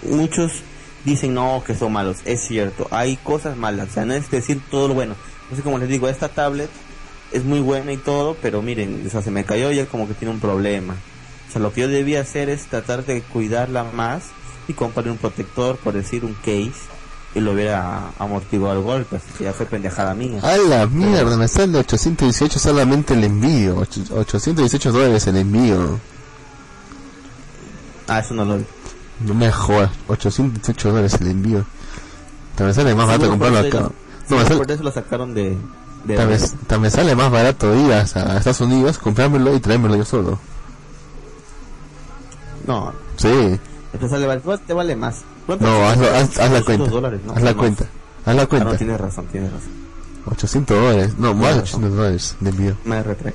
muchos dicen no, que son malos. Es cierto, hay cosas malas, o sea, no es decir todo lo bueno. Entonces, como les digo, esta tablet es muy buena y todo, pero miren, o sea, se me cayó y ya como que tiene un problema. O sea, lo que yo debía hacer es tratar de cuidarla más y comprarle un protector, por decir un case, y lo hubiera amortiguado el golpe, ya fue pendejada mía. A la mierda, me sale 818 solamente el envío. Ocho- 818 dólares el envío. Ah, eso no lo vi. No me jodas, 818 dólares el envío. También sale más barato comprarlo acá. No, me sale, por eso lo sacaron de... de también, también sale más barato ir a, a Estados Unidos, comprármelo y traérmelo yo solo. No, Sí. esto sale, te vale más. ¿Cuánto No, hazlo, haz, haz la 200 cuenta. dólares, ¿no? Haz la Más. cuenta. Haz la Ah, cuenta. no, tienes razón, tienes razón. 800 dólares. No, más de Tienes 800 dólares de envío. Me retrae.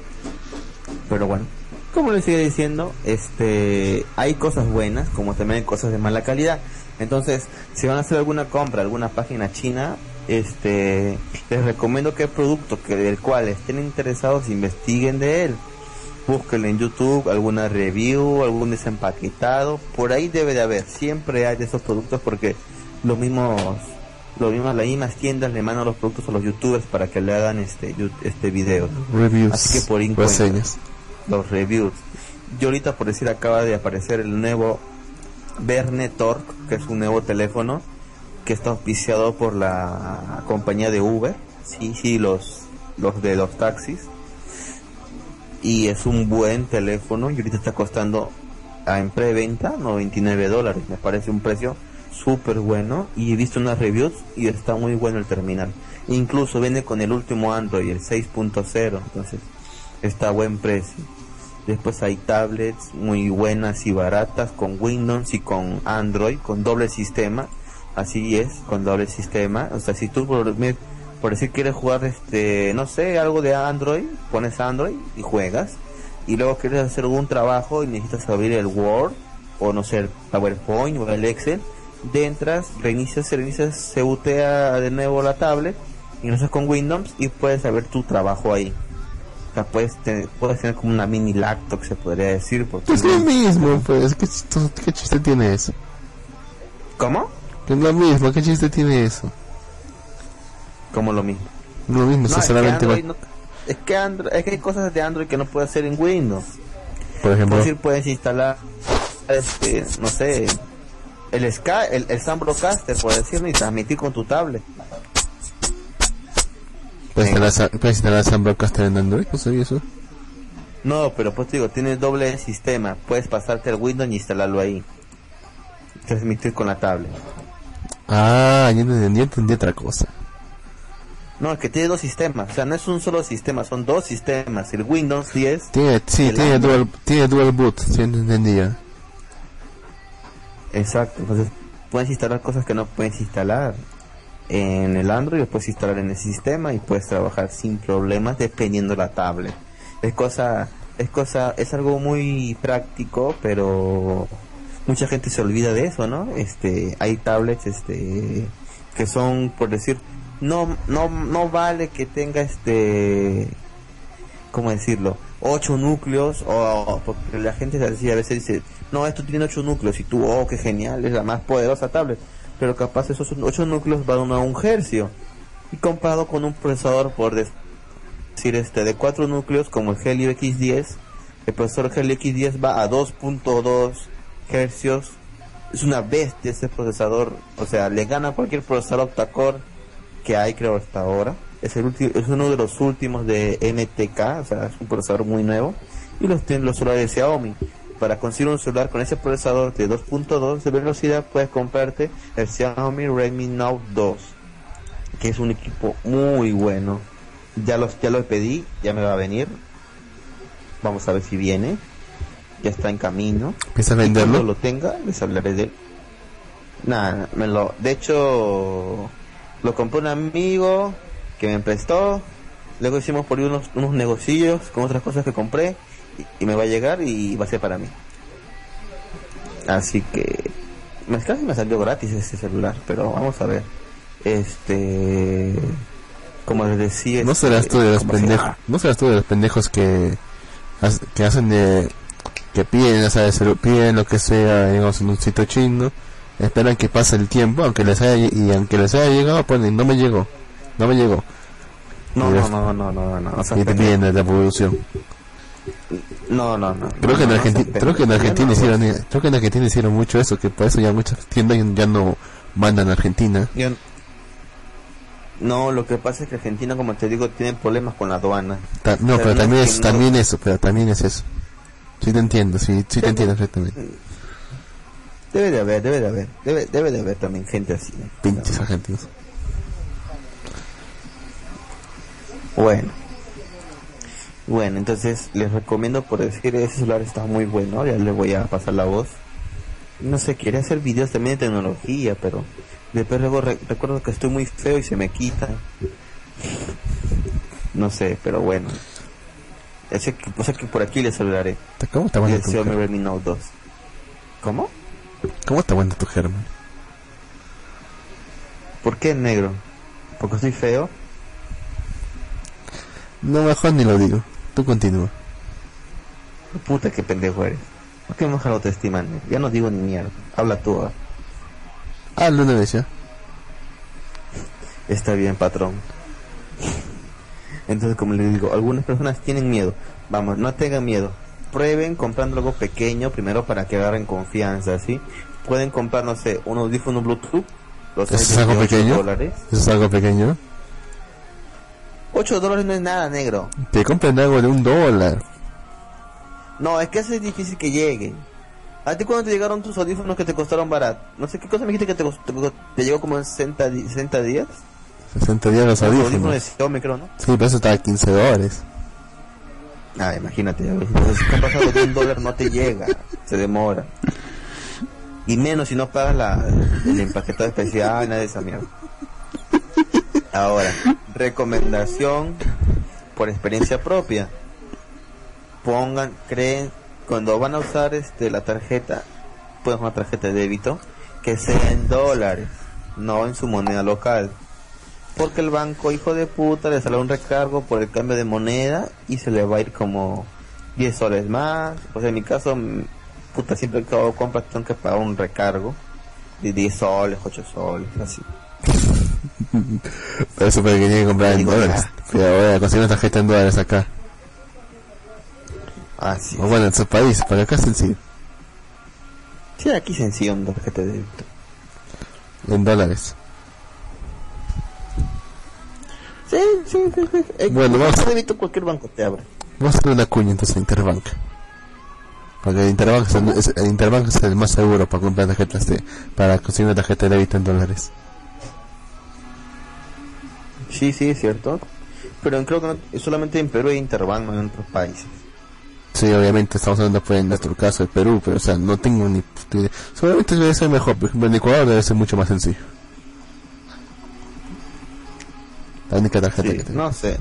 Pero bueno, como les sigue diciendo, este, hay cosas buenas, como también hay cosas de mala calidad. Entonces, si van a hacer alguna compra, alguna página china, este, les recomiendo que el producto que del cual estén interesados investiguen de él. Búsquenlo en YouTube, alguna review, algún desempaquetado, por ahí debe de haber, siempre hay de esos productos porque los mismos los mismos las mismas tiendas le mandan los productos a los youtubers para que le hagan este este video. Reviews. Así que por reseñas. los reviews. Yo ahorita por decir acaba de aparecer el nuevo Verne Torque, que es un nuevo teléfono que está auspiciado por la compañía de Uber, sí, sí, los, los de los taxis. Y es un buen teléfono y ahorita está costando ah, en preventa 99 dólares, me parece un precio súper bueno y he visto unas reviews y está muy bueno el terminal. Incluso viene con el último Android, el 6.0, entonces está buen precio. Después hay tablets muy buenas y baratas con Windows y con Android, con doble sistema. Así es, con doble sistema. O sea, si tú por, Por decir quieres jugar este, no sé, algo de Android, pones Android y juegas. Y luego quieres hacer algún trabajo y necesitas abrir el Word o no sé, el PowerPoint o el Excel. De entras, reinicias, reinicias, se bootea de nuevo la tablet, ingresas con Windows y puedes ver tu trabajo ahí. O sea, puedes tener, puedes tener como una mini laptop, se podría decir. Porque Es lo mismo, pues. ¿Qué, qué chiste tiene eso? ¿Cómo? Es lo mismo, ¿qué chiste tiene eso? Como lo mismo. Lo mismo, No, es, que sinceramente. No- es que Android- es que hay cosas de Android que no puede hacer en Windows. Por ejemplo, decir, puedes instalar, este, no sé, el Sky, el, el Sam Broadcaster, por decirlo, y transmitir con tu tablet. ¿puedes instalar, puedes instalar Sam Broadcaster en Android? ¿No sabía eso? No, pero pues te digo, tienes doble sistema. Puedes pasarte el Windows y instalarlo ahí. Transmitir con la tablet. Ah, ya entendí, entendí otra cosa. No, es que tiene dos sistemas. O sea, no es un solo sistema, son dos sistemas. El Windows 10. Tiene, sí, tiene Android. dual, tiene dual boot, sí entendí ya. Exacto. Entonces, puedes instalar cosas que no puedes instalar en el Android, lo puedes instalar en el sistema y puedes trabajar sin problemas dependiendo la tablet. Es cosa, es cosa, es algo muy práctico, pero mucha gente se olvida de eso, ¿no? Este, hay tablets, este, que son, por decir, no, no, no vale que tenga este, ¿cómo decirlo? Ocho núcleos, o porque la gente así a veces dice, no, esto tiene ocho núcleos, y tú, oh, qué genial, es la más poderosa tablet. Pero capaz esos ocho núcleos van a un hercio. Y comparado con un procesador, por decir, este, de cuatro núcleos, como el Helio X10, el procesador Helio X10 va a 2.2 hercios. Es una bestia ese procesador, o sea, le gana a cualquier procesador octa-core que hay creo hasta ahora. Es el último, es uno de los últimos de MTK, o sea, es un procesador muy nuevo. Y los tienen los celulares de Xiaomi. Para conseguir un celular con ese procesador de 2.2 de velocidad, puedes comprarte el Xiaomi Redmi Note 2, que es un equipo muy bueno. Ya los ya lo pedí, ya me va a venir. Vamos a ver si viene. Ya está en camino. ¿Piensas Y cuando venderlo? lo tenga, les hablaré de él. Nada, me lo. De hecho, lo compró un amigo que me prestó. Luego hicimos por ahí unos, unos negocios con otras cosas que compré. Y, y me va a llegar y va a ser para mí. Así que. Me, casi me salió gratis ese celular, pero vamos a ver. Este. Como les decía. ¿No este, serás tú de los ¿cómo se pendejos? ¿No serás tú de los pendejos que, que hacen de... que piden, o sea, piden lo que sea, digamos, en un sitio chino, esperan que pase el tiempo, aunque les haya, y aunque les haya llegado, ponen, no me llegó, no me llegó. No, no, no, no, no, no, no. o sea, Y te piden la devolución. No, no, no. Creo que en no, no Argentina, seas creo que en. Argentina no, hicieron, creo que en Argentina hicieron mucho eso, que por eso ya muchas tiendas ya no mandan a Argentina. Yo- No, lo que pasa es que Argentina, como te digo, tiene problemas con la aduana. Ta- no, O sea, pero no también es es, que no- también eso, pero también es eso. Sí te entiendo, sí, sí te entiendo perfectamente. Debe de haber, debe de haber, debe, debe de haber también gente así. ¿no? Pinches argentinos. Bueno. Bueno, entonces les recomiendo por decir, ese celular está muy bueno, ya les voy a pasar la voz. No sé, quería hacer videos también de tecnología, pero después luego re- recuerdo que estoy muy feo y se me quita. No sé, pero bueno. Ese que, o sea que por aquí les hablaré. ¿Cómo está el Xiaomi? Redmi Note 2. ¿Cómo? ¿Cómo está bueno tu germen? ¿Por qué negro? ¿Porque soy feo? No, mejor ni lo digo. Tú continúa. Puta, qué pendejo eres. ¿Por qué me baja la autoestima? Ya no digo ni mierda. Habla tú. ah. Hazlo una vez ya. Está bien, patrón. Entonces, como les digo, algunas personas tienen miedo. Vamos, no tengan miedo. Prueben comprando algo pequeño primero para que agarren confianza, ¿sí? Pueden comprar, no sé, un audífono Bluetooth. Los ¿Eso hay es algo de 8 pequeño? dólares. ¿Eso es algo pequeño? 8 dólares no es nada, negro. Te compran algo de un dólar. No, es que eso es difícil que lleguen. ¿A ti cuando te llegaron tus audífonos que te costaron barato? No sé qué cosa me dijiste que te, costó- te, te llegó como en 60, di- 60 días. 60 días los Los audífonos de audífonos. Xiaomi, creo, ¿no? Sí, pero eso está a 15 dólares. Ah, imagínate, si compras algo de un dólar no te llega, se demora. Y menos si no pagas la, el empaquetado especial, nada de esa mierda. Ahora, recomendación por experiencia propia. Pongan, creen, cuando van a usar este la tarjeta, pues una tarjeta de débito, que sea en dólares, no en su moneda local. Porque el banco, hijo de puta, le sale un recargo por el cambio de moneda y se le va a ir como 10 soles más. Pues en mi caso, puta, siempre que hago compras tengo que pagar un recargo de 10 soles, 8 soles, así. Pero eso para que tiene que comprar en dólares. Pero voy a conseguir una tarjeta en dólares acá. Así. O bueno, en su país, para acá es sencillo. Sí, aquí sencillo una tarjeta de débito. En dólares. Bueno, vamos. débito cualquier banco te abre. Vamos a hacer una cuña entonces a Interbank. Porque el Interbank es el, es- el Interbank es el más seguro para comprar tarjetas de, para conseguir una tarjeta de débito en dólares. Sí, sí, es cierto. Pero creo que no- solamente en Perú hay Interbank, no en otros países. Sí, obviamente estamos hablando pues en nuestro caso de Perú, pero o sea, no tengo ni. Seguramente debe ser mejor, por ejemplo en Ecuador debe ser mucho más sencillo. La única tarjeta Sí, que tengo. no sé.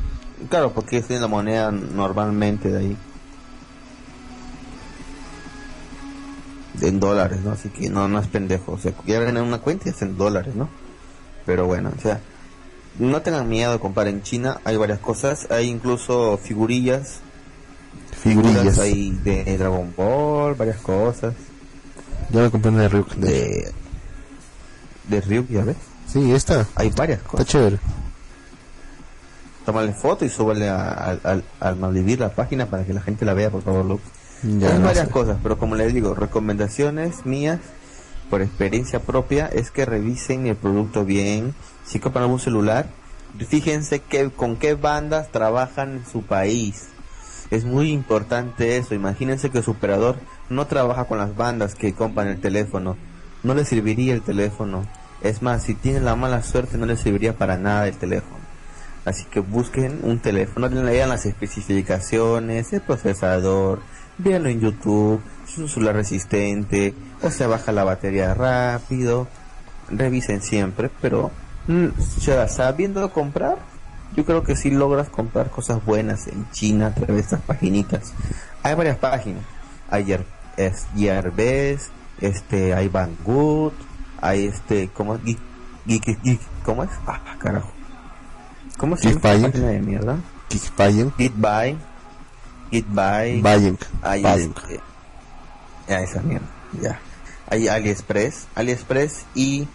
Claro, porque es la moneda normalmente de ahí. En dólares, ¿no? Así que no, no es pendejo. O sea, ya en una cuenta y es en dólares, ¿no? Pero bueno, o sea, no tengan miedo comprar en China. Hay varias cosas. Hay incluso figurillas. Figurillas. Hay de Dragon Ball, varias cosas. Yo me compré una de Ryuk. De... De, Ryuk, ya ves. Sí, esta. Hay varias Está cosas. chévere. Tómale foto y súbele a- al- al al Malvivir la página para que la gente la vea, por favor, Luke. Ya, Hay no varias sé. cosas, pero como les digo, recomendaciones mías por experiencia propia es que revisen el producto bien. Si compran algún celular, fíjense que, con qué bandas trabajan en su país. Es muy importante eso. Imagínense que su operador no trabaja con las bandas que compran el teléfono. No le serviría el teléfono. Es más, si tienen la mala suerte, no le serviría para nada el teléfono. Así que busquen un teléfono, lean las especificaciones, el procesador, véanlo en YouTube, si es un celular resistente, o se baja la batería rápido, revisen siempre, pero mm, ya sabiendo comprar, yo creo que sí logras comprar cosas buenas en China a través de estas paginitas. Hay varias páginas, hay es Yerbest, este, hay Banggood, hay este, ¿cómo ¿cómo es? Ah, carajo. ¿Cómo se llama esta página de mierda? Geekbuy. Gitbuy. Gitbuy. Buying. Hay Buying. este- ya esa mierda, ya. Hay AliExpress, AliExpress y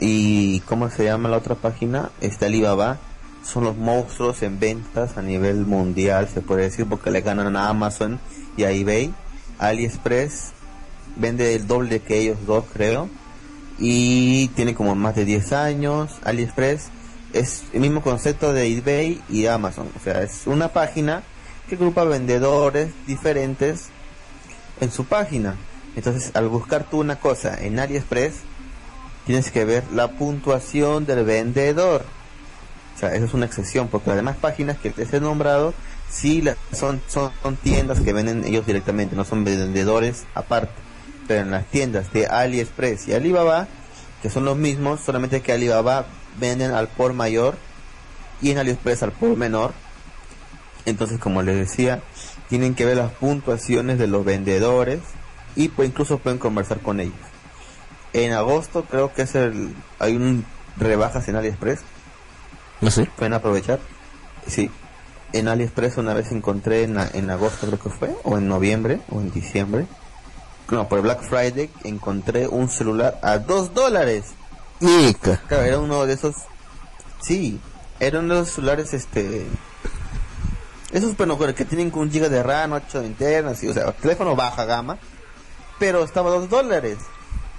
y ¿cómo se llama la otra página? Está Alibaba. Son los monstruos en ventas a nivel mundial, se puede decir, porque le ganan a Amazon y a eBay. AliExpress vende el doble que ellos dos, creo. Y tiene como más de 10 años. AliExpress es el mismo concepto de eBay y Amazon. O sea, es una página que agrupa vendedores diferentes en su página. Entonces, al buscar tú una cosa en AliExpress, tienes que ver la puntuación del vendedor. O sea, eso es una excepción, porque las demás páginas que les he nombrado, sí la- son, son, son tiendas que venden ellos directamente, no son vendedores aparte. Pero en las tiendas de AliExpress y Alibaba, que son los mismos, solamente que Alibaba venden al por mayor y en AliExpress al por menor. Entonces, como les decía, tienen que ver las puntuaciones de los vendedores y pues incluso pueden conversar con ellos. En agosto creo que es el hay un rebajas en AliExpress, No sé. pueden aprovechar. Sí. En AliExpress una vez encontré en, en agosto creo que fue, o en noviembre, o en diciembre. No, por Black Friday encontré un celular a dos dólares. Claro, era uno de esos. Sí, era uno de esos celulares, este. Esos, bueno, que tienen un giga de RAM, 8 de interna, así, o sea, teléfono baja gama, pero estaba a 2 dólares.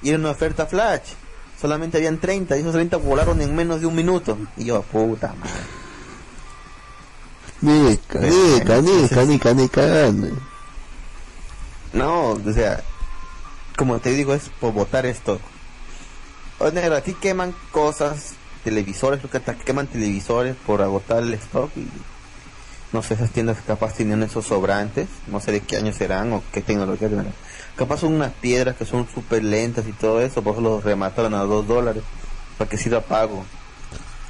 Y era una oferta flash. Solamente habían 30, y esos 30 volaron en menos de un minuto. Y yo, puta madre. Nica, nica, nica, nica, nica. No, o sea, como te digo, es por botar stock. O negro, aquí queman cosas, televisores, creo que hasta queman televisores por agotar el stock y no sé, esas tiendas capaz tienen esos sobrantes, no sé de qué años serán o qué tecnología tendrán. Capaz son unas piedras que son súper lentas y todo eso, por eso los remataron a dos dólares, para que sirva pago.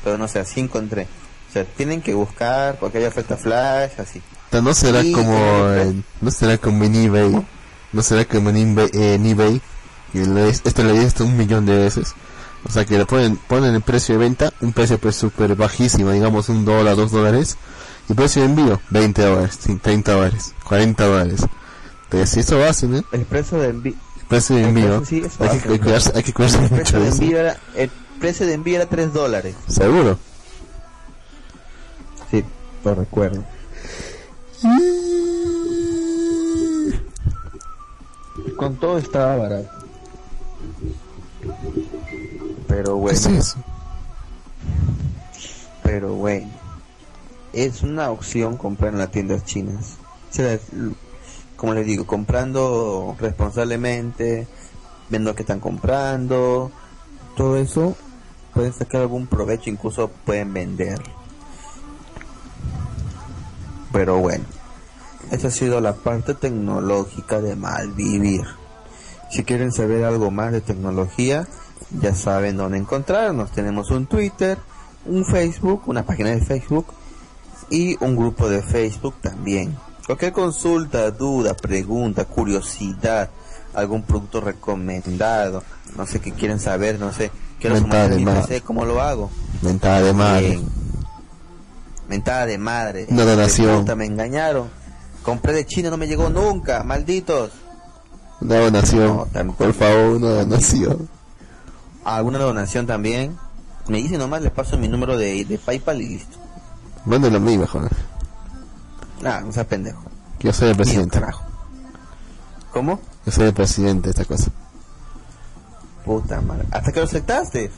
pero no sé, así encontré. O sea, tienen que buscar porque hay oferta flash, así. No será Sí, como no será como en eBay no será como en eBay, eh, en eBay le- esto le diste un millón de veces o sea que le ponen ponen el precio de venta un precio pues súper bajísimo digamos un dólar dos dólares y precio de envío 20 dólares sí, 30 dólares 40 dólares entonces si eso hacen ¿eh? El precio de envío, precio de El envío precio sí, eso hay, que, hacen, hay que cuidarse, hay que cuidarse el mucho de de eso envío era, el precio de envío era 3 dólares. seguro Sí, lo recuerdo. Con todo estaba barato. Pero ¿qué bueno, es eso? pero bueno. Es una opción comprar en las tiendas chinas. Como les digo, comprando responsablemente, viendo qué están comprando, todo eso, pueden sacar algún provecho, incluso pueden vender. Pero bueno, esa ha sido la parte tecnológica de Malvivir. Si quieren saber algo más de tecnología, ya saben dónde encontrarnos. Tenemos un Twitter, un Facebook, una página de Facebook y un grupo de Facebook también. Cualquier consulta, duda, pregunta, curiosidad, algún producto recomendado, no sé qué quieren saber, no sé, quiero Mentada sumar de madre. PC, ¿cómo lo hago? mentada de madre. Mentada de madre. Una donación. Me engañaron. Compré de China, no me llegó nunca, malditos. Una donación No, por favor una donación Alguna donación también. Me dice nomás, le paso mi número de, de PayPal y listo. mándalo a mí mejor Ah, no sea pendejo. que yo soy el presidente. ¿Cómo? yo soy el presidente de esta cosa Puta madre. ¿Hasta que lo aceptaste?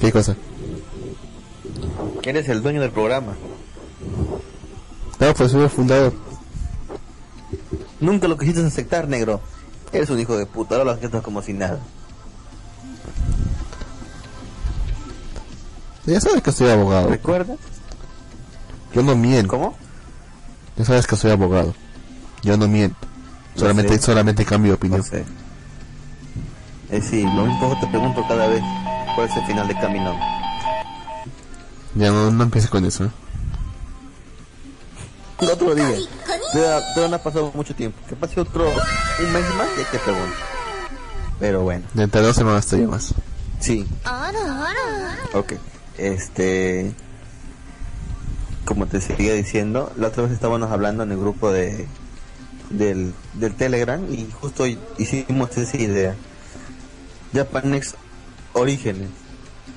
¿qué cosa? Que eres el dueño del programa. No, pues soy el fundador. Nunca lo quisiste aceptar, negro. Eres un hijo de puta, ahora lo aceptas como si nada. Ya sabes que soy abogado. ¿Recuerdas? Yo no miento. ¿Cómo? Ya sabes que soy abogado. Yo no miento. Solamente, solamente cambio de opinión. No sé. Eh, sí, lo mismo te pregunto cada vez. ¿Cuál es el final de camino? Ya no, no empieces con eso. ¿eh? El otro día. Todavía todavía no ha pasado mucho tiempo. Que pase otro un mes más y te pregunto. Pero bueno, Dentro de dos semanas te más. sí. Ok. Este. Como te seguía diciendo, la otra vez estábamos hablando en el grupo de del, del Telegram y justo hicimos esa idea. Japanex Orígenes.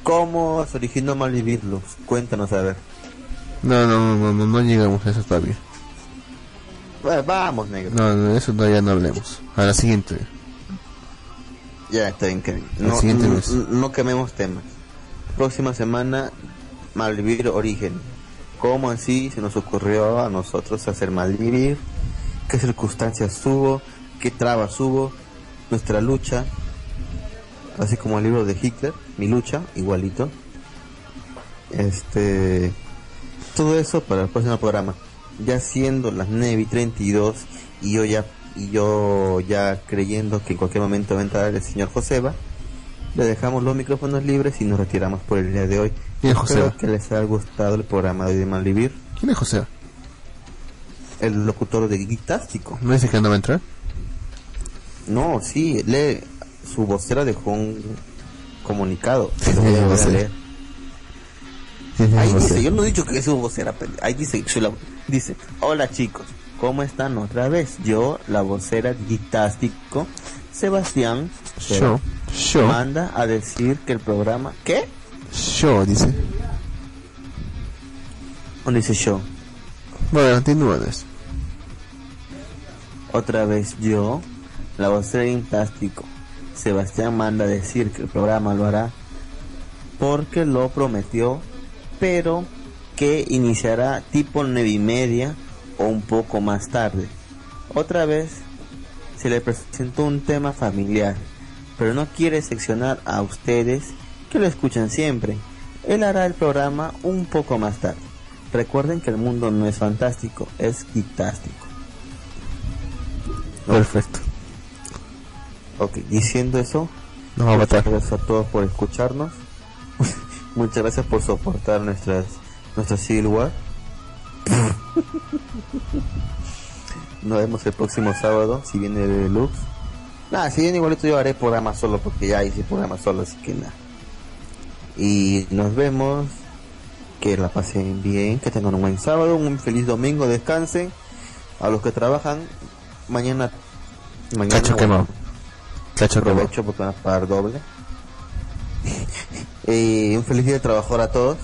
¿Cómo se originó Malvivir Lux? Cuéntanos a ver. No, no, no, no, no, llegamos a eso todavía. Va- Vamos, negro. No, no, eso todavía no hablemos. A la siguiente. Ya está bien, Kevin. No, siguiente no- mes. no quememos temas. Próxima semana, Malvivir Origen. ¿Cómo así se nos ocurrió a nosotros hacer Malvivir? ¿Qué circunstancias hubo? ¿Qué trabas hubo? Nuestra lucha. Así como el libro de Hitler, mi lucha, igualito. Este. Todo eso para el próximo programa. Ya siendo las 9 y 32 y yo ya y yo ya creyendo que en cualquier momento va a entrar el señor Joseba, le dejamos los micrófonos libres y nos retiramos por el día de hoy. ¿Quién es Espero Joseba? que les haya gustado el programa de hoy de Malvivir, ¿Quién es José? el locutor de Guitástico. ¿No dice que no va a entrar? No, sí, lee, su vocera dejó un comunicado. Sí, Lo voy a leer. Ahí dice, yo no he dicho que es su vocera, ahí dice, la- dice, hola chicos, ¿cómo están otra vez? Yo, la vocera guitástico, Sebastián, Yo, yo, manda a decir que el programa, ¿qué? yo, dice. ¿Dónde dice yo? Bueno, continúa. Otra vez yo, la vocera guitástico, Sebastián manda a decir que el programa lo hará porque lo prometió, pero que iniciará tipo nueve y media o un poco más tarde. Otra vez se le presentó un tema familiar, pero no quiere seccionar a ustedes que lo escuchan siempre. Él hará el programa un poco más tarde. Recuerden que el mundo no es fantástico, es quitástico. Perfecto. Ok, diciendo eso, Nos va a matar. gracias a todos por escucharnos. Muchas gracias por soportar nuestras nuestra War. Nos vemos el próximo sábado, si viene Deluxe. Nada, si viene igualito yo haré programa solo porque ya hice programa solo, así que nada. Y nos vemos. Que la pasen bien, que tengan un buen sábado, un feliz domingo, descansen. A los que trabajan, mañana. Mañana. Cacho bueno, quemado. Cacho quemado. aprovecho porque van a pagar doble. y un feliz día de trabajador a todos.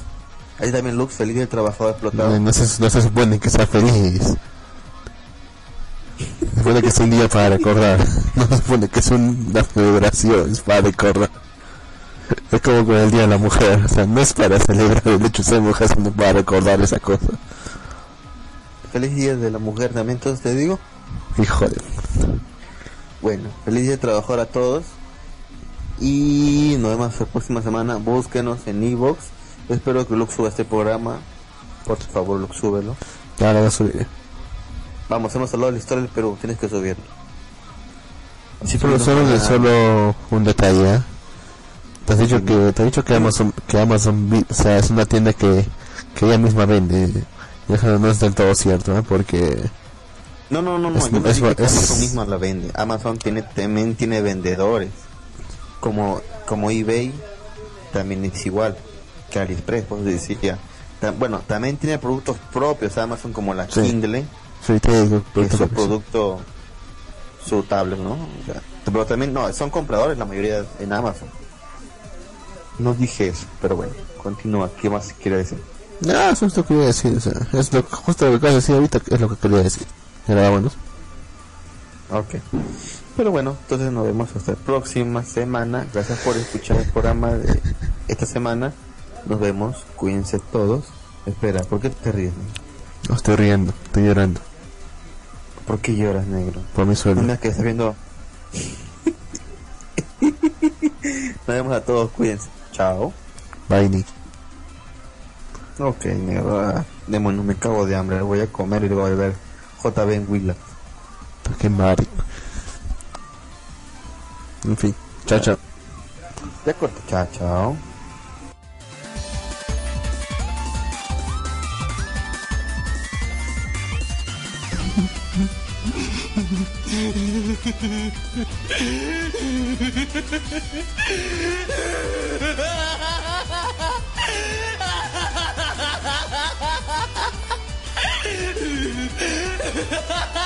Ahí también Lux, feliz día de trabajador explotado. No, no se, no se supone que sea feliz. Se supone que es un día para recordar. No se supone que es un- una celebración, es para recordar. Es como con el Día de la Mujer. O sea, no es para celebrar el hecho de ser mujer, sino para recordar esa cosa. Feliz día de la mujer también, entonces te digo. Hijo de... Bueno, feliz día de trabajador a todos. Y nos vemos la próxima semana. Búsquenos en Evox. Espero que Lux suba este programa. Por favor, Lux, súbelo. Ya lo voy a subir. Vamos, hemos hablado de la historia del Perú. Tienes que subirlo. Solo, que solo, solo un detalle. ¿eh? Te has dicho que, te has dicho que Amazon, que Amazon, vi- o sea, es una tienda que, que ella misma vende. Y eso no es del todo cierto, ¿eh? porque No, no, no, no. Es- yo no es- que es- Amazon misma la vende. Amazon tiene, también tiene vendedores. Como, como eBay también es igual que AliExpress, por decía. Ta- Bueno, también tiene productos propios Amazon como la Sí. Kindle, sí, digo, que es su producto, su tablet, ¿no? O sea, pero también, no, son compradores la mayoría en Amazon. No dije eso, pero bueno, continúa. ¿Qué más quiere decir? No, eso es lo que quería decir, o sea, es lo, justo lo que acabas de decir ahorita, es lo que quería decir. Era bueno. Ok. Pero bueno, entonces nos vemos hasta la próxima semana. Gracias por escuchar el programa de esta semana. Nos vemos. Cuídense todos. Espera, ¿por qué te ríes? No estoy riendo, estoy llorando ¿Por qué lloras, negro? por mi No sueldo. me que estás viendo. Nos vemos a todos. Cuídense. Chao. Bye, Nick. Ok, negro. ah, Demonios, me cago de hambre. Voy a comer y luego voy a ver JB en Willa. Qué marico. Enfim, tchau, tchau. de acordo Tchau, tchau.